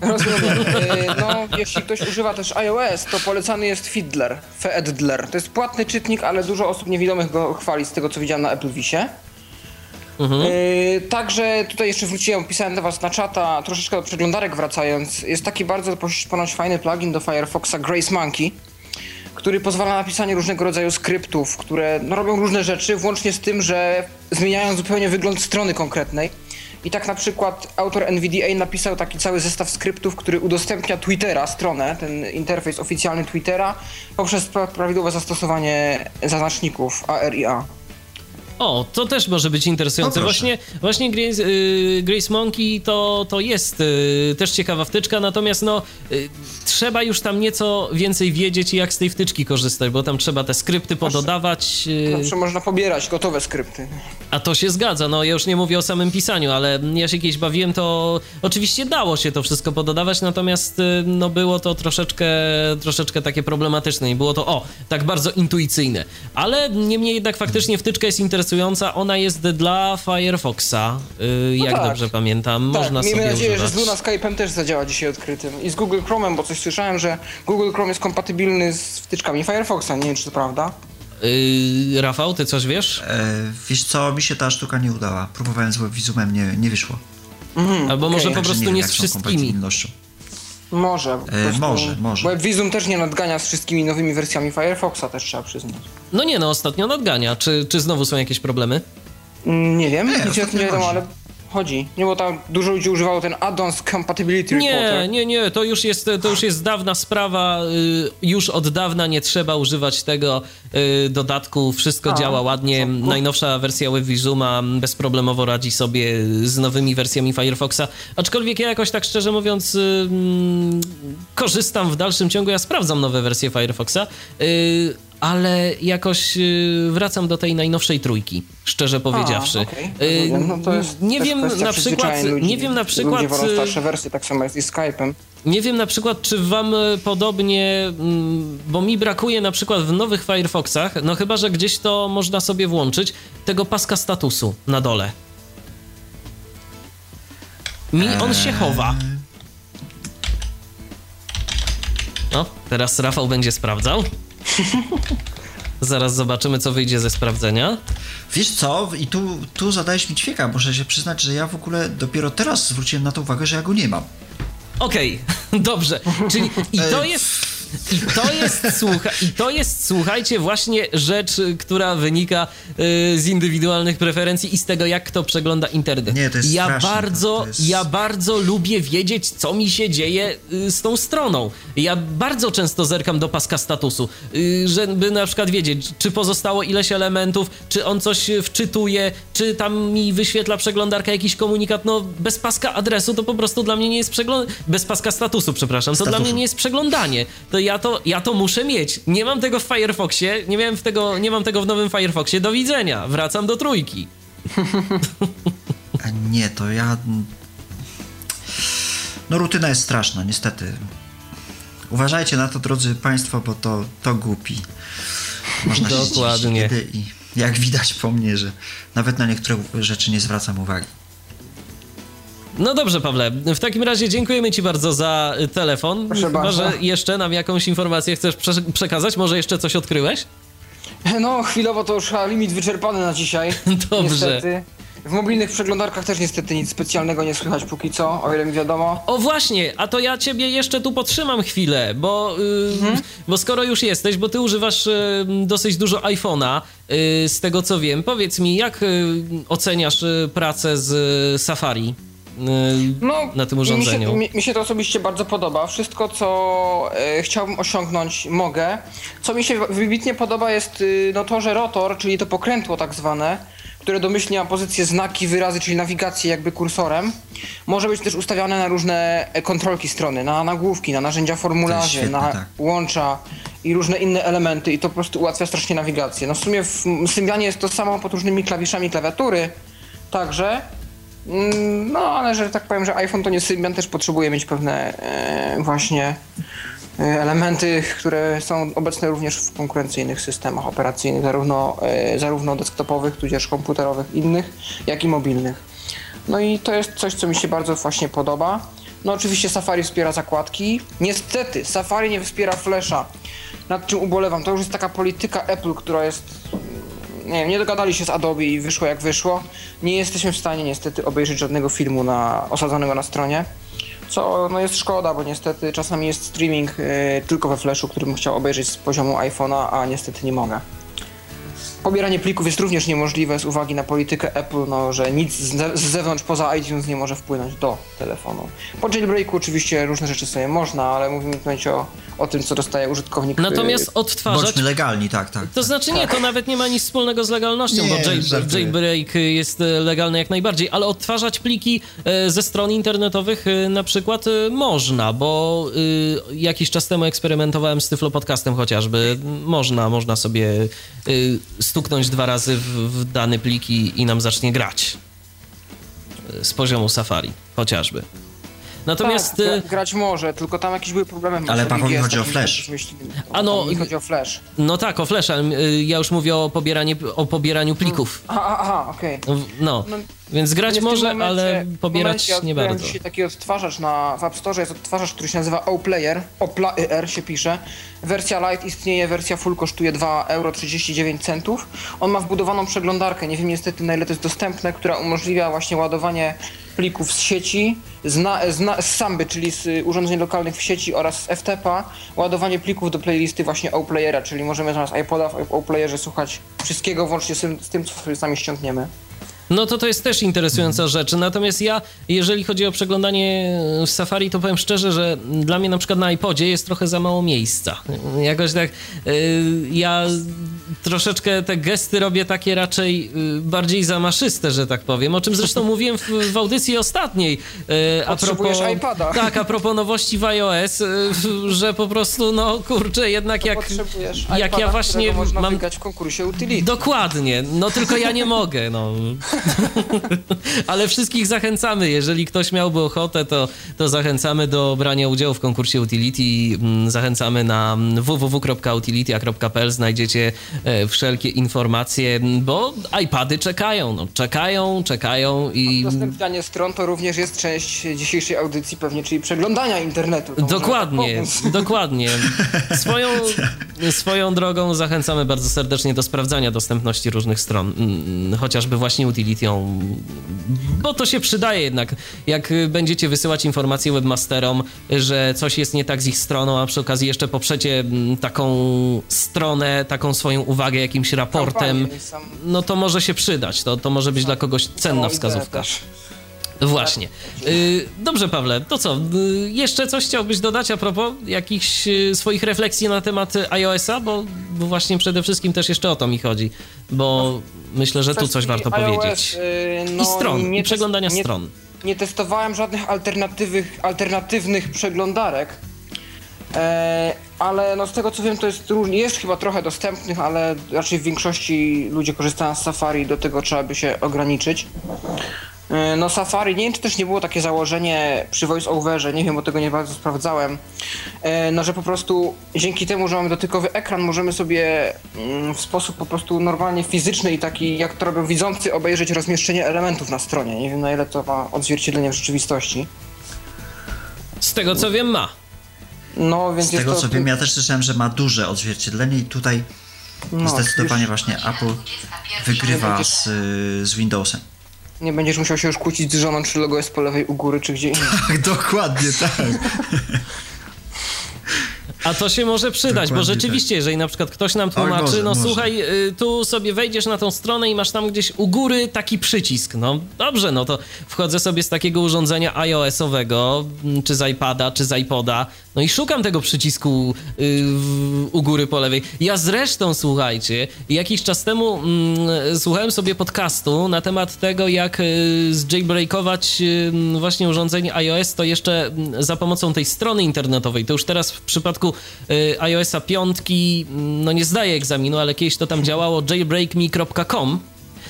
Rozumiem. (laughs) Y, No, jeśli ktoś używa też iOS, to polecany jest Fiddler, Feedler. To jest płatny czytnik, ale dużo osób niewidomych go chwali z tego, co widziałem na Apple Visie. Y, Także tutaj jeszcze wróciłem, pisałem do was na czata, troszeczkę do przeglądarek wracając. Jest taki bardzo ponoć fajny plugin do Firefoxa Grace Monkey, który pozwala na pisanie różnego rodzaju skryptów, które no, robią różne rzeczy, włącznie z tym, że zmieniają zupełnie wygląd strony konkretnej. I tak na przykład autor NVDA napisał taki cały zestaw skryptów, który udostępnia Twittera, stronę, ten interfejs oficjalny Twittera, poprzez pra- prawidłowe zastosowanie zaznaczników ARIA. O, to też może być interesujące. No właśnie właśnie Grace, y, Grace Monkey to, to jest y, też ciekawa wtyczka, natomiast no y, trzeba już tam nieco więcej wiedzieć, jak z tej wtyczki korzystać, bo tam trzeba te skrypty pododawać, Zawsze można pobierać gotowe skrypty. a to się zgadza. No ja już nie mówię o samym pisaniu, ale ja się kiedyś bawiłem, to oczywiście dało się to wszystko pododawać, natomiast no było to troszeczkę, troszeczkę takie problematyczne i było to, o, tak bardzo intuicyjne. Ale niemniej jednak faktycznie wtyczka jest interesująca, ona jest dla Firefoxa, y, jak tak. dobrze pamiętam, Tak, można miejmy sobie nadzieję, używać. że z Luna Skype'em też zadziała dzisiaj odkrytym. I z Google Chrome'em, bo coś słyszałem, że Google Chrome jest kompatybilny z wtyczkami Firefoxa. Nie wiem, czy to prawda. Y, Rafał, ty coś wiesz? E, wiesz co, mi się ta sztuka nie udała. Próbowałem z WebVisumem, nie, nie wyszło. Albo może po Także prostu nie jak z wszystkimi. Może. prostu- może, może. WebVisum też nie nadgania z wszystkimi nowymi wersjami Firefoxa, też trzeba przyznać. No nie, no ostatnio nadgania. Czy, czy znowu są jakieś problemy? Mm, Nie wiem, Nie, nic o tym ostatnio nie wiadomo, ale chodzi. Nie, bo tam dużo ludzi używało ten add-ons Compatibility Nie, Reporter. nie, nie, to już jest, to już jest dawna sprawa. y, Już od dawna nie trzeba używać tego y, dodatku. Wszystko A, działa ładnie. porządku. Najnowsza wersja WebVisuma bezproblemowo radzi sobie z nowymi wersjami Firefoxa. Aczkolwiek ja jakoś tak szczerze mówiąc y, mm, korzystam w dalszym ciągu. Ja sprawdzam nowe wersje Firefoxa. Y, Ale jakoś y, wracam do tej najnowszej trójki, szczerze powiedziawszy. okej, Y, rozumiem. No to jest nie wiem na przykład, ludzi. nie wiem na przykład, Ludzie wolą y, starsze wersje, tak samo jest i Skype'em. nie wiem na przykład, czy wam e, podobnie, mm, bo mi brakuje na przykład w nowych Firefoxach, no chyba, że gdzieś to można sobie włączyć, tego paska statusu na dole. Mi on się chowa. No, teraz Rafał będzie sprawdzał. (laughs) Zaraz zobaczymy, co wyjdzie ze sprawdzenia. Wiesz co, i tu, tu zadałeś mi ćwieka, muszę się przyznać, że ja w ogóle dopiero teraz zwróciłem na to uwagę, że ja go nie mam. Okej, okay, (laughs) dobrze. Czyli i to jest i to jest, słucha, i to jest, słuchajcie, właśnie rzecz, która wynika y, z indywidualnych preferencji i z tego, jak kto przegląda internet. Nie, to jest ja straszne, bardzo, to jest... ja bardzo lubię wiedzieć, co mi się dzieje y, z tą stroną. Ja bardzo często zerkam do paska statusu, y, żeby na przykład wiedzieć, czy pozostało ileś elementów, czy on coś wczytuje, czy tam mi wyświetla przeglądarka jakiś komunikat. No, bez paska adresu to po prostu dla mnie nie jest przeglądanie. Bez paska statusu, przepraszam, to statusu. dla mnie nie jest przeglądanie. To ja to, ja to muszę mieć. Nie mam tego w Firefoxie, nie, miałem w tego, nie mam tego w nowym Firefoxie. Do widzenia. Wracam do trójki. (laughs) Nie, to ja... No rutyna jest straszna, niestety. Uważajcie na to, drodzy Państwo, bo to, to głupi. Można Dokładnie. się i jak widać po mnie, że nawet na niektóre rzeczy nie zwracam uwagi. No dobrze, Pawle. W takim razie dziękujemy Ci bardzo za telefon. Proszę Chyba, bardzo. że jeszcze nam jakąś informację chcesz prze przekazać. Może jeszcze coś odkryłeś? No, chwilowo to już limit wyczerpany na dzisiaj. (laughs) Dobrze. Niestety. W mobilnych przeglądarkach też niestety nic specjalnego nie słychać póki co, o ile mi wiadomo. O właśnie, a to ja ciebie jeszcze tu podtrzymam chwilę, bo, yy, mhm. bo skoro już jesteś, bo ty używasz yy, dosyć dużo iPhone'a, yy, z tego co wiem, powiedz mi, jak oceniasz pracę z Safari? No, na tym urządzeniu. Mi się, mi, mi się, to osobiście bardzo podoba. Wszystko, co e, chciałbym osiągnąć, mogę. Co mi się wybitnie podoba jest y, no, to, że rotor, czyli to pokrętło tak zwane, które domyślnie ma pozycję znaki, wyrazy, czyli nawigację jakby kursorem, może być też ustawiane na różne e, kontrolki strony, na nagłówki, na narzędzia formularzy, świetne, na tak. łącza i różne inne elementy i to po prostu ułatwia strasznie nawigację. No w sumie w Symbianie jest to samo pod różnymi klawiszami klawiatury, także no, ale że tak powiem, że iPhone to nie Symbian, też potrzebuje mieć pewne e, właśnie e, elementy, które są obecne również w konkurencyjnych systemach operacyjnych, zarówno, e, zarówno desktopowych, tudzież komputerowych innych, jak i mobilnych. No i to jest coś, co mi się bardzo właśnie podoba. No oczywiście Safari wspiera zakładki. Niestety Safari nie wspiera Flasha, nad czym ubolewam. To już jest taka polityka Apple, która jest nie wiem, nie dogadali się z Adobe i wyszło jak wyszło. Nie jesteśmy w stanie niestety obejrzeć żadnego filmu na, osadzonego na stronie. Co no jest szkoda, bo niestety czasami jest streaming y, tylko we Flashu, który bym chciał obejrzeć z poziomu iPhone'a, a niestety nie mogę. Pobieranie plików jest również niemożliwe z uwagi na politykę Apple, no, że nic z, zewnątrz poza iTunes nie może wpłynąć do telefonu. Po jailbreaku oczywiście różne rzeczy sobie można, ale mówimy tutaj o, o tym, co dostaje użytkownik. Natomiast odtwarzać... Bądźmy legalni, tak, tak. To tak. znaczy nie, to nawet nie ma nic wspólnego z legalnością, nie, bo jail, jailbreak jest e, legalny jak najbardziej, ale odtwarzać pliki e, ze stron internetowych e, na przykład można, bo jakiś czas temu eksperymentowałem z Tyflo Podcastem chociażby. Można, można sobie stuknąć dwa razy w, w dany plik i, i nam zacznie grać z poziomu Safari chociażby. Natomiast... Tak, gra, grać może, tylko tam jakieś były problemy. Ale Paweł chodzi o Flash. A no, chodzi o Flash. No tak, o Flash, ale y, ja już mówię o, pobieranie, o pobieraniu plików. Aha, aha okej. Okay. No, no, więc grać może, momencie, ale pobierać nie bardzo. dzisiaj taki odtwarzacz na, w App Store, jest odtwarzacz, który się nazywa OPlayer, OPlayer się pisze. Wersja Lite istnieje, wersja Full kosztuje 2,39 euro. On ma wbudowaną przeglądarkę, nie wiem niestety na ile to jest dostępne, która umożliwia właśnie ładowanie plików z sieci, z, na, z, na, z Samby, czyli z urządzeń lokalnych w sieci oraz z FTP-a, ładowanie plików do playlisty właśnie OPlayera, czyli możemy zamiast iPoda w OPlayerze słuchać wszystkiego włącznie z tym, z tym co sobie sami ściągniemy. No to to jest też interesująca rzecz. Natomiast ja, jeżeli chodzi o przeglądanie w Safari, to powiem szczerze, że dla mnie na przykład na iPodzie jest trochę za mało miejsca. Jakoś tak yy, ja troszeczkę te gesty robię takie raczej yy, bardziej zamaszyste, że tak powiem, o czym zresztą (laughs) mówiłem w, w audycji ostatniej. Yy, a propos, iPada. (laughs) Tak, a propos nowości w iOS, że po prostu, no kurczę, jednak jak, jak iPada, ja właśnie można mam... w konkursie utility. Dokładnie, no tylko ja nie (laughs) mogę, no. (laughs) Ale wszystkich zachęcamy. Jeżeli ktoś miałby ochotę, to, to zachęcamy do brania udziału w konkursie Utility. Mm, zachęcamy na www.utilitya.pl. Znajdziecie e, wszelkie informacje, bo iPady czekają. No, czekają, czekają i. Udostępnianie stron to również jest część dzisiejszej audycji, pewnie, czyli przeglądania internetu. To dokładnie, tak (laughs) dokładnie. Swoją, (laughs) swoją drogą zachęcamy bardzo serdecznie do sprawdzania dostępności różnych stron, mm, chociażby właśnie Bo to się przydaje jednak. Jak będziecie wysyłać informacje webmasterom, że coś jest nie tak z ich stroną, a przy okazji jeszcze poprzecie mm, taką stronę, taką swoją uwagę jakimś raportem, no to może się przydać. To, to może być dla kogoś cenna wskazówka. Właśnie. Y, dobrze, Pawle, to co? Y, jeszcze coś chciałbyś dodać a propos jakichś y, swoich refleksji na temat iOS-a? Bo, bo właśnie przede wszystkim też jeszcze o to mi chodzi, bo myślę, że tu coś warto iOS, powiedzieć. no, I stron, i przeglądania nie, stron. Nie testowałem żadnych alternatywnych, alternatywnych przeglądarek, e, ale no z tego co wiem to jest różnie, jest chyba trochę dostępnych, ale raczej w większości ludzie korzystają z Safari, do tego trzeba by się ograniczyć. E, no Safari, nie wiem czy też nie było takie założenie przy VoiceOverze, nie wiem, bo tego nie bardzo sprawdzałem, e, no że po prostu dzięki temu, że mamy dotykowy ekran, możemy sobie mm, w sposób po prostu normalnie fizyczny i taki, jak to robią widzący, obejrzeć rozmieszczenie elementów na stronie. Nie wiem na ile to ma odzwierciedlenie w rzeczywistości. Z tego co wiem ma. No, więc Z tego to, co wiem, ja też słyszałem, że ma duże odzwierciedlenie i tutaj no, zdecydowanie już właśnie Apple wygrywa z, z Windowsem. Nie będziesz musiał się już kłócić z żoną, czy logo jest po lewej u góry, czy gdzie indziej. Tak, dokładnie tak. A to się może przydać, Dokładnie bo rzeczywiście, jeżeli na przykład ktoś nam tłumaczy, może, no może. słuchaj, y, tu sobie wejdziesz na tą stronę i masz tam gdzieś u góry taki przycisk. No dobrze, no to wchodzę sobie z takiego urządzenia iOS-owego, mm, czy z iPada, czy z iPoda, no i szukam tego przycisku y, w, u góry po lewej. Ja zresztą, słuchajcie, jakiś czas temu mm, słuchałem sobie podcastu na temat tego, jak y, y, właśnie urządzenie iOS, to jeszcze mm, za pomocą tej strony internetowej. To już teraz w przypadku y, iOS-a piątki, mm, no nie zdaje egzaminu, ale kiedyś to tam działało jailbreakme.com.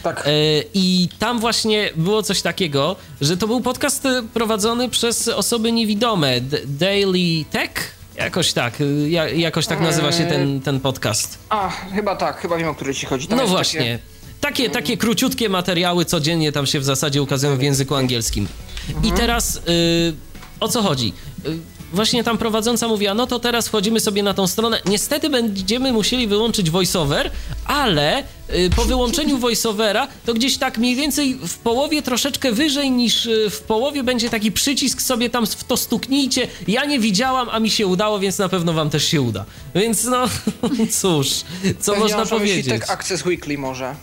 Tak. E, I tam właśnie było coś takiego, że to był podcast e, prowadzony przez osoby niewidome. Daily Tech? Jakoś tak, ja, jakoś tak nazywa się ten, ten podcast. A, chyba tak, chyba wiem o który ci chodzi. Tam No właśnie. Takie, takie króciutkie materiały codziennie tam się w zasadzie ukazują w języku angielskim. I teraz y, o co chodzi? Właśnie tam prowadząca mówiła, no to teraz wchodzimy sobie na tą stronę. Niestety będziemy musieli wyłączyć voiceover, ale y, po wyłączeniu voiceovera to gdzieś tak mniej więcej w połowie troszeczkę wyżej niż y, w połowie będzie taki przycisk sobie tam w to stuknijcie. Ja nie widziałam, a mi się udało, więc na pewno wam też się uda. Więc no (laughs) cóż, co Pewnie można myśli powiedzieć? Tak Access Weekly może.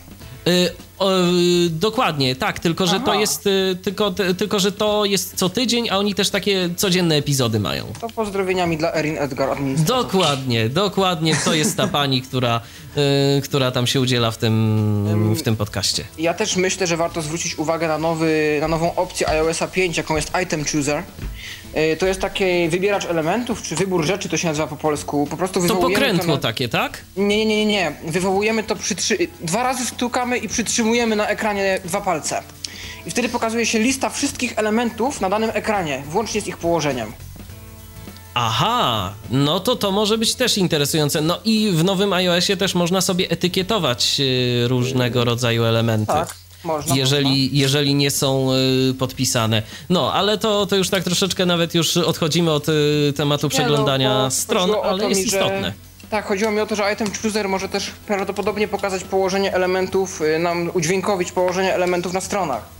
Y, o, y, dokładnie, tak, tylko że to Aha. jest y, tylko, ty, tylko że to jest co tydzień, a oni też takie codzienne epizody mają. To pozdrowieniami dla Erin Edgar. Dokładnie, dokładnie, to jest ta (laughs) pani, która, y, która tam się udziela w tym, w tym podcaście. Ja też myślę, że warto zwrócić uwagę na, nowy, na nową opcję iOS 5, jaką jest Item Chooser. To jest taki wybieracz elementów, czy wybór rzeczy, to się nazywa po polsku. Po prostu To wywołujemy pokrętło na... takie, tak? Nie, nie, nie, nie. Wywołujemy to, przytrzy... dwa razy stukamy i przytrzymujemy na ekranie dwa palce. I wtedy pokazuje się lista wszystkich elementów na danym ekranie, włącznie z ich położeniem. Aha, no to to może być też interesujące. No i w nowym iOSie też można sobie etykietować y, różnego rodzaju elementy. Tak, można. jeżeli, jeżeli nie są y, podpisane. No, ale to, to już tak troszeczkę nawet już odchodzimy od y, tematu przeglądania Nie, no, bo stron, chodziło o ale jest mi, że- istotne. Tak, chodziło mi o to, że Item Chooser może też prawdopodobnie pokazać położenie elementów, y, nam udźwiękowić położenie elementów na stronach.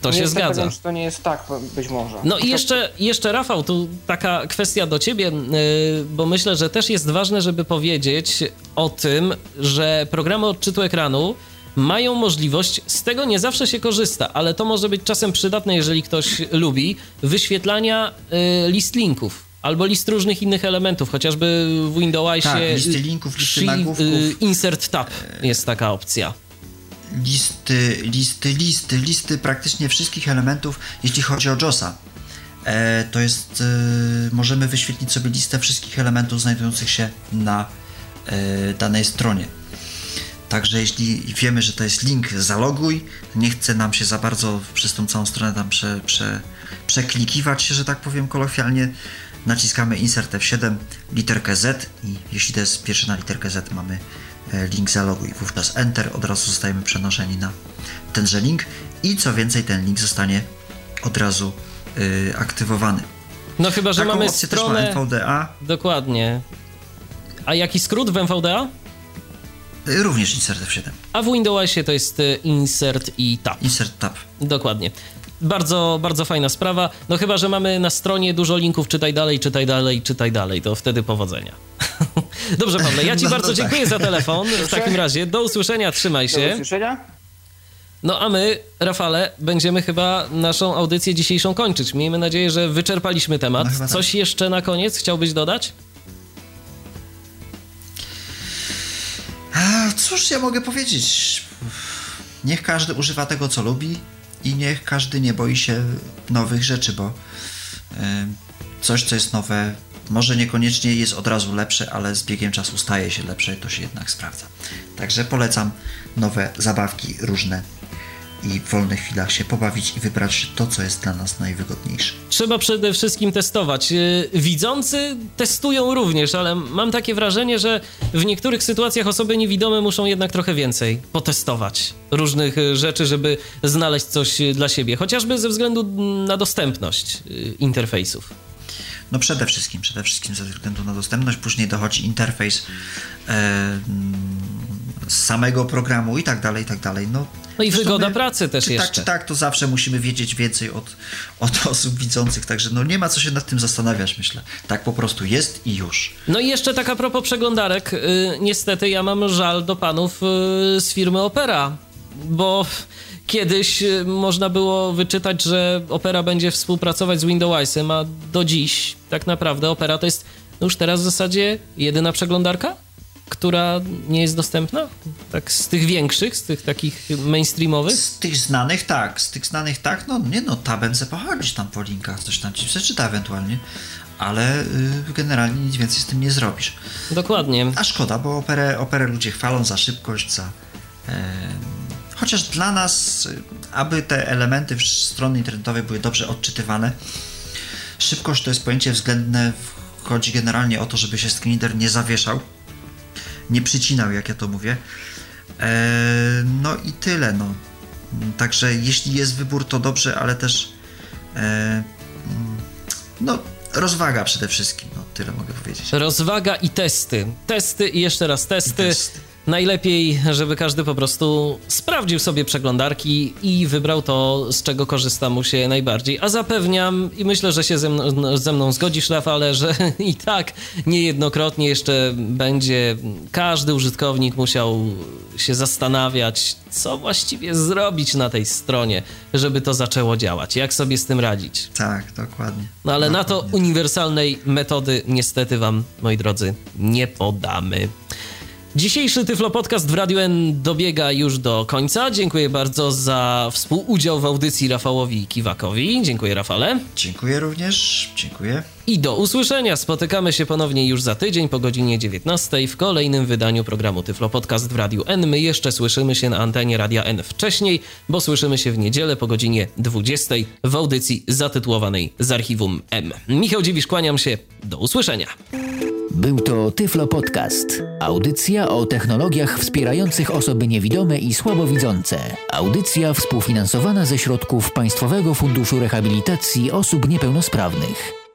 To nie się jestem zgadza. Pewien, czy to nie jest tak, być może. No i jeszcze, jeszcze Rafał, tu taka kwestia do ciebie, yy, bo myślę, że też jest ważne, żeby powiedzieć o tym, że programy odczytu ekranu mają możliwość, z tego nie zawsze się korzysta, ale to może być czasem przydatne, jeżeli ktoś lubi, wyświetlania yy, list linków. Albo list różnych innych elementów, chociażby w Windowsie. Tak, listy linków, listy Shi- nagłówków. Insert tab jest taka opcja. listy, listy, listy, listy praktycznie wszystkich elementów, jeśli chodzi o JOSa. E, to jest, e, możemy wyświetlić sobie listę wszystkich elementów znajdujących się na e, danej stronie. Także jeśli wiemy, że to jest link zaloguj, nie chce nam się za bardzo przez tą całą stronę tam prze, prze, przeklikiwać się, że tak powiem kolokwialnie, naciskamy Insert F7, literkę Z i jeśli to jest pierwszy na literkę Z mamy e, link zaloguj, wówczas Enter, od razu zostajemy przenoszeni na tenże link i co więcej ten link zostanie od razu y, aktywowany. No chyba, że Taką mamy opcję stronę... też ma NVDA. Dokładnie. A jaki skrót w NVDA? Y, również Insert F7. A w Windowsie to jest Insert i Tab. Insert Tab. Dokładnie. Bardzo, bardzo fajna sprawa. No chyba, że mamy na stronie dużo linków, czytaj dalej, czytaj dalej, czytaj dalej, to wtedy powodzenia. (laughs) Dobrze, Pawle, ja Ci No, bardzo no tak. dziękuję za telefon. W takim razie do usłyszenia, trzymaj Do się. usłyszenia. No a my, Rafale, będziemy chyba naszą audycję dzisiejszą kończyć. Miejmy nadzieję, że wyczerpaliśmy temat. No tak. Coś jeszcze na koniec chciałbyś dodać? A, cóż ja mogę powiedzieć? Niech każdy używa tego, co lubi i niech każdy nie boi się nowych rzeczy, bo e, coś, co jest nowe, może niekoniecznie jest od razu lepsze, ale z biegiem czasu staje się lepsze to się jednak sprawdza. Także polecam nowe zabawki różne i w wolnych chwilach się pobawić i wybrać to, co jest dla nas najwygodniejsze. Trzeba przede wszystkim testować. Yy, Widzący testują również, ale mam takie wrażenie, że w niektórych sytuacjach osoby niewidome muszą jednak trochę więcej potestować różnych y, rzeczy, żeby znaleźć coś y, dla siebie, chociażby ze względu na dostępność y, interfejsów. No przede wszystkim, przede wszystkim ze względu na dostępność, później dochodzi interfejs mm, z samego programu i tak dalej, i tak dalej. No, No i wygoda pracy też czy jeszcze. Tak, czy tak, to zawsze musimy wiedzieć więcej od, od osób widzących, także no nie ma co się nad tym zastanawiać, myślę. Tak po prostu jest i już. No i jeszcze tak a propos przeglądarek. y, niestety ja mam żal do panów y, z firmy Opera, bo kiedyś y, można było wyczytać, że Opera będzie współpracować z Windowsem, a do dziś tak naprawdę Opera to jest no już teraz w zasadzie jedyna przeglądarka, która nie jest dostępna. Tak z tych większych, z tych takich mainstreamowych. Z tych znanych tak, z tych znanych tak, no nie no, tabem se pochodzić tam po linkach, coś tam ci przeczyta ewentualnie, ale y, generalnie nic więcej z tym nie zrobisz. Dokładnie. A szkoda, bo operę, operę ludzie chwalą za szybkość, za. chociaż dla nas, aby te elementy strony internetowej były dobrze odczytywane, szybkość to jest pojęcie względne. Chodzi generalnie o to, żeby się screenreader nie zawieszał, nie przycinał, jak ja to mówię. E, no i tyle. No. Także jeśli jest wybór, to dobrze, ale też. E, mm, no, rozwaga przede wszystkim. No, tyle mogę powiedzieć. Rozwaga i testy. Testy i jeszcze raz testy. testy. Najlepiej, żeby każdy po prostu sprawdził sobie przeglądarki i wybrał to, z czego korzysta mu się najbardziej. A zapewniam, i myślę, że się ze mną, ze mną zgodzisz, Rafale, że (laughs) i tak niejednokrotnie jeszcze będzie każdy użytkownik musiał się zastanawiać, co właściwie zrobić na tej stronie, żeby to zaczęło działać. Jak sobie z tym radzić? Tak, dokładnie. No ale na to Dokładnie. uniwersalnej metody niestety wam, moi drodzy, nie podamy. Dzisiejszy Tyflo Podcast w Radiu N dobiega już do końca. Dziękuję bardzo za współudział w audycji Rafałowi Kiwakowi. Dziękuję Rafale. Dziękuję również, dziękuję. I do usłyszenia. Spotykamy się ponownie już za tydzień po godzinie 19 w kolejnym wydaniu programu Tyflo Podcast w Radiu N. My jeszcze słyszymy się na antenie Radia N wcześniej, bo słyszymy się w niedzielę po godzinie 20 w audycji zatytułowanej z archiwum M. Michał Dziwisz, kłaniam się. Do usłyszenia. Był to Tyflo Podcast. Audycja o technologiach wspierających osoby niewidome i słabowidzące. Audycja współfinansowana ze środków Państwowego Funduszu Rehabilitacji Osób Niepełnosprawnych.